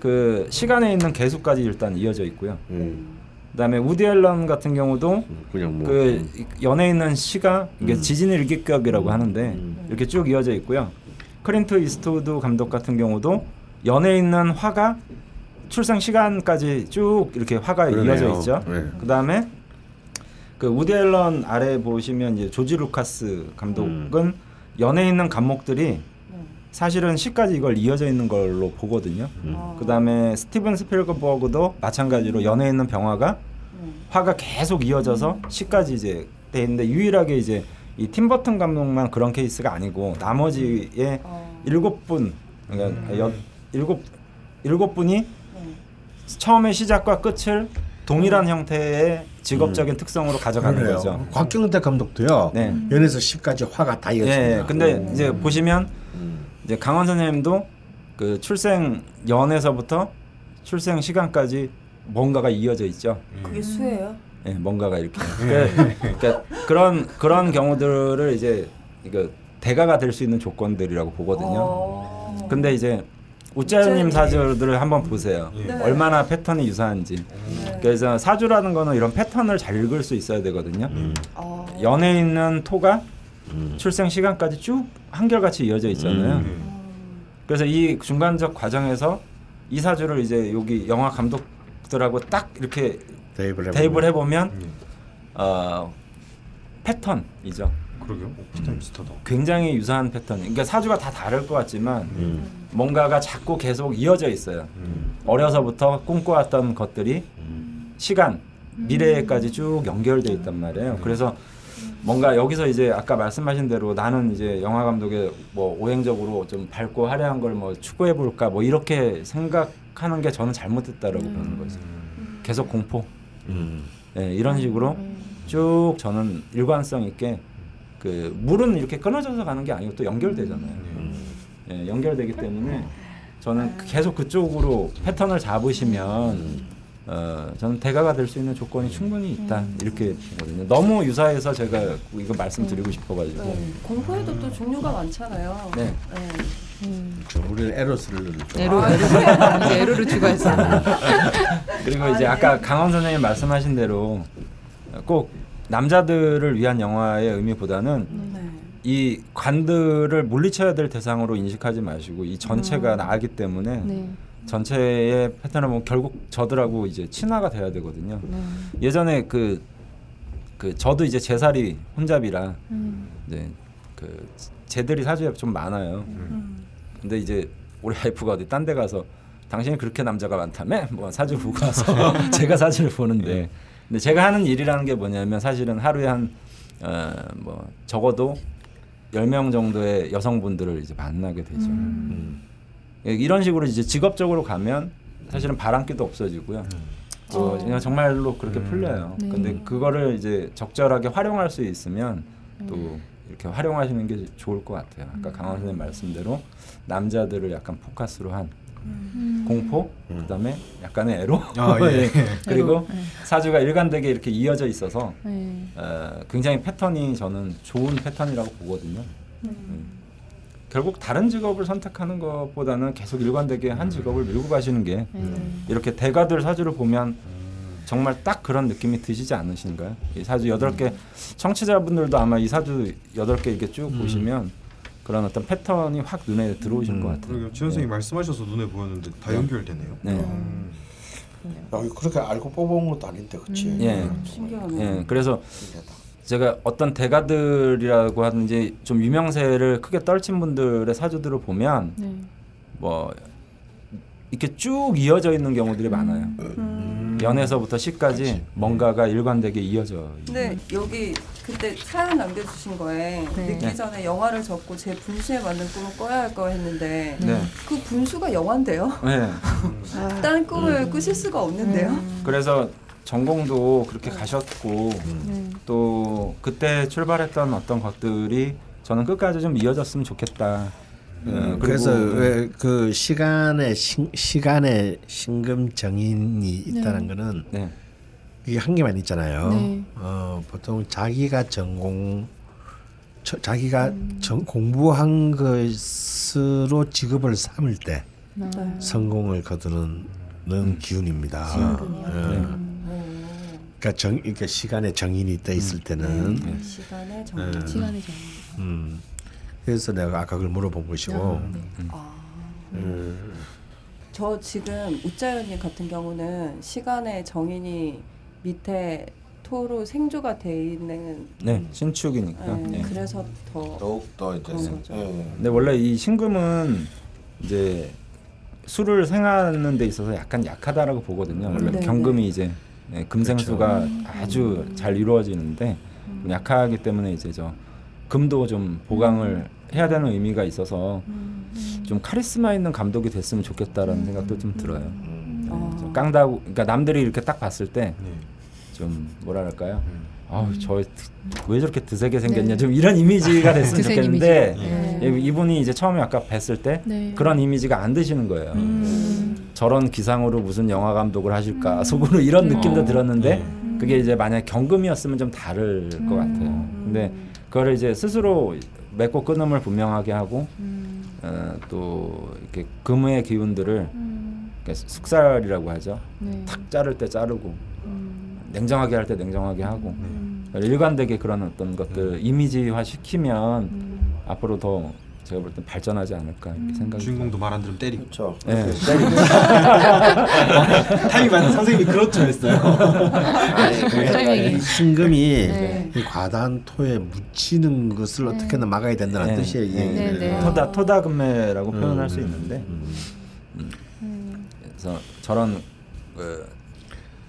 그 시간에 있는 개수까지 일단 이어져 있고요. 음. 그다음에 우디 앨런 같은 경우도 그냥 뭐그 연에 있는 시가 이게 음. 지진 일기격이라고 하는데 음. 이렇게 쭉 이어져 있고요. 클린트 이스트우드 감독 같은 경우도 연에 있는 화가 출생 시간까지 쭉 이렇게 화가 그러네요. 이어져 있죠. 네. 그다음에 그 우디 앨런 아래 보시면 이제 조지 루카스 감독은 음. 연에 있는 갑목들이 사실은 시까지 이걸 이어져 있는 걸로 보거든요. 음. 그다음에 스티븐 스필버그도 마찬가지로 연에 있는 병화가 화가 계속 이어져서 시까지 이제 돼 있는데 유일하게 이제 이 팀버튼 감독만 그런 케이스가 아니고 나머지의 일곱 분 그러니까 여, 일곱 일곱 분이 처음에 시작과 끝을 동일한 형태의 직업적인 특성으로 가져가는 그래요. 거죠. 곽경태 감독도요. 네. 연에서 10까지 화가 다 예, 이어집니다. 예. 근데 이제 보시면 음. 이제 강원 선생님도 그 출생 연에서부터 출생 시간까지 뭔가가 이어져 있죠. 그게 수예요? 예, 뭔가가 이렇게. 그러니까, 그러니까 그런 그런 경우들을 이제 이거 대가가 될 수 있는 조건들이라고 보거든요. 어. 근데 이제 우짜요님. 사주들을 한번 보세요. 네. 얼마나 패턴이 유사한지. 네. 그래서 사주라는 거는 이런 패턴을 잘 읽을 수 있어야 되거든요. 음. 어. 연에 있는 토가 음. 출생 시간까지 쭉 한결같이 이어져 있잖아요. 음. 그래서 이 중간적 과정에서 이 사주를 이제 여기 영화 감독들하고 딱 이렇게 대입을. 대입을 해보면 어, 패턴이죠. 그러게요. 패턴 비슷하다. 굉장히 유사한 패턴. 그러니까 사주가 다 다를 것 같지만 음. 뭔가가 자꾸 계속 이어져 있어요. 음. 어려서부터 꿈꿔왔던 것들이 음. 시간, 미래까지 쭉 연결돼 있단 말이에요. 그래서 뭔가 여기서 이제 아까 말씀하신 대로 나는 이제 영화 감독의 뭐 오행적으로 좀 밝고 화려한 걸 뭐 추구해 볼까 뭐 이렇게 생각하는 게 저는 잘못됐다라고 보는 거죠. 계속 공포. 음. 예, 이런 식으로 쭉 저는 일관성 있게 그 물은 이렇게 끊어져서 가는 게 아니고 또 연결되잖아요. 예, 연결되기 때문에 저는 계속 그쪽으로 패턴을 잡으시면 어, 저는 대가가 될 수 있는 조건이 충분히 있다 이렇게 보거든요. 너무 유사해서 제가 이거 말씀드리고 싶어가지고 네. 공포에도 또 종류가 많잖아요. 네. 저 우리는 에로스를 좀 애로 아, 애로 이제 애로를 추가해서 그리고 이제 아까 강원 선생님 말씀하신 대로 꼭 남자들을 위한 영화의 의미보다는 네. 이 관들을 물리쳐야 될 대상으로 인식하지 마시고 이 전체가 나기 때문에 네. 전체의 패턴을 보면 결국 저들하고 이제 친화가 돼야 되거든요. 네. 예전에 그, 그 저도 이제 제 살이 혼잡이라 음. 이제 그 쟤들이 사주에 좀 많아요. 근데 이제 우리 와이프가 어디 딴 데 가서 당신이 그렇게 남자가 많다며 뭐 사주 보고 와서 제가 사주를 보는데 근데 제가 하는 일이라는 게 뭐냐면 사실은 하루에 한어뭐 적어도 10명 정도의 여성분들을 이제 만나게 되죠. 음. 예, 이런 식으로 이제 직업적으로 가면 사실은 바람기도 없어지고요. 어, 그냥 정말로 그렇게 풀려요. 네. 근데 그거를 이제 적절하게 활용할 수 있으면 또 이렇게 활용하시는 게 좋을 것 같아요. 아까 강원 선생님 말씀대로 남자들을 약간 포커스로 한 공포, 그다음에 약간의 애로, 아, 예. 예. 그리고 애로, 예. 사주가 일관되게 이렇게 이어져 있어서 네. 어, 굉장히 패턴이 저는 좋은 패턴이라고 보거든요. 음. 결국 다른 직업을 선택하는 것보다는 계속 일관되게 한 직업을 밀고 가시는 게 네. 이렇게 대가들 사주를 보면 정말 딱 그런 느낌이 드시지 않으신가요? 이 사주 여덟 개 청취자분들도 아마 이 사주 여덟 개 이렇게 쭉 보시면 그런 어떤 패턴이 확 눈에 들어오시는 음. 것 같아요. 그러게요. 지원 선생님 말씀하셔서 눈에 보였는데 다 연결되네요. 네. 음. 야, 이거 그렇게 알고 뽑아온 것도 아닌데, 그렇지? 음. 예. 신기하네. 예, 그래서 신기하다. 제가 어떤 대가들이라고 하든지 좀 유명세를 크게 떨친 분들의 사주들을 보면 네. 뭐 이렇게 쭉 이어져 있는 경우들이 많아요. 음. 연에서부터 시까지 뭔가가 일관되게 이어져. 있는. 근데 여기 그때 사연 남겨주신 거에 네. 늦기 네. 전에 영화를 적고 제 분수에 맞는 꿈을 꿔야 할 거 했는데 네. 그 분수가 영화인데요. 네. 다른 꿈을 꾸실 수가 없는데요. 음. 그래서 전공도 그렇게 가셨고 네. 또 그때 출발했던 어떤 것들이 저는 끝까지 좀 이어졌으면 좋겠다. 예, 그리고 음, 그래서 왜 그 시간에 신, 시간에 신금 정인이 있다는 거는 네. 이게 한 개만 있잖아요. 네. 어, 보통 자기가 전공 저, 자기가 전, 공부한 것으로 직업을 삼을 때 네. 성공을 거두는 는 기운입니다. 어. 네. 그러니까 정 그러니까 시간에 정인이 떠 있을 때는 네. 시간의 정리. 음. 시간의 정리. 음. 그래서 내가 아까 그걸 물어본 것이고 네. 아. 음. 저 지금 우짜연님 같은 경우는 시간의 정인이 밑에 토로 생조가 돼 있는 네, 신축이니까. 네, 예. 그래서 더 더욱 더 이제. 근데 원래 이 신금은 이제 술을 생하는 데 있어서 약간 약하다라고 보거든요. 원래 네, 경금이 이제 예, 금생수가 아주 잘 이루어지는데 좀 약하기 때문에 이제 저 금도 좀 보강을 해야 되는 의미가 있어서 좀 카리스마 있는 감독이 됐으면 좋겠다라는 생각도 좀 들어요. 네, 어. 좀 깡다구 그러니까 남들이 이렇게 딱 봤을 때 네. 좀 뭐랄까요? 아우 저왜 저렇게 드세게 생겼냐 네. 좀 이런 이미지가 됐으면 좋겠는데 이미지가. 네. 예, 이분이 이제 처음에 아까 뵀을 때 네. 그런 이미지가 안 드시는 거예요. 음. 저런 기상으로 무슨 영화 감독을 하실까 속으로 이런 느낌도 어. 들었는데 음. 그게 이제 만약 경금이었으면 좀 다를 것 같아요. 근데 그거를 이제 스스로 맺고 끊음을 분명하게 하고 음. 어, 또 이렇게 금의 기운들을 음. 숙살이라고 하죠. 네. 탁 자를 때 자르고 음. 냉정하게 할 때 냉정하게 하고 그러니까 일관되게 그런 어떤 것들 이미지화 시키면 음. 앞으로 더 제가 볼 땐 발전하지 않을까 이렇게 생각이 주인공도 말 안 들으면 때리고 그렇죠. 네, 타임이 맞는 선생님이 그렇죠 했어요. 아니, 신금이 네. 이 과다한 토에 묻히는 것을 어떻게든 막아야 된다는 네. 뜻이에요. 이 네. 얘기는. 네, 네. 토다 토다금매라고 표현할 음. 수 있는데 음. 음. 그래서 저런 그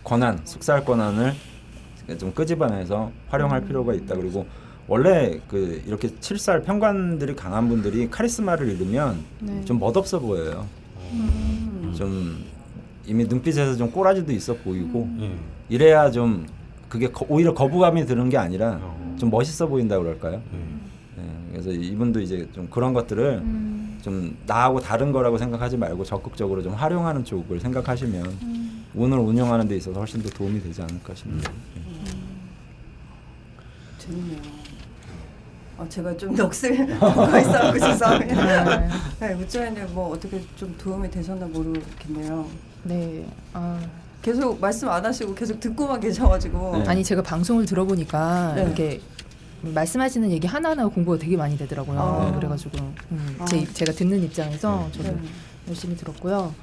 권한 숙살 권한을 좀 끄집어내서 활용할 필요가 있다 그리고 원래 그 이렇게 칠살 평관들이 강한 분들이 카리스마를 잃으면 네. 좀 멋없어 보여요. 좀 이미 눈빛에서 좀 꼬라지도 있어 보이고 예. 이래야 좀 그게 거- 오히려 거부감이 드는 게 아니라 어. 좀 멋있어 보인다 그럴까요? 예. 네, 그래서 이분도 이제 좀 그런 것들을 음. 좀 나하고 다른 거라고 생각하지 말고 적극적으로 좀 활용하는 쪽을 생각하시면 음. 운을 운영하는 데 있어서 훨씬 더 도움이 되지 않을까 싶네요. 재밌네요. 아, 제가 좀 넋을 놓고 있어갖고 죄송합니다. 네, 우짜연님 뭐 어떻게 좀 도움이 되셨나 모르겠네요. 네. 아. 계속 말씀 안 하시고 계속 듣고만 계셔가지고 네. 아니 제가 방송을 들어보니까 네. 이렇게 말씀하시는 얘기 하나하나 공부가 되게 많이 되더라고요. 아. 그래가지고 음, 아. 제, 제가 듣는 입장에서 저도 네. 열심히 들었고요.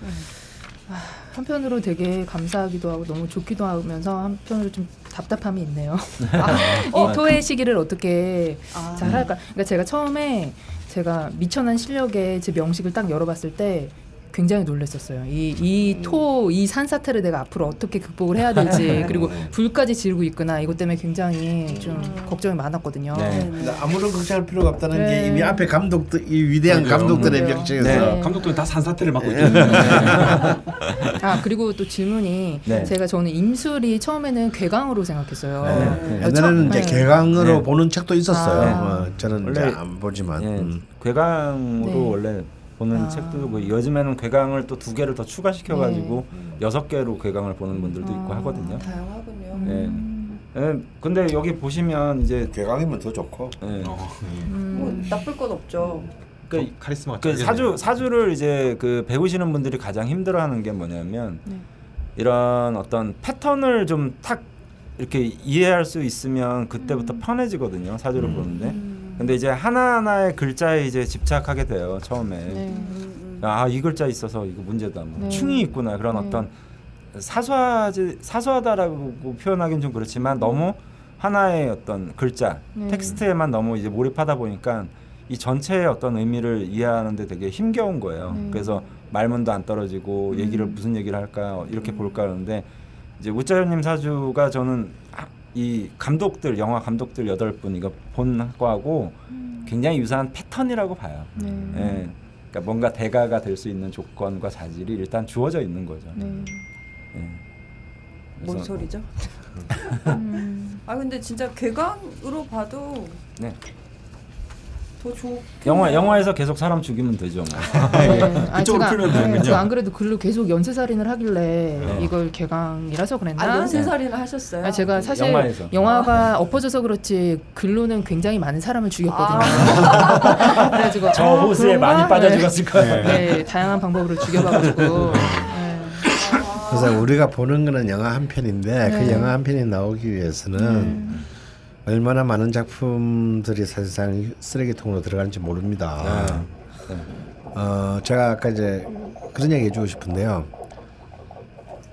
네. 아, 한편으로 되게 감사하기도 하고 너무 좋기도 하면서 한편으로 좀 답답함이 있네요. 이 토의 시기를 어떻게 아. 잘 할까? 그러니까 제가 처음에 제가 미천한 실력의 제 명식을 딱 열어봤을 때 굉장히 놀랐었어요. 이 이 토 이 산사태를 내가 앞으로 어떻게 극복을 해야 될지 그리고 불까지 지르고 있구나 이것 때문에 굉장히 좀 걱정이 많았거든요. 네. 근데 아무런 걱정할 필요가 없다는 네. 게 이미 앞에 감독들 이 위대한 그러게요. 감독들의 그러게요. 명칭에서 네. 감독들은 다 산사태를 맡고 있거든요. 아 그리고 또 질문이 네. 제가 저는 임술이 처음에는 괴강으로 생각했어요. 네. 옛날에는 이제 네. 개강으로 네. 보는 책도 있었어요. 아. 어, 저는 이제 원래- 안 보지만 예, 음. 괴강으로 네. 원래 보는 아. 책도 뭐 요즘에는 괴강을 또 두 개를 더 추가시켜 가지고 네. 여섯 개로 괴강을 보는 분들도 있고 아. 하거든요. 다양하군요. 네. 음. 예, 근데 여기 보시면 이제 개강이면 더 좋고. 예, 어, 예. 음. 뭐 나쁠 건 없죠. 그, 어, 카리스마가 그. 사주 사주를 이제 그 배우시는 분들이 가장 힘들어하는 게 뭐냐면 네. 이런 어떤 패턴을 좀 탁 이렇게 이해할 수 있으면 그때부터 편해지거든요 사주를 보는데 음. 근데 이제 하나하나의 글자에 이제 집착하게 돼요 처음에. 네. 아이 글자 있어서 이거 문제다. 뭐 네. 충이 있구나 그런 네. 어떤 사소하지 사소하다라고 표현하기는 좀 그렇지만 너무 하나의 어떤 글자 네. 텍스트에만 너무 이제 몰입하다 보니까 이 전체의 어떤 의미를 이해하는데 되게 힘겨운 거예요. 네. 그래서 말문도 안 떨어지고 음. 얘기를 무슨 얘기를 할까 이렇게 볼까 하는데 이제 우짜현님 사주가 저는 하- 이 감독들 영화 감독들 여덟 분 이거 본 거하고 굉장히 유사한 패턴이라고 봐요. 네. 예. 그러니까 뭔가 대가가 될 수 있는 조건과 자질이 일단 주어져 있는 거죠. 네. 예. 뭔 소리죠? 음. 아 근데 진짜 개강으로 봐도 네. 더 좋. 영화 영화에서 계속 사람 죽이면 되죠. 뭐. 네. 아니, 그쪽으로 제가- 풀면 네, 되는군요. 제가 안 그래도 글로 계속 연쇄 살인을 하길래 네. 이걸 개강이라서 그랬나? 아 연쇄 살인을 하셨어요? 아, 제가 사실 영화에서. 영화가 엎어져서 그렇지 글로는 굉장히 많은 사람을 죽였거든요. 그래가지고 저 아, 호수에 그런가? 많이 빠져 죽었을 거예요. 네, 네, 다양한 방법으로 죽여봐가지고. 네. 그래서 우리가 보는 거는 영화 한 편인데 그 네. 영화 한 편이 나오기 위해서는 얼마나 많은 작품들이 사실상 쓰레기통으로 들어가는지 모릅니다. 네. 어, 제가 아까 이제 그런 얘기 해주고 싶은데요.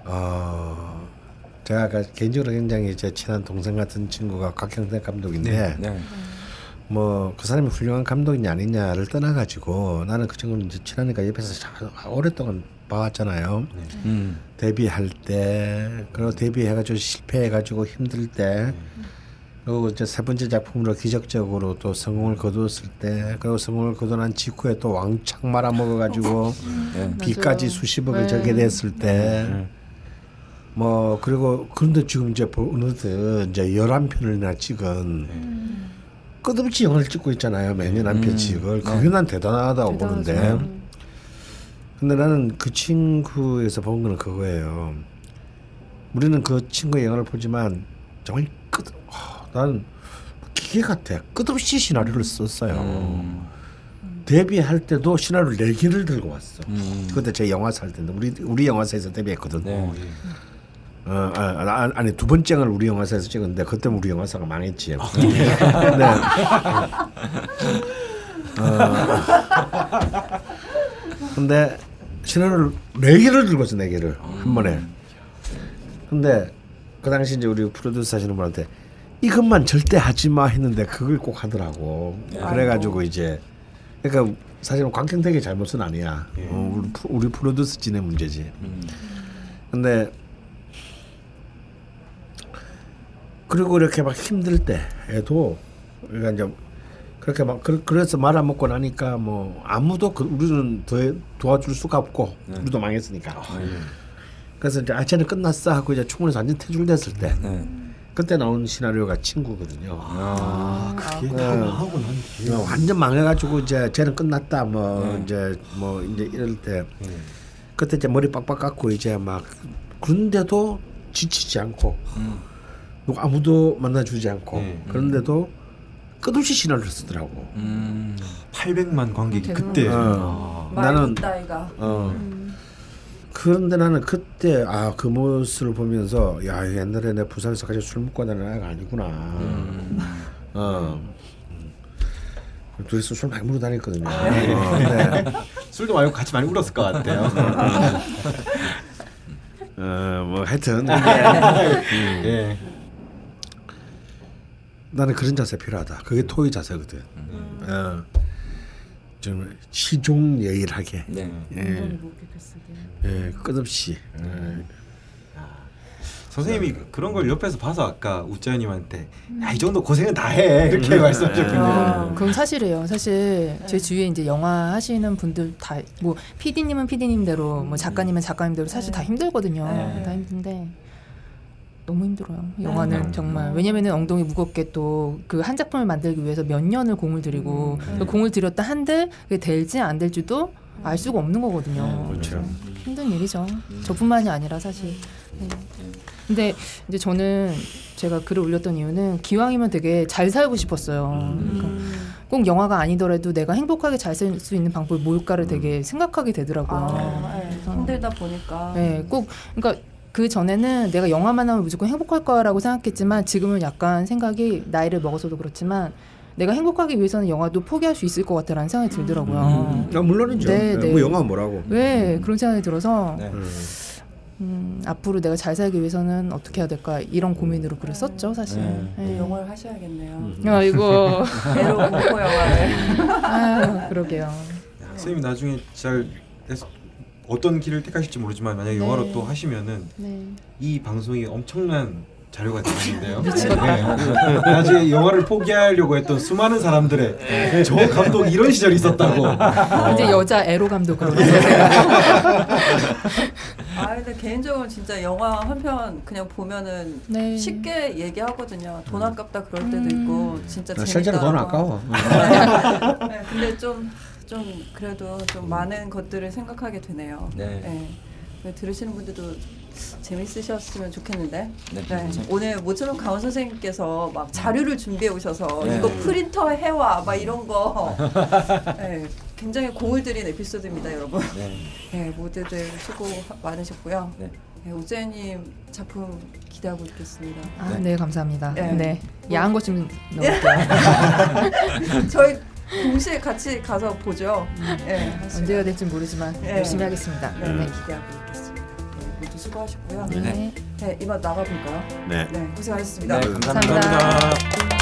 어, 제가 아까 개인적으로 굉장히 제 친한 동생 같은 친구가 곽형택 감독인데 네. 뭐 그 사람이 훌륭한 감독이냐 아니냐를 떠나가지고 나는 그 친구는 이제 친하니까 옆에서 잘 오랫동안 봐왔잖아요. 음. 데뷔할 때 그리고 데뷔해가지고 실패해가지고 힘들 때 그리고 이제 세 번째 작품으로 기적적으로 또 성공을 거두었을 때 그리고 성공을 거두난 직후에 또 왕창 말아먹어가지고 네. 비까지. 수십억을 네. 저게 됐을 때 뭐 그리고 그런데 지금 이제 어느덧 이제 열한 편을나 찍은 끝없이 영화를 찍고 있잖아요 매년 한 음. 편씩을 그게 난 대단하다고 보는데 대단하죠. 근데 나는 그 친구에서 본 거는 그거예요. 우리는 그 친구의 영화를 보지만 정말 나는 기계 같아. 끝없이 시나리오를 썼어요. 음. 데뷔할 때도 시나리오 네 개를 들고 왔어. 음. 그때 제 영화사 할 때인데 우리 우리 영화사에서 데뷔했거든. 네. 어, 아, 아, 아니 두 번째를 우리 영화사에서 찍었는데 그때 우리 영화사가 망했지. 근데 어, 근데 시나리오를 네 개를 들고 왔어 네 개를 한 번에. 근데 그 당시 이제 우리 프로듀서 하시는 분한테 이것만 절대 하지 마 했는데 그걸 꼭 하더라고. 그래가지고 이제 그러니까 사실은 광경택의 잘못은 아니야. 어, 우리, 프로- 우리 프로듀서진의 문제지. 음. 근데 그리고 이렇게 막 힘들 때에도 우리가 이제 그렇게 막 그, 그래서 말아먹고 나니까 뭐 아무도 그, 우리는 더 도와줄 수가 없고 우리도 망했으니까 그래서 이제 아 쟤는 끝났어 하고 이제 충분해서 완전 퇴출됐을 때 네. 그때 나온 시나리오가 친구거든요. 아. 네. 어, 완전 망해가지고 이제 쟤는 끝났다 뭐 이제 뭐 이제 이럴 때 그때 이제 머리 빡빡 깎고 이제 막 그런데도 지치지 않고 누구 아무도 만나주지 않고 그런데도 끝없이 시나리오를 쓰더라고. 음. 800만 관객이. 그때 어, 나는 나는 어. 그런데 나는 그때 아 그 모습을 보면서 야 옛날에 내 부산에서 같이 술 먹고 다니는 아이가 아니구나. 어. 둘이서 술 많이 먹고 다녔거든요. 어, 근데 술도 많이 먹고 같이 많이 울었을 것 같아요. 어, 뭐 하여튼 예. 나는 그런 자세 필요하다. 그게 토의 자세거든. 어. 좀 시종 예일하게, 네. 예, 예, 끝없이. 예. 선생님이 그런 걸 옆에서 봐서 아까 우짜님한테 야이 정도 고생은 다 해 이렇게 말씀하셨군요. 아, 그건 사실이에요. 사실 제 주위에 이제 영화 하시는 분들 다 뭐 PD님은 PD님대로 뭐 작가님은 작가님대로 사실 다 힘들거든요. 네. 다 힘든데 너무 힘들어요. 영화는 정말 왜냐면은 엉덩이 무겁게 또 그 한 작품을 만들기 위해서 몇 년을 공을 들이고 그 공을 들였다 한들 그게 될지 안 될지도 알 수가 없는 거거든요. 그렇죠. 힘든 일이죠. 저뿐만이 아니라 사실. 네. 근데 이제 저는 제가 글을 올렸던 이유는 기왕이면 되게 잘 살고 싶었어요. 그러니까 꼭 영화가 아니더라도 내가 행복하게 잘 살 수 있는 방법이 뭘까를 되게 생각하게 되더라고요. 아, 네. 힘들다 보니까 네, 꼭 그러니까 그 전에는 내가 영화만 하면 무조건 행복할 거라고 생각했지만 지금은 약간 생각이 나이를 먹어서도 그렇지만 내가 행복하기 위해서는 영화도 포기할 수 있을 것 같다라는 생각이 들더라고요. 아, 물론이죠. 네, 네. 뭐 영화 뭐라고. 왜 그런 생각이 들어서 네. 음. 음, 앞으로 내가 잘 살기 위해서는 어떻게 해야 될까 이런 고민으로 글을 썼죠 사실. 네. 네. 영화를 하셔야겠네요. 음. 아이고, 에로 공포 영화를. 아 그러게요. 선생님이 나중에 잘 어떤 길을 택하실지 모르지만 만약 에 영화로 네. 또 하시면은 네. 이 방송이 엄청난 자료가 되는데요. 네. 나중에 영화를 포기하려고 했던 수많은 사람들의 저 감독 이런 시절이 있었다고. 이제 여자 에로 감독으로. 아 근데 개인적으로 진짜 영화 한 편 그냥 보면은 네. 쉽게 얘기하거든요. 돈 아깝다 그럴 때도 음. 있고 진짜 나 재밌다. 실제로 돈. 아까워. 네, 근데 좀, 좀 그래도 좀 많은 것들을 생각하게 되네요. 네. 네, 들으시는 분들도 재밌으셨으면 좋겠는데. 네, 네, 괜찮- 오늘 모처럼 강원 선생님께서 막 자료를 준비해 오셔서 네. 이거 프린터 해와 막 이런 거 네, 굉장히 공을 들인 에피소드입니다, 여러분. 네. 네, 모두들 수고 많으셨고요. 네. 네, 우재님 작품 기대하고 있겠습니다. 아, 네 감사합니다. 네. 네, 야한 것좀 넣을게요. 저희 동시에 같이 가서 보죠. 네, 하시면. 언제가 될지 모르지만 네. 열심히 하겠습니다. 네, 네. 기대하고 있겠습니다. 네, 수고하셨고요. 네. 네, 이만 나가볼까요? 네. 네, 고생하셨습니다. 네. 감사합니다. 감사합니다.